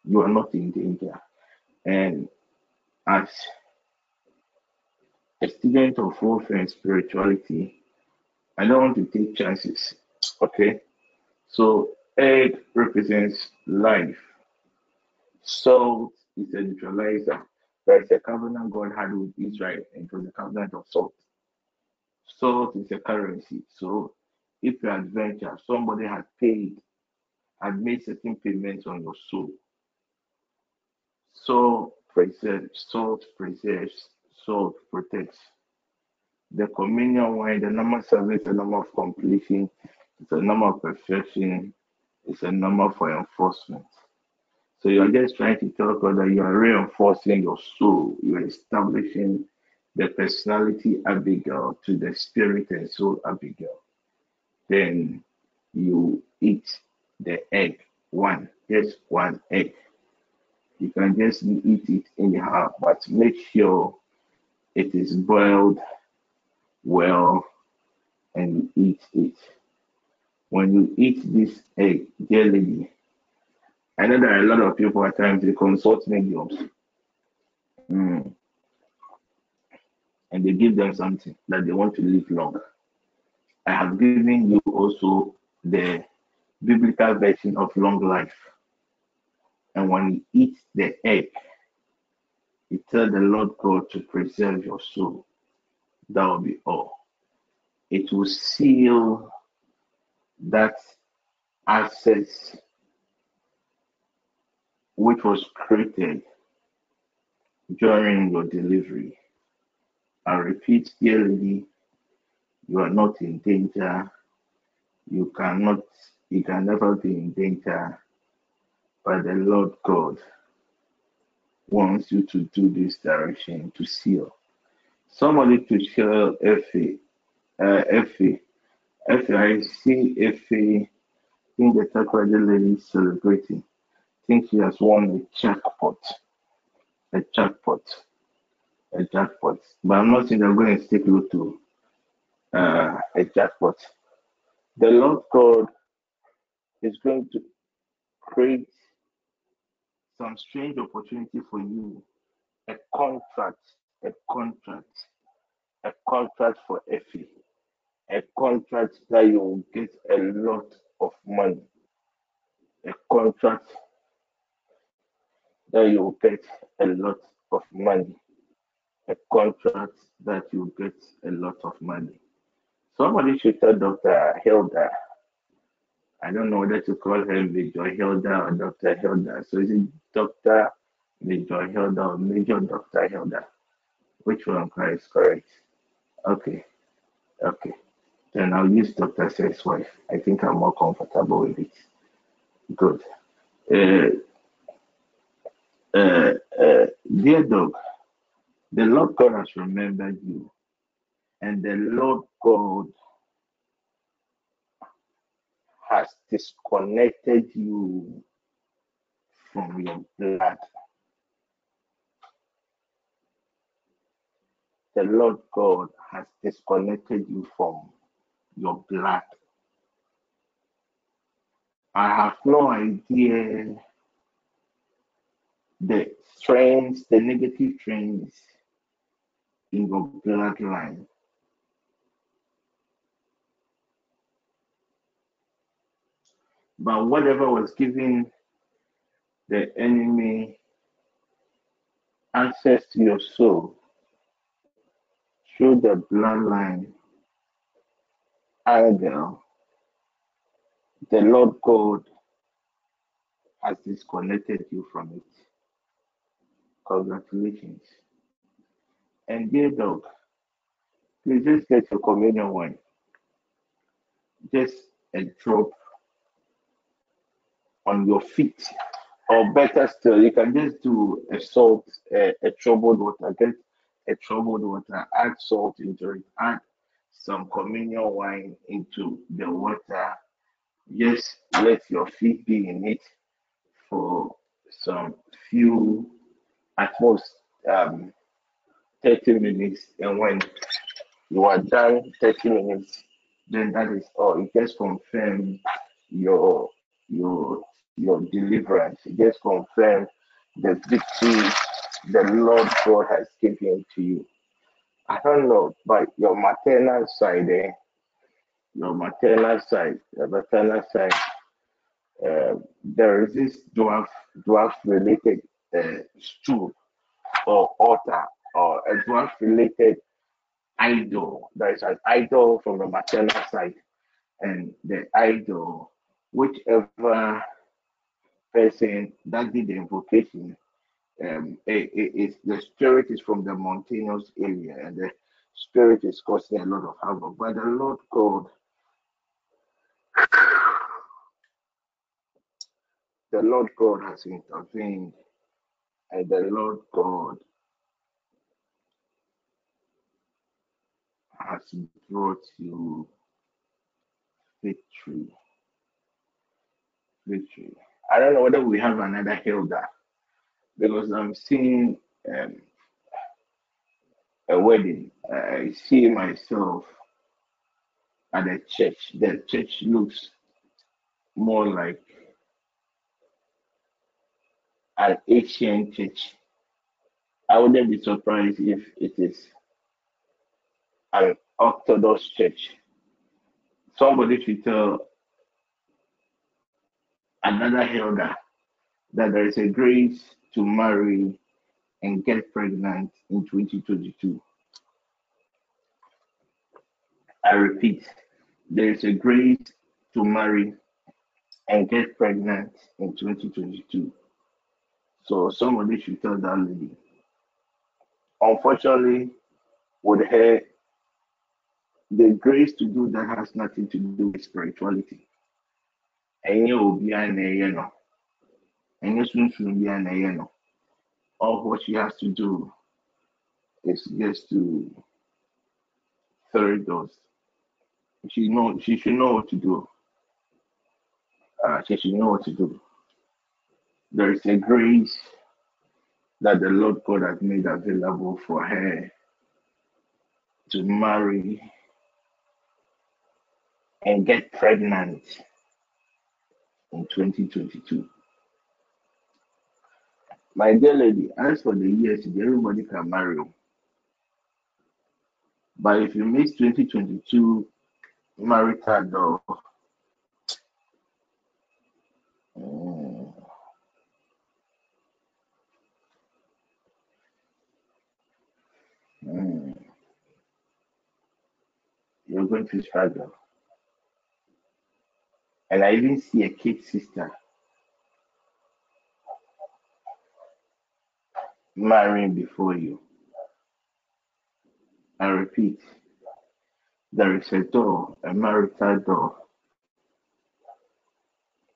You are not in danger. And as a student of warfare and spirituality, I don't want to take chances. Okay. So egg represents life. Salt is a neutralizer. There is a covenant God had with Israel, and it was the covenant of salt. Salt is a currency. So if you adventure, somebody has paid, had made certain payments on your soul. So preserves, salt preserves, salt protects. The communion wine, the number seven is the number of completion, it's a number of perfection, it's a number for enforcement. So you're just trying to tell God that you are reinforcing your soul, you're establishing the personality Abigail to the spirit and soul Abigail. Then you eat the egg, one, just one egg. You can just eat it anyhow, but make sure it is boiled well and eat it. When you eat this egg, dear lady, I know there are a lot of people at times they consult mediums. Mm. And they give them something that they want to live long. I have given you also the biblical version of long life. And when you eat the egg, you tell the Lord God to preserve your soul. That will be all. It will seal that access which was created during your delivery. I repeat, dearly, you are not in danger. You cannot, you can never be in danger. But the Lord God wants you to do this direction to seal. Somebody to share Effie. Uh, Effie. Effie, I see Effie in the Taekwondo lady celebrating. Think she has won a jackpot. A jackpot. A jackpot. But I'm not saying they're going to stick you to uh, a jackpot. The Lord God is going to create some strange opportunity for you. A contract, a contract, a contract for Effie, a contract that you will get a lot of money, a contract that you will get a lot of money, a contract that you get a lot of money. Somebody should tell Dr. Hilda. I don't know whether to call her Major Hilda or Dr. Hilda. So is it Dr. Major Hilda or Major Dr. Hilda? Which one is correct? Okay. Okay. Then I'll use Dr. Say's wife. I think I'm more comfortable with it. Good. Uh, uh, uh, dear dog, the Lord God has remembered you, and the Lord God has disconnected you from your blood. The Lord God has disconnected you from your blood. I have no idea the strains, the negative strains in your bloodline. But whatever was given the enemy access to your soul through the bloodline angle, the Lord God has disconnected you from it. Congratulations. And dear dog, please just get your communion wine. Just a drop on your feet. Or better still, you can just do a salt, a, a troubled water, get a troubled water, add salt into it, add some communion wine into the water. Just let your feet be in it for some few, at most um, 30 minutes. And when you are done 30 minutes, then that is all. It just confirms your your your deliverance. It just confirms the victory the Lord God has given to you. I don't know, but your maternal side, eh? Your maternal side, your maternal side, uh, there is this dwarf dwarf related uh, stool or altar or a dwarf related idol. There is an idol from the maternal side, and the idol, whichever person that did the invocation, um, it, it, the spirit is from the mountainous area, and the spirit is causing a lot of havoc. But the Lord God, the Lord God has intervened, and the Lord God has brought you victory. Victory. I don't know whether we have another Hilda because I'm seeing um, a wedding. I see myself at a church. The church looks more like an Asian church. I wouldn't be surprised if it is an Orthodox church. Somebody should tell another Hilda that there is a grace to marry and get pregnant in 2022. I repeat, there is a grace to marry and get pregnant in 2022. So somebody should tell that lady. Unfortunately, with her, the grace to do that has nothing to do with spirituality. Ɛnyɛ obiara na ɛyɛ no. Ɛnyɛ sunsun biara na ɛyɛ no. All what she has to do is just to third dose. She know she should know what to do. Uh, she should know what to do. There is a grace that the Lord God has made available for her to marry and get pregnant in 2022. My dear lady, as for the years, everybody can marry. But if you miss 2022 marital door, mm, you're going to struggle. And I even see a kid sister marrying before you. I repeat, there is a door, a marital door.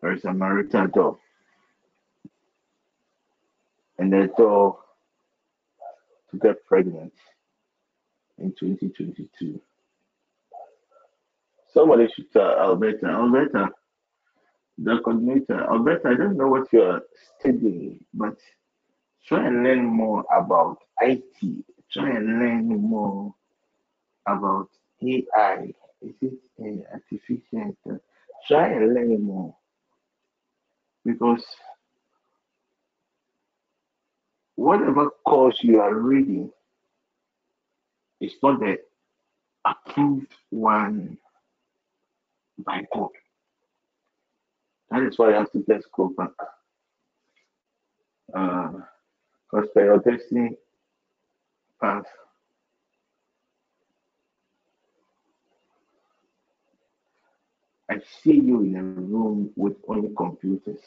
There is a marital door. And the door to get pregnant in 2022. Somebody should tell Alberta, Alberta, the coordinator, Alberta, I don't know what you're studying, but try and learn more about IT. Try and learn more about AI. Is it uh, artificial intelligence? Try and learn more because whatever course you are reading is not the approved one by God. That is why I have to just go back. Because your destiny path, I see you in a room with only computers.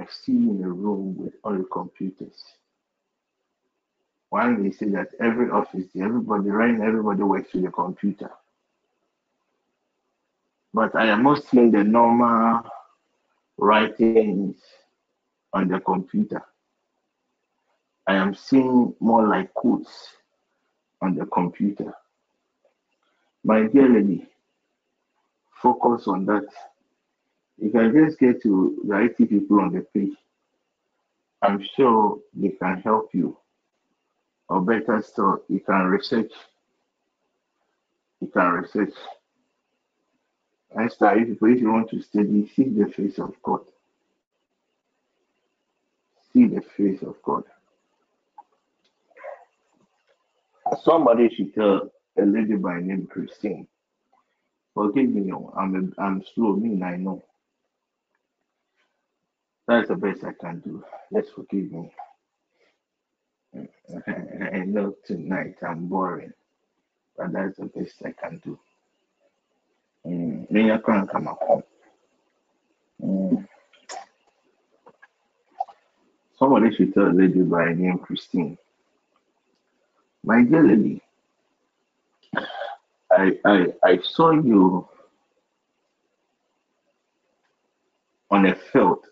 I see you in a room with only computers. One they say that every office, everybody, right everybody works with a computer. but I am not seeing the normal writings on the computer. I am seeing more like quotes on the computer. My dear lady, focus on that. You can just get to the IT people on the page. I'm sure they can help you. Or better still, you can research. You can research. Esther, if if you want to study, see the face of God. See the face of God. Somebody should tell a lady by name Christine. Forgive me, oh, I'm a, I'm slow. mean I know. That's the best I can do. Let's forgive me. I know tonight I'm boring, but that's the best I can do. Mm, me, I can't come home. Mm. Somebody should tell a lady by name Christine. My dear lady, I, I, I saw you on a field,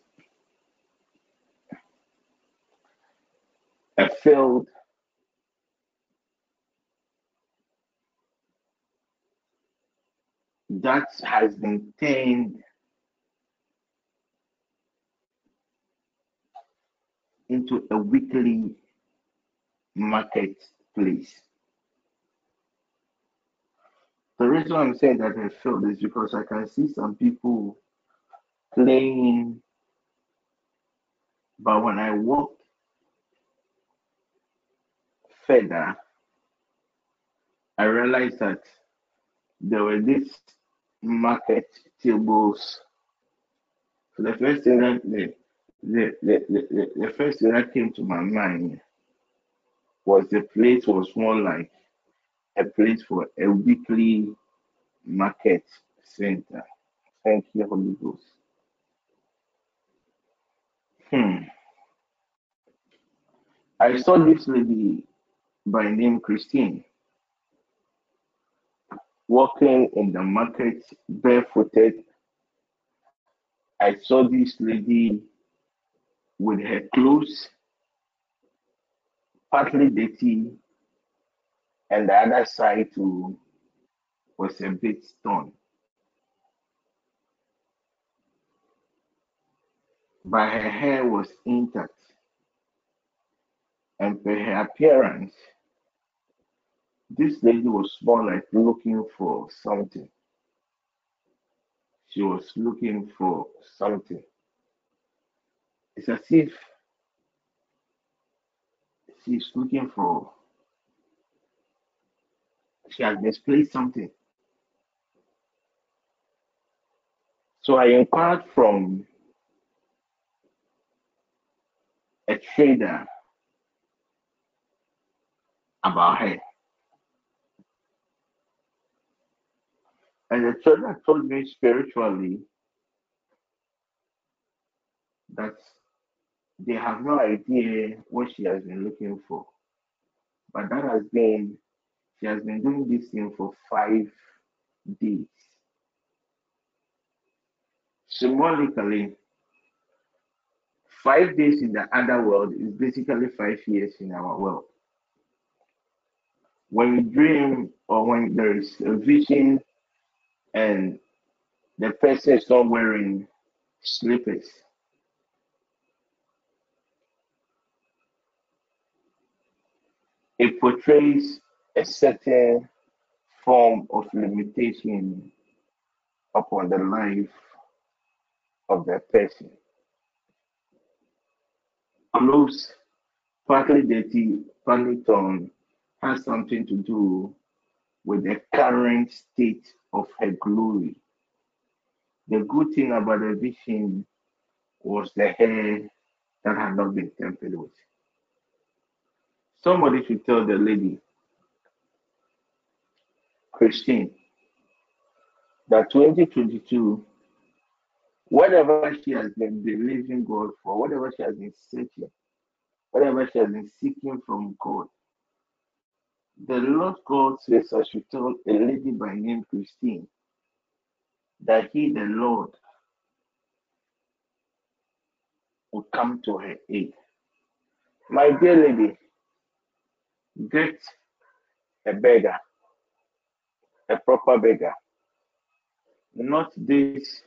a field that has been turned into a weekly marketplace. The reason I'm saying that I felt is because I can see some people playing, but when I walk further, I realized that there were these market tables. So the first thing that the the, the, the, the, first thing that came to my mind was the place was more like a place for a weekly market center. Thank you, Holy Ghost. Hmm. I saw this lady by name Christine walking in the market barefooted. I saw this lady with her clothes partly dirty and the other side too was a bit torn. But her hair was intact. And her appearance, this lady was more like looking for something. She was looking for something. It's as if she's looking for, she has misplaced something. So I inquired from a trader about her. And the trader told me spiritually that they have no idea what she has been looking for. But that has been, she has been doing this thing for five days. Symbolically, five days in the other world is basically five years in our world. When you dream or when there is a vision and the person is not wearing slippers, it portrays a certain form of limitation upon the life of that person. Clothes, partly dirty, partly torn, has something to do with the current state of her glory. The good thing about the vision was the hair that had not been tempered with. Somebody should tell the lady, Christine, that 2022, whatever she has been believing God for, whatever she has been searching, whatever she has been seeking from God, the Lord God says I should tell a lady by name Christine that he, the Lord, will come to her aid. My dear lady, get a beggar, a proper beggar, not this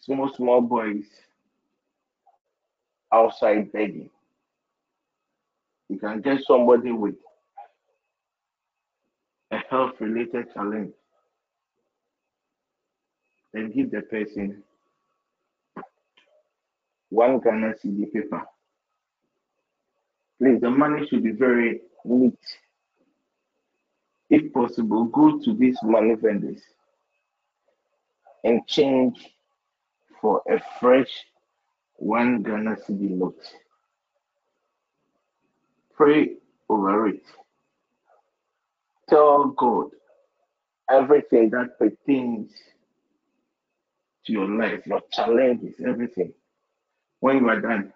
small, small boys outside begging. You can get somebody with a health related challenge and give the person one Ghana cedi paper. Please, the money should be very neat. If possible, go to these money vendors and change for a fresh one Ghana cedi note. Pray over it. Tell God everything that pertains to your life, your challenges, everything. When you are done,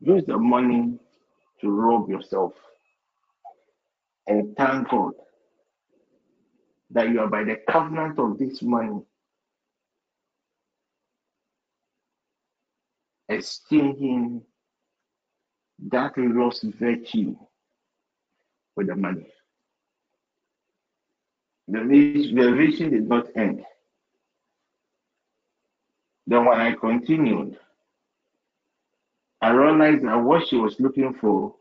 use the money to rob yourself and thank God that you are by the covenant of this money exchanging that lost virtue with the money. The, the vision did not end. Then when I continued, I realized that what she was looking for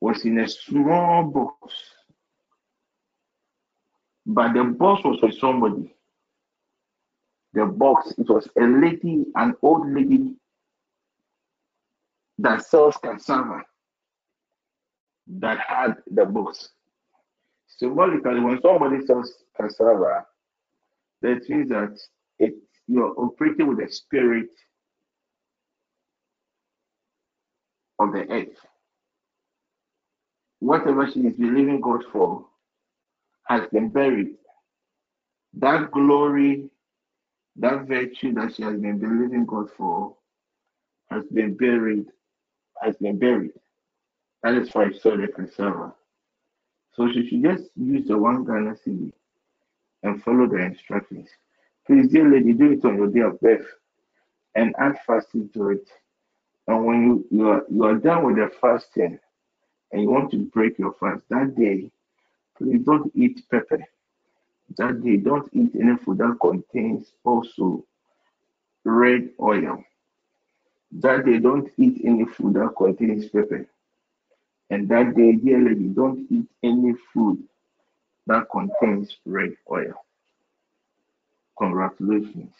was in a small box. But the box was for somebody. The box, it was a lady, an old lady that sells cassava that had the books. Symbolically, when somebody sells cassava, that means that it you're operating with the spirit of the earth. Whatever she is believing God for has been buried. That glory, that virtue that she has been believing God for has been buried, has been buried. That is why I saw the cassava. So she should just use the one Ghana cedi and follow the instructions. Please, dear lady, do it on your day of birth and add fasting to it. And when you, you are you are done with the fasting and you want to break your fast that day, please don't eat pepper. That day, don't eat any food that contains also red oil. That they don't eat any food that contains pepper. And that dear lady, don't eat any food that contains red oil. Congratulations.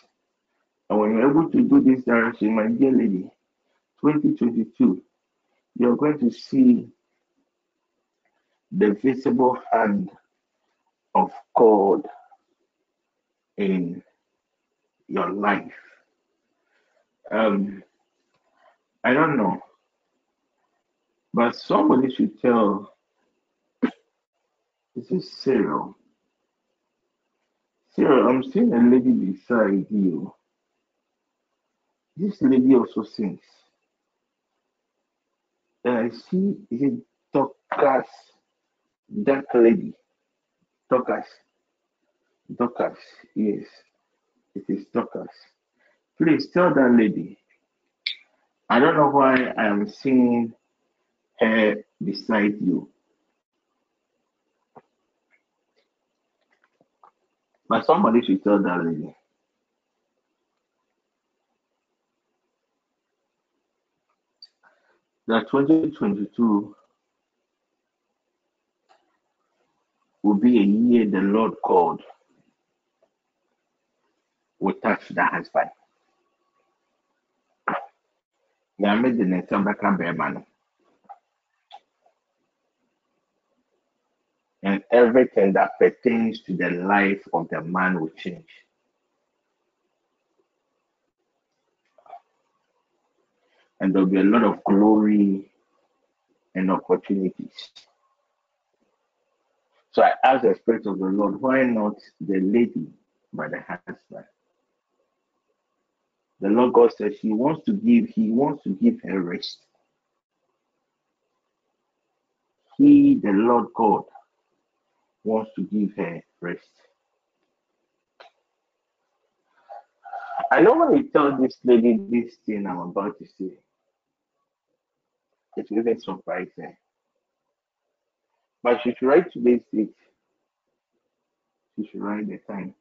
And when you're able to do this direction, my dear lady, 2022, you're going to see the visible hand of God in your life. Um, I don't know, but somebody should tell this is Cyril. Cyril, I'm seeing a lady beside you. This lady also sings. And I see is it Dorcas, that lady. Dorcas. Dorcas, yes. It is Dorcas. Please tell that lady. I don't know why I am seeing her beside you. But somebody should tell that lady. That 2022 will be a year the Lord called will touch the husband. Nyame de ne nsa bɛka bɛrima no. And everything that pertains to the life of the man will change. And there'll be a lot of glory and opportunities. So I asked the Spirit of the Lord, why not the lady by the husband? The Lord God says He wants to give, He wants to give her rest. He, the Lord God, wants to give her rest. I you tell this lady this thing I'm about to say, it will even surprise her. But she should write today's date. She should write the time.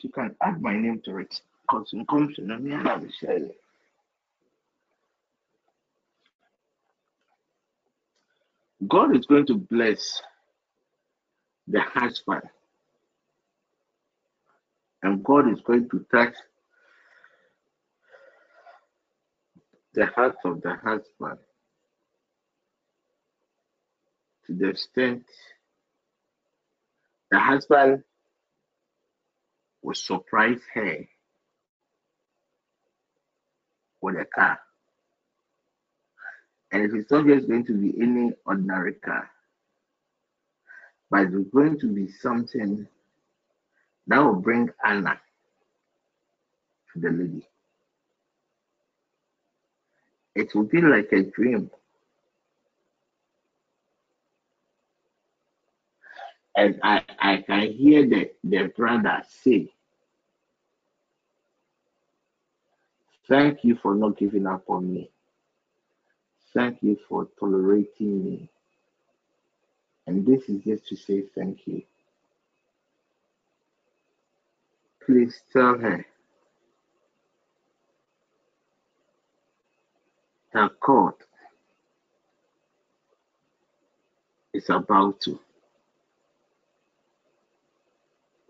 She can add my name to it. Because it comes to share it. God is going to bless the husband. And God is going to touch the heart of the husband to the extent the husband will surprise her with a car. And it is not just going to be any ordinary car, but it's going to be something that will bring honor to the lady. It will be like a dream. I, I can hear the, the brother say, Thank you for not giving up on me. Thank you for tolerating me. And this is just to say thank you. Please tell her that God is about to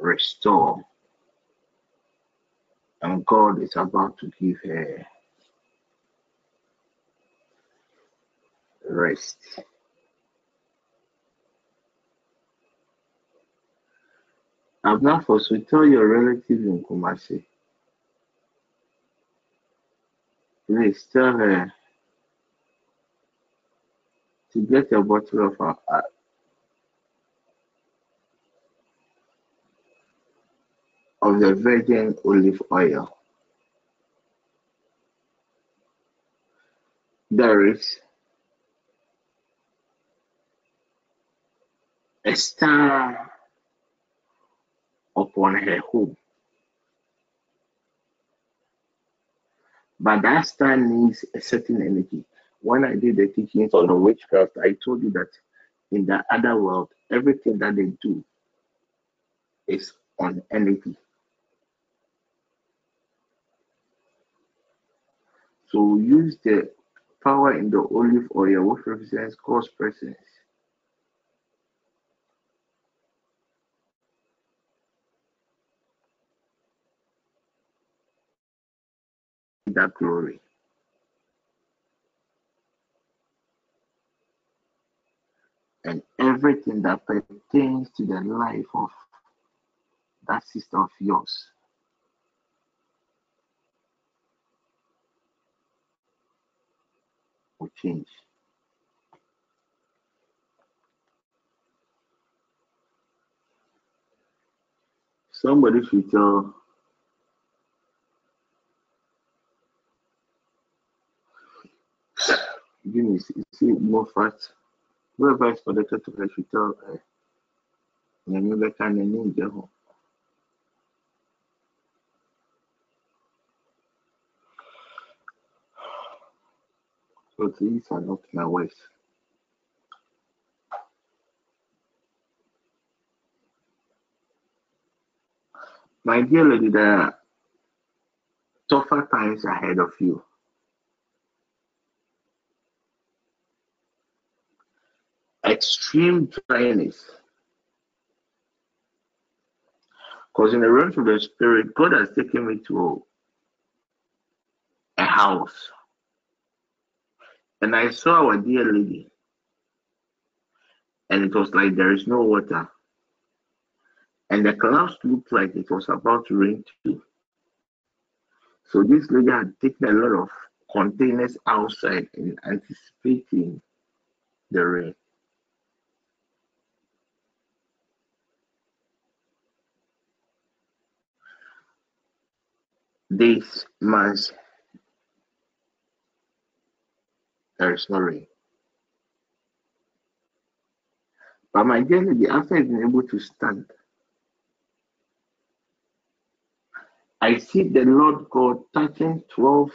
restore and God is about to give her rest. Abna so tell your relatives in Kumasi. Please tell her to get a bottle of uh, of the virgin olive oil. There is a star upon her home. But that star needs a certain energy. When I did the teachings on the witchcraft, I told you that in the other world, everything that they do is on energy. So use the power in the olive oil, which represents God's presence. That glory. And everything that pertains to the life of that sister of yours will change. Somebody should uh, tell Eunice, you see more fat. Whoever is connected to her should tell her. Nyame bɛka n'ani ngye ho. So these are not my ways. My dear lady, there are tougher times ahead of you. Extreme dryness. Because in the realms of the spirit, God has taken me to a house. And I saw our dear lady. And it was like there is no water. And the clouds looked like it was about to rain too. So this lady had taken a lot of containers outside in anticipating the rain. This months, rain. But my journey, after I've been able to stand, I see the Lord God touching 12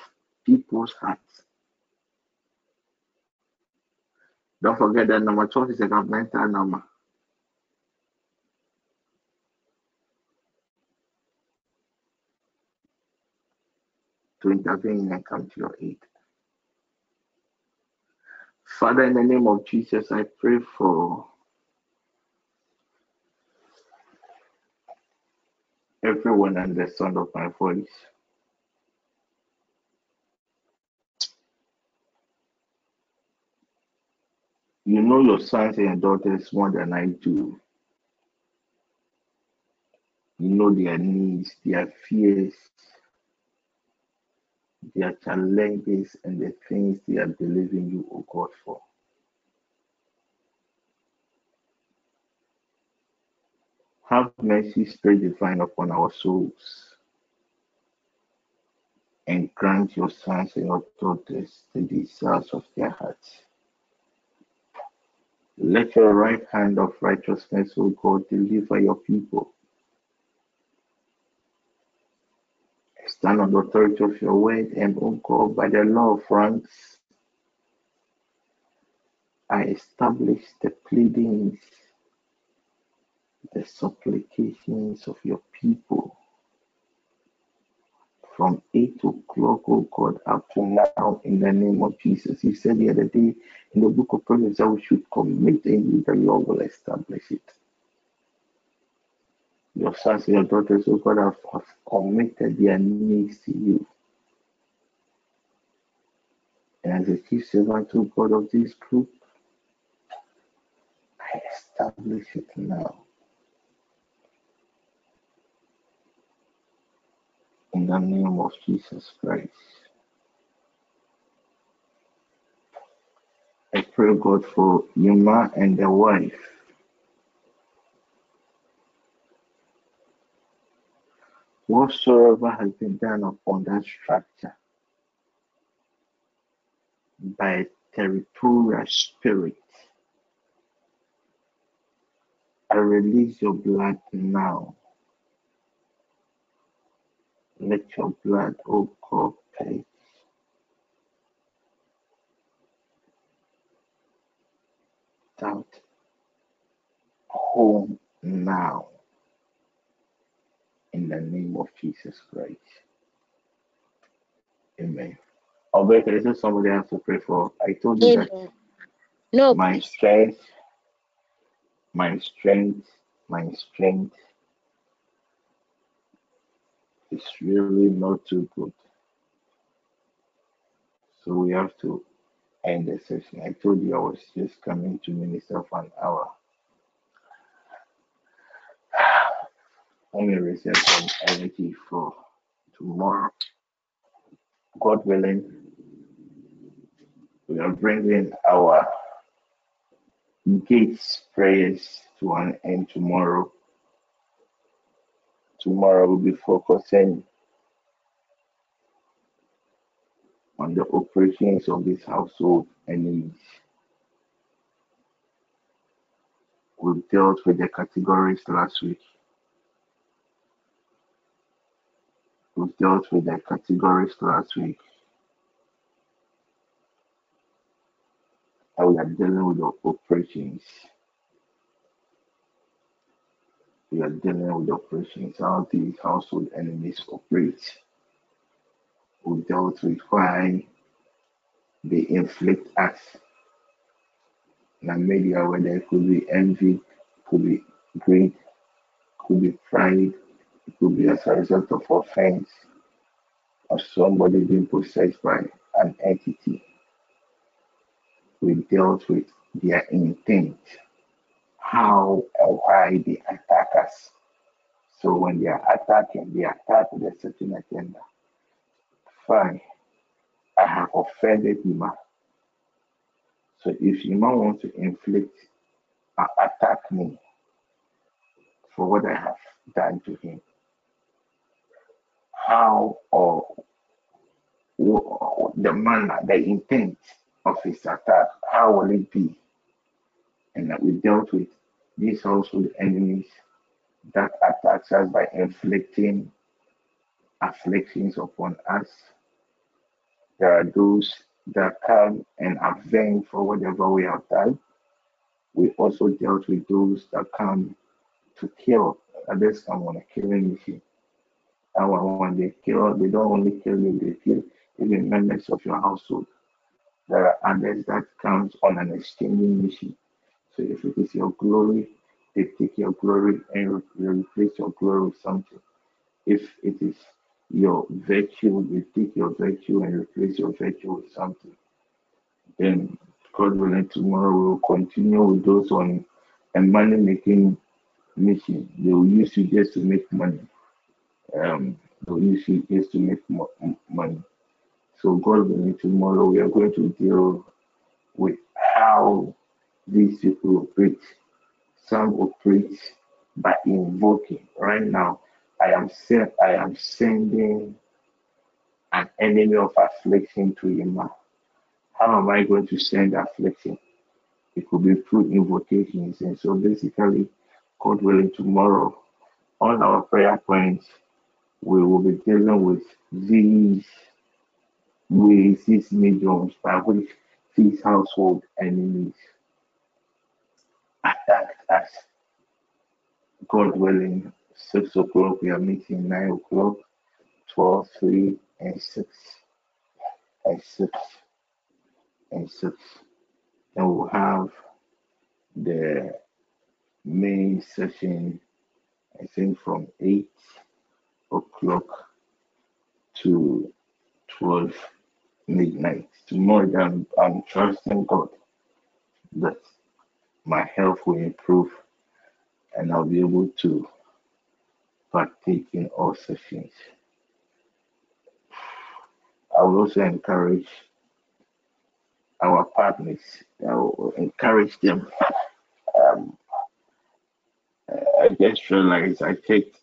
people's hearts. Don't forget that number 12 is a governmental number. To intervene and come to your aid. Father, in the name of Jesus, I pray for everyone under the sound of my voice. You know your sons and daughters more than I do. You know their needs, their fears, their challenges, and the things they are believing you, O God, for. Have mercy, Spirit divine, upon our souls, and grant your sons and your daughters the desires of their hearts. Let your right hand of righteousness, O God, deliver your people. Stand on the authority of your word, and O by the law of ranks, I establish the pleadings, the supplications of your people from 8 o'clock, oh God, up to now in the name of Jesus. You said the other day in the book of Proverbs that we should commit and the Lord will establish it. Your sons and your daughters, oh God, have, have committed their needs to you. And as a chief servant, oh God, of this group, I establish it now. In the name of Jesus Christ. I pray, God, for Yuma and the wife. Whatsoever has been done upon that structure by territorial spirit, I release your blood now. Let your blood, oh God. Out home now in the name of Jesus Christ. Amen. Albert, is there somebody else to pray for? I told you that No, my please. strength, my strength, my strength is really not too good. So we have to end the session. I told you I was just coming to minister for an hour. Me reserve some energy for tomorrow. God willing, we are bringing our gates prayers to an end tomorrow. Tomorrow we'll be focusing on the operations of this household enemies. We've dealt with the categories last week. We've dealt with the categories last week. And we are dealing with the operations. We are dealing with operations, how these household enemies operate. We dealt with why they inflict us. And media, whether it could be envy, could be greed, could be pride, could be as a result of offense or somebody being possessed by an entity. We dealt with their intent, how and why they attack us. So when they are attacking, they attack with a certain agenda. Fine, I have offended Yuma. So if Yuma wants to inflict, uh, attack me for what I have done to him, how or the manner, the intent of his attack, how will it be? And that we dealt with these household enemies that attacks us by inflicting afflictions upon us. There are those that come and avenge for whatever we have done. We also dealt with those that come to kill. Others come on a killing mission. And when they kill, they don't only kill you, they kill even members of your household. There are others that comes on an exchanging mission. So if it is your glory, they take your glory and replace your glory with something. If it is your virtue, they take your virtue and replace your virtue with something. Then God willing, tomorrow we will continue with those on a money making mission. They will use you just to make money. Um, will use to make mo- money. So God willing, tomorrow we are going to deal with how these people operate. Some operate by invoking. Right now, I am sent, I am sending an enemy of affliction to Ima. How am I going to send affliction? It could be through invocations. And so basically, God willing, tomorrow, on our prayer points, we will be dealing with these ways, these mediums by which these household enemies attacked us. God willing, 6 o'clock, we are meeting 9 o'clock, 12, 3, and 6. And 6. And 6. And we'll have the main session, I think, from 8 o'clock to 12 midnight. Tomorrow, I'm, I'm trusting God that my health will improve and I'll be able to partake in all sessions. I will also encourage our partners. I will encourage them. Um, I just realized I checked.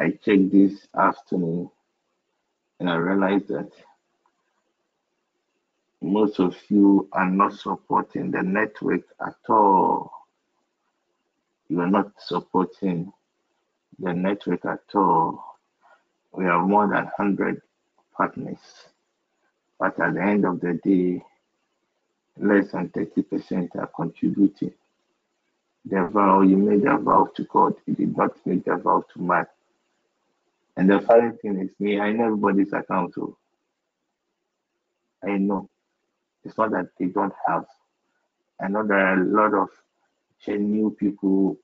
I checked this afternoon, and I realized that most of you are not supporting the network at all. You are not supporting the network at all. We have more than 100 partners, but at the end of the day, less than 30% are contributing. The vow, you made a vow to God, you did not make a vow to man. And the funny thing is, me, I know everybody's account, so I know. It's not that they don't have. I know there are a lot of genuine people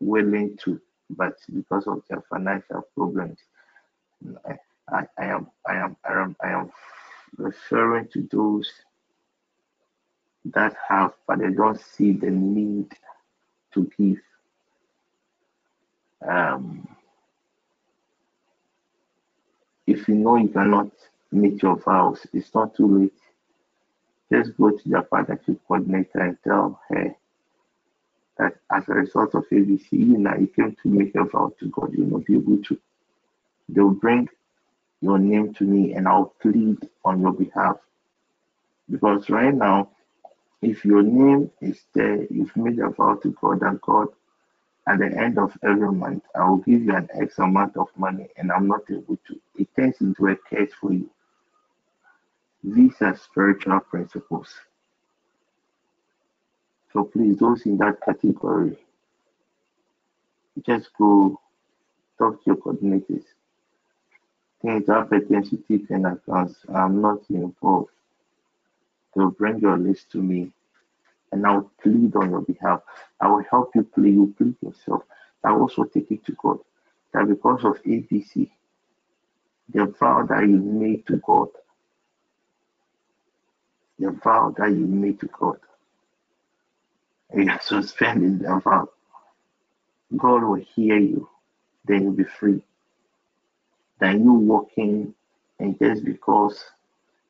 willing to, but because of their financial problems, I, I, I am I am I am I am referring to those that have, but they don't see the need to give. Um, if you know you cannot meet your vows, it's not too late. Just go to the partnership coordinator and tell her that as a result of ABC, you know, you came to make a vow to God, you'll not be able to. They'll bring your name to me and I'll plead on your behalf. Because right now, if your name is there, you've made a vow to God and God, at the end of every month, I will give you an X amount of money and I'm not able to. It turns into a curse for you. These are spiritual principles. So please, those in that category, just go talk to your coordinators. Things that pertain to teaching accounts, I'm not involved. They'll bring your list to me and I'll plead on your behalf. I will help you plead, you plead yourself. I will also take it to God that because of ABC, the vow that you made to God, the vow that you made to God, you are suspending the vow. God will hear you, then you'll be free. Then you walking and just because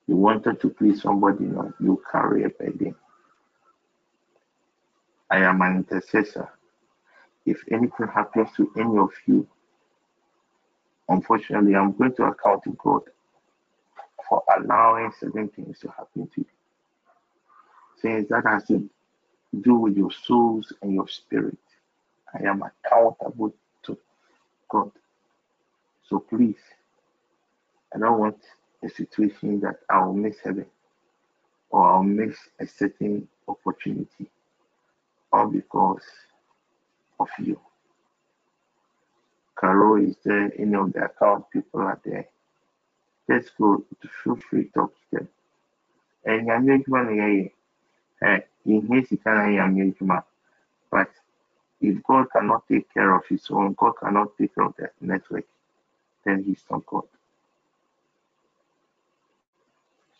you wanted to please somebody, no, you carry a burden. I am an intercessor. If anything happens to any of you, unfortunately, I'm going to account to God for allowing certain things to happen to you. Things that has to do with your souls and your spirit. I am accountable to God. So please, I don't want a situation that I'll miss heaven or I'll miss a certain opportunity all because of you. Carol is there, any of the account people are there. Let's go to feel free to talk to them. And nyame adwuma na yɛyɛ yɛhia sika na yɛ nyame adwuma but if God cannot take care of his own God cannot take care of the network then he's not God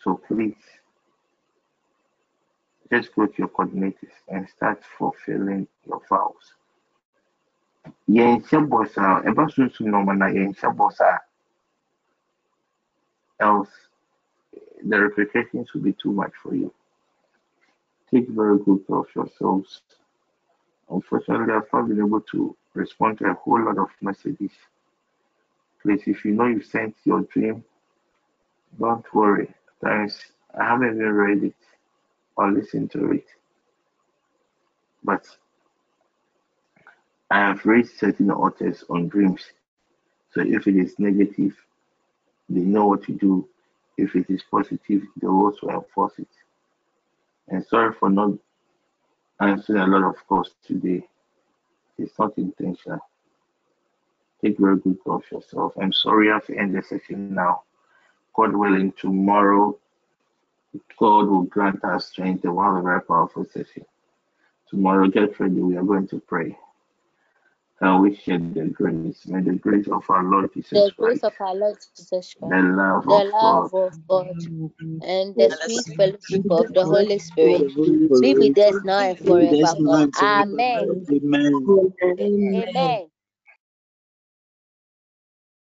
so please just go to your coordinators and start fulfilling your vows yɛnhyɛ bɔ saa ɛba sunsun nɔɔma na yɛnhyɛ else the repercussions will be too much for you take very good care of yourselves Unfortunately, I've not been able to respond to a whole lot of messages. Please, if you know you sent your dream, don't worry. Times I haven't even read it or listened to it. But I have read certain authors on dreams. So if it is negative, they know what to do. If it is positive, they also enforce it. And sorry for not answering a lot of calls today. It's not intentional. Take very good care of yourself. I'm sorry I have to end the session now. God willing, tomorrow, God will grant us strength and we'll have a very powerful session. Tomorrow, get ready. We are going to pray. And we share the grace. May the grace of our Lord Jesus The Christ, grace of our Lord Jesus Christ. the Christ, love the of love God, of God, and the sweet fellowship of the Holy Spirit be with us now and Be with us and forever. Amen. Amen. Amen.